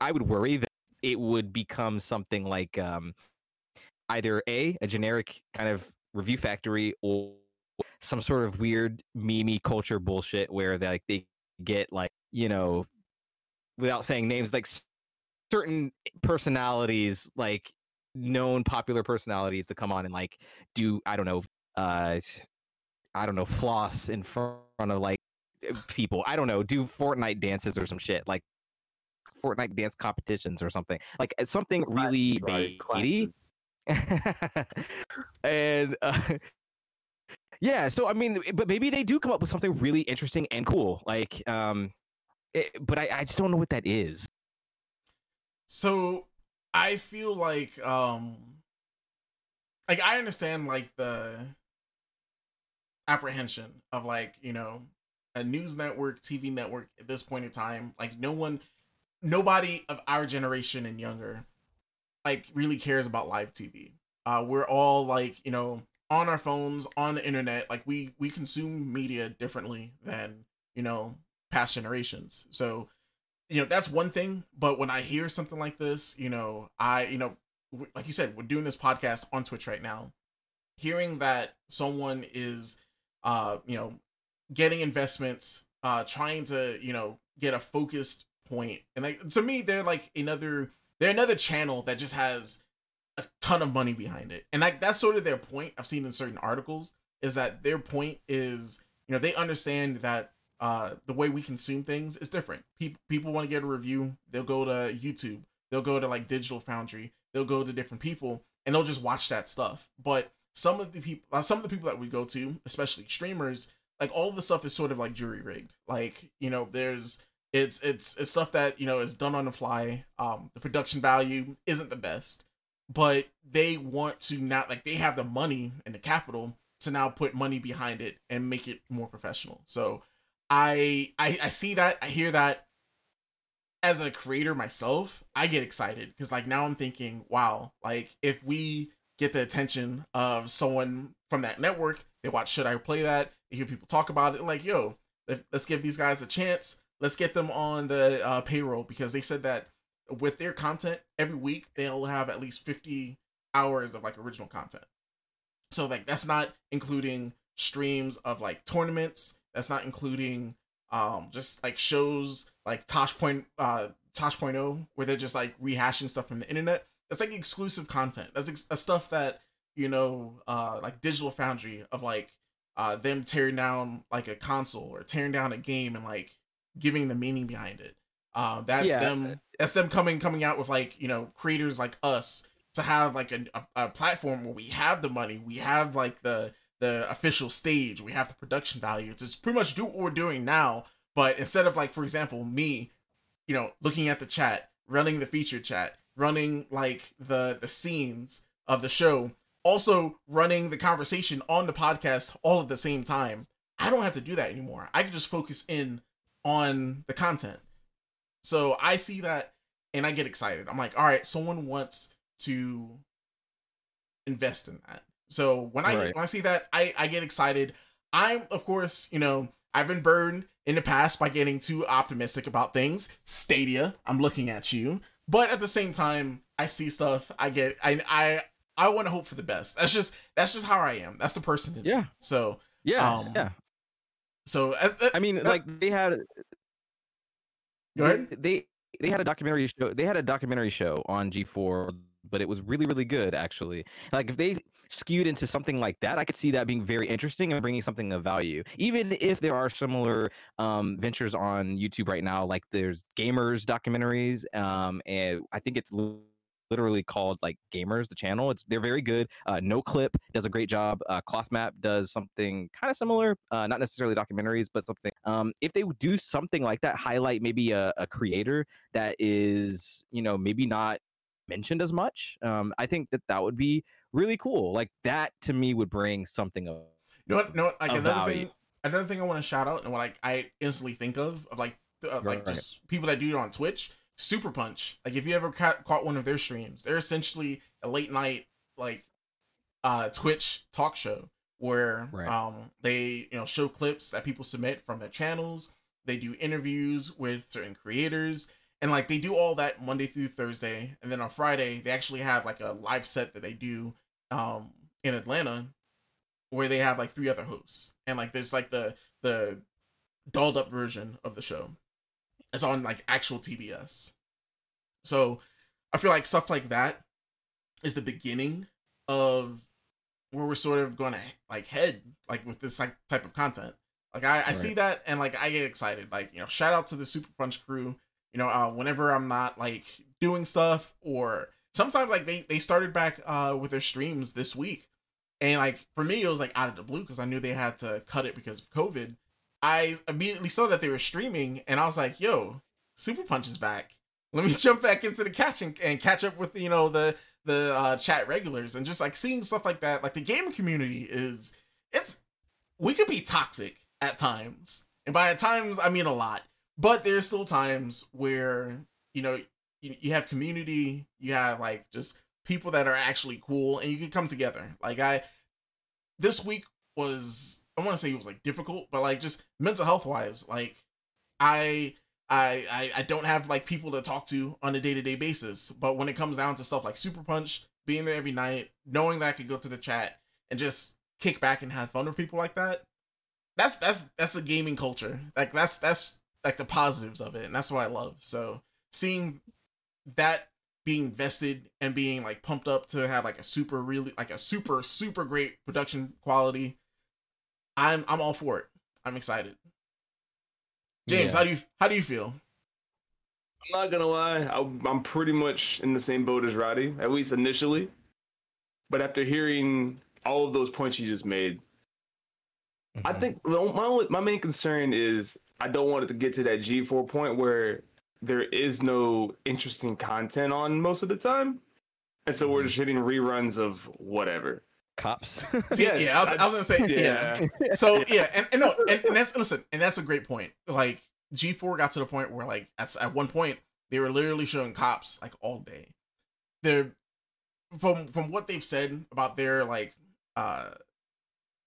I would worry that it would become something like um, either a a generic kind of review factory or some sort of weird meme culture bullshit where they like they get like you know without saying names like certain personalities, like known popular personalities, to come on and like do I don't know, uh, I don't know, floss in front of like people. I don't know, do Fortnite dances or some shit like Fortnite dance competitions or something like something really Right, baity. [LAUGHS] and uh, [LAUGHS] yeah, so I mean, but maybe they do come up with something really interesting and cool. Like, um, it, but I, I just don't know what that is. So I feel like um like I understand like the apprehension of like, you know, a news network, TV network at this point in time, like no one nobody of our generation and younger like really cares about live TV. Uh we're all like, you know, on our phones, on the internet, like we we consume media differently than, you know, past generations. So you know that's one thing but when i hear something like this you know i you know like you said we're doing this podcast on twitch right now hearing that someone is uh you know getting investments uh trying to you know get a focused point and like to me they're like another they're another channel that just has a ton of money behind it. And like that's sort of their point i've seen in certain articles is that their point is you know they understand that uh the way we consume things is different. People people want to get a review they'll go to youtube they'll go to like digital foundry they'll go to different people and they'll just watch that stuff. But some of the people uh, some of the people that we go to especially streamers like all the stuff is sort of like jury rigged like you know there's it's it's it's stuff that you know is done on the fly um the production value isn't the best but they want to not like they have the money and the capital to now put money behind it and make it more professional so I, I I see that, I hear that. As a creator myself, I get excited because like now I'm thinking, wow, like if we get the attention of someone from that network, they watch Should I Play That? They hear people talk about it, like, yo, let- let's give these guys a chance. Let's get them on the uh, payroll because they said that with their content every week they'll have at least 50 hours of like original content. So like that's not including streams of like tournaments. That's not including um just like shows like Tosh Point uh tosh Tosh.0 where they're just like rehashing stuff from the internet. That's like exclusive content. That's, ex- stuff that you know uh like Digital Foundry of like uh them tearing down like a console or tearing down a game and like giving the meaning behind it. Uh, that's Yeah. them. That's them coming coming out with like you know creators like us to have like a, a, a platform where we have the money, we have like the the official stage, we have the production value It's, pretty much do what we're doing now. But instead of like, for example, me, you know, looking at the chat, running the feature chat, running like the the scenes of the show, also running the conversation on the podcast all at the same time. I don't have to do that anymore. I can just focus in on the content. So I see that and I get excited. I'm like, all right, someone wants to invest in that. So when I Right. when I see that, I I get excited. I'm of course, you know, I've been burned in the past by getting too optimistic about things. Stadia, I'm looking at you. But at the same time, I see stuff. I get I I I want to hope for the best. That's just that's just how I am. That's the person. me. Yeah, So yeah, Um, yeah. So uh, uh, I mean, that- like they had go ahead. They, they they had a documentary show. They had a documentary show on G4, but it was really really good actually. Like if they skewed into something like that, I could see that being very interesting and bringing something of value. Even if there are similar um, ventures on YouTube right now, like there's gamers documentaries, um, and I think it's literally called like gamers the channel it's they're very good uh Noclip does a great job uh Clothmap does something kind of similar uh not necessarily documentaries but something um if they do something like that highlight maybe a, a creator that is you know maybe not mentioned as much um i think that that would be really cool like that to me would bring something of You know what? No, like another value. thing. Another thing I want to shout out and what like I instantly think of of like uh, like Right. just people that do it on Twitch. Super Punch. Like if you ever ca- caught one of their streams, they're essentially a late night like uh Twitch talk show where Right. um they you know show clips that people submit from their channels. They do interviews with certain creators and like they do all that Monday through Thursday and then on Friday they actually have like a live set that they do um in Atlanta where they have like three other hosts and like there's like the the dolled up version of the show it's on like actual tbs So I feel like stuff like that is the beginning of where we're sort of going to like head like with this like type of content. Like I, I see that and like I get excited. Like you know, shout out to the Super Punch crew. You know, uh, whenever I'm not like doing stuff or sometimes like they they started back uh with their streams this week, and like for me it was like out of the blue because I knew they had to cut it because of COVID. I immediately saw that they were streaming and I was like, yo, Super Punch is back. Let me [LAUGHS] jump back into the catch and, and catch up with you know the the uh, chat regulars and just like seeing stuff like that. Like the gaming community is it's we could be toxic at times, and by at times I mean a lot. But there's still times where you know you, you have community, you have like just people that are actually cool, and you can come together. Like I this week was I want to say it was like difficult, but like just mental health wise, like I I, I don't have like people to talk to on a day to day basis. But when it comes down to stuff like Super Punch, being there every night, knowing that I could go to the chat and just kick back and have fun with people like that, that's that's that's a gaming culture. Like that's that's like the positives of it, and that's what I love. So seeing that being vested and being like pumped up to have like a super really like a super super great production quality, I'm I'm all for it. I'm excited. James, yeah. how do you how do you feel? I'm not gonna lie, I, am pretty much in the same boat as Roddy, at least initially. But after hearing all of those points you just made, mm-hmm. I think my only, my main concern is I don't want it to get to that G4 point where there is no interesting content on most of the time, and so we're just hitting reruns of whatever cops. [LAUGHS] See, yes, yeah, I was, I was, gonna say yeah. yeah. So yeah, and, and no, and, and, that's listen, and that's a great point. Like G four got to the point where like at at one point they were literally showing cops like all day. They're from from what they've said about their like uh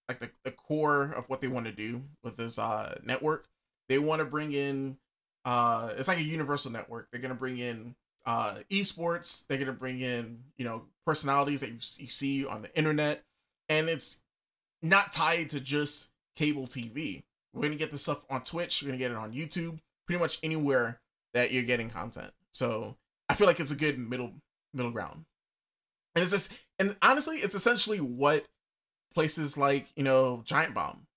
like the, the core of what they want to do with this uh network. They want to bring in uh it's like a universal network. They're gonna bring in uh, esports. They're gonna bring in you know personalities that you, you see on the internet, and it's not tied to just cable TV. We're gonna get this stuff on Twitch. We're gonna get it on YouTube. Pretty much anywhere that you're getting content. So I feel like it's a good middle middle ground. And it's this, and honestly, it's essentially what places like you know Giant Bomb,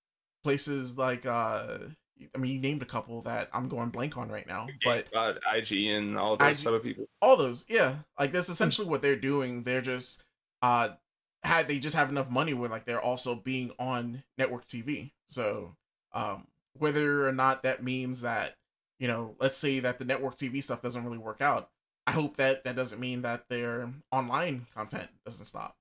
places like uh I mean, you named a couple that I'm going blank on right now, but uh, IGN, all those IG, type of people, all those, yeah, like that's essentially what they're doing. They're just uh had they just have enough money where like they're also being on network TV. So um whether or not that means that you know, let's say that the network TV stuff doesn't really work out, I hope that that doesn't mean that their online content doesn't stop.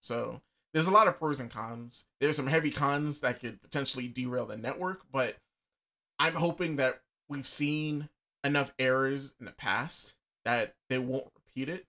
So there's a lot of pros and cons. There's some heavy cons that could potentially derail the network, but I'm hoping that we've seen enough errors in the past that they won't repeat it.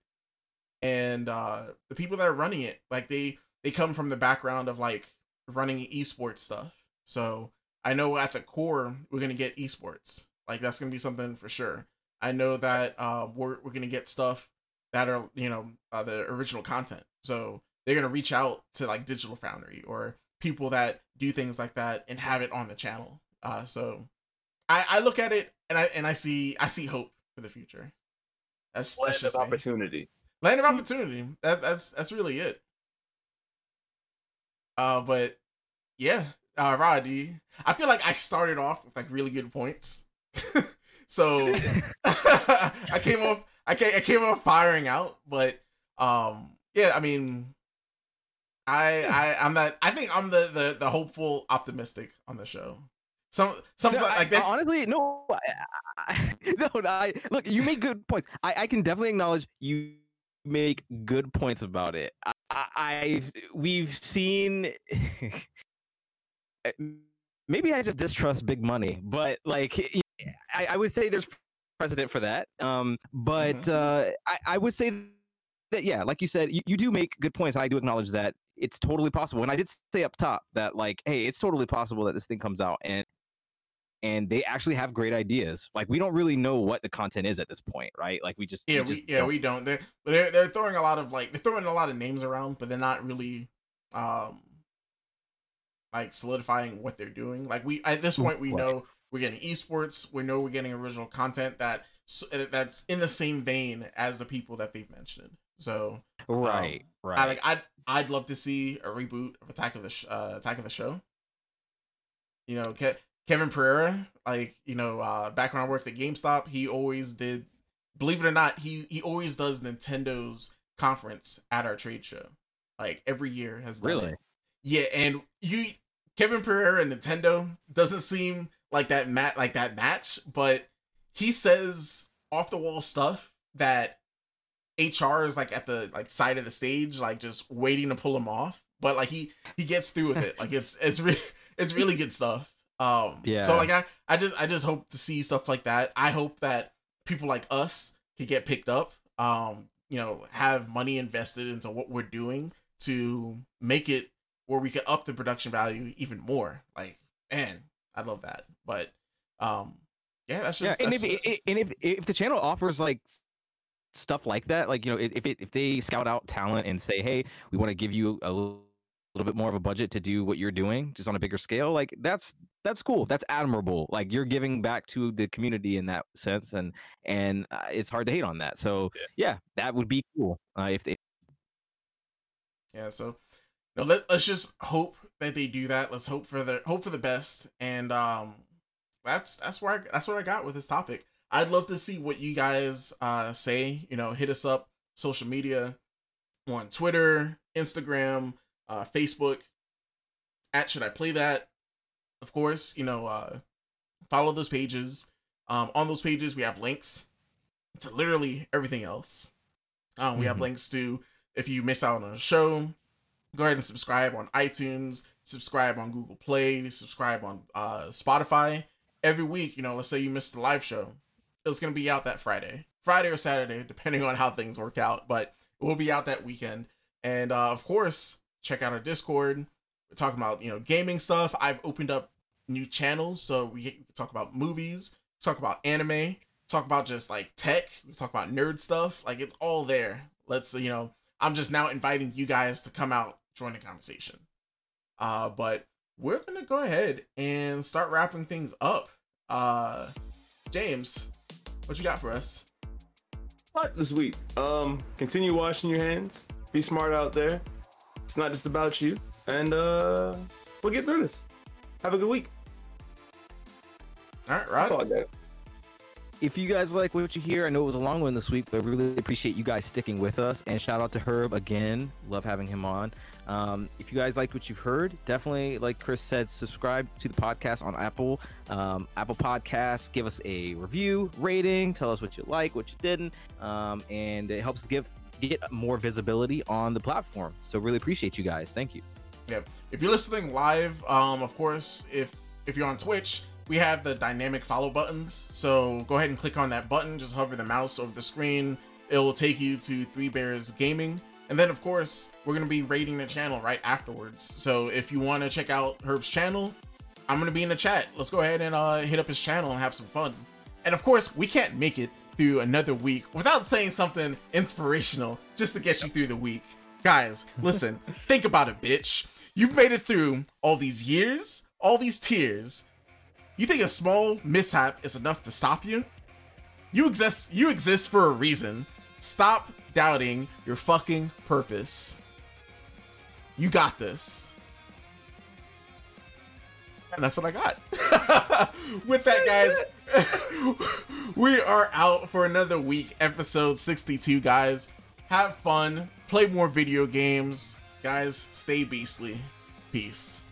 And uh the people that are running it, like they they come from the background of like running esports stuff. So I know at the core we're gonna get esports. Like that's gonna be something for sure. I know that uh, we're we're gonna get stuff that are you know uh, the original content. So they're gonna reach out to like Digital Foundry or people that do things like that and have it on the channel. Uh, so I, I look at it and I and I see I see hope for the future. That's land that's just of me. opportunity. Land of opportunity. That that's that's really it. Uh, but yeah, uh, Roddy, I feel like I started off with like really good points, [LAUGHS] so [LAUGHS] I came off I came I came off firing out. But um, yeah, I mean, I I I'm not. I think I'm the the the hopeful optimistic on the show. Some some no, like I, honestly no I, [LAUGHS] no I look you make good points. I I can definitely acknowledge you make good points about it. I, I we've seen [LAUGHS] maybe I just distrust big money, but like I, I would say there's precedent for that. Um, but mm-hmm. uh, I, I would say that yeah, like you said, you, you do make good points. I do acknowledge that it's totally possible. And I did say up top that like, hey, it's totally possible that this thing comes out and and they actually have great ideas. Like we don't really know what the content is at this point, right? Like we just yeah, we just yeah, don't. we don't. They're they're they're throwing a lot of like they're throwing a lot of names around, but they're not really um like solidifying what they're doing. Like we at this point we right. know we're getting esports, we know we're getting original content that that's in the same vein as the people that they've mentioned. So Right, um, right. I like I'd I'd love to see a reboot of Attack of the Sh- uh, Attack of the Show. You know, Ke- Kevin Pereira, like you know, uh, back when I worked at GameStop, he always did. Believe it or not, he he always does Nintendo's conference at our trade show. Like every year has really? it. Yeah, and you Kevin Pereira and Nintendo doesn't seem like that mat like that match, but he says off the wall stuff that HR is like at the like side of the stage, like just waiting to pull him off. But like he he gets through with it. Like it's it's re- [LAUGHS] it's really good stuff. Um Yeah. So like I I just I just hope to see stuff like that. I hope that people like us can get picked up. Um, you know, have money invested into what we're doing to make it where we can up the production value even more. Like, man, I love that. But um yeah, that's Yeah, just and that's, if and if if the channel offers like stuff like that, like you know, if it, if they scout out talent and say, hey, we want to give you a little little bit more of a budget to do what you're doing, just on a bigger scale, like that's that's cool. That's admirable. Like you're giving back to the community in that sense, and and uh, it's hard to hate on that. So yeah, that would be cool uh, if they. Yeah, so no, let, let's just hope that they do that. Let's hope for the hope for the best, and um, that's that's where I, that's what I got with this topic. I'd love to see what you guys uh say. You know, hit us up social media on Twitter, Instagram, uh, Facebook. At should I play that? Of course, you know, uh, follow those pages. Um, on those pages, we have links to literally everything else. Um, we have Mhm. links to if you miss out on a show, go ahead and subscribe on iTunes, subscribe on Google Play, subscribe on uh, Spotify. Every week, you know, let's say you missed the live show, it's gonna be out that Friday, Friday or Saturday, [LAUGHS] depending on how things work out. But it will be out that weekend. And uh, of course, check out our Discord. We're talking about you know gaming stuff. I've opened up new channels, so we talk about movies, talk about anime, talk about just like tech. We talk about nerd stuff. Like it's all there. Let's you know. I'm just now inviting you guys to come out, join the conversation. Uh, but we're gonna go ahead and start wrapping things up. Uh, James, what you got for us? What this week? Um, continue washing your hands. Be smart out there. It's not just about you. And uh, we'll get through this. Have a good week. All right, That's all I got. If you guys like what you hear, I know it was a long one this week, but really appreciate you guys sticking with us. And shout out to Herb again. Love having him on. Um, if you guys like what you've heard, definitely, like Chris said, subscribe to the podcast on Apple, um, Apple Podcasts. Give us a review, rating. Tell us what you like, what you didn't, um, and it helps give get more visibility on the platform. So really appreciate you guys. Thank you. Yeah. If you're listening live, um, of course, if if you're on Twitch, we have the dynamic follow buttons. So go ahead and click on that button. Just hover the mouse over the screen. It will take you to Three Bears Gaming. And then, of course, we're gonna be rating the channel right afterwards. So if you want to check out Herb's channel, I'm gonna be in the chat. Let's go ahead and uh, hit up his channel and have some fun. And of course, we can't make it through another week without saying something inspirational just to get you through the week. Guys, listen, [LAUGHS] think about it, bitch. You've made it through all these years, all these tears. You think a small mishap is enough to stop you? You exist you exist for a reason. Stop doubting your fucking purpose. You got this. And that's what I got. [LAUGHS] With that, guys, [LAUGHS] we are out for another week, episode 62, guys. Have fun, play more video games. Guys, stay beastly. Peace.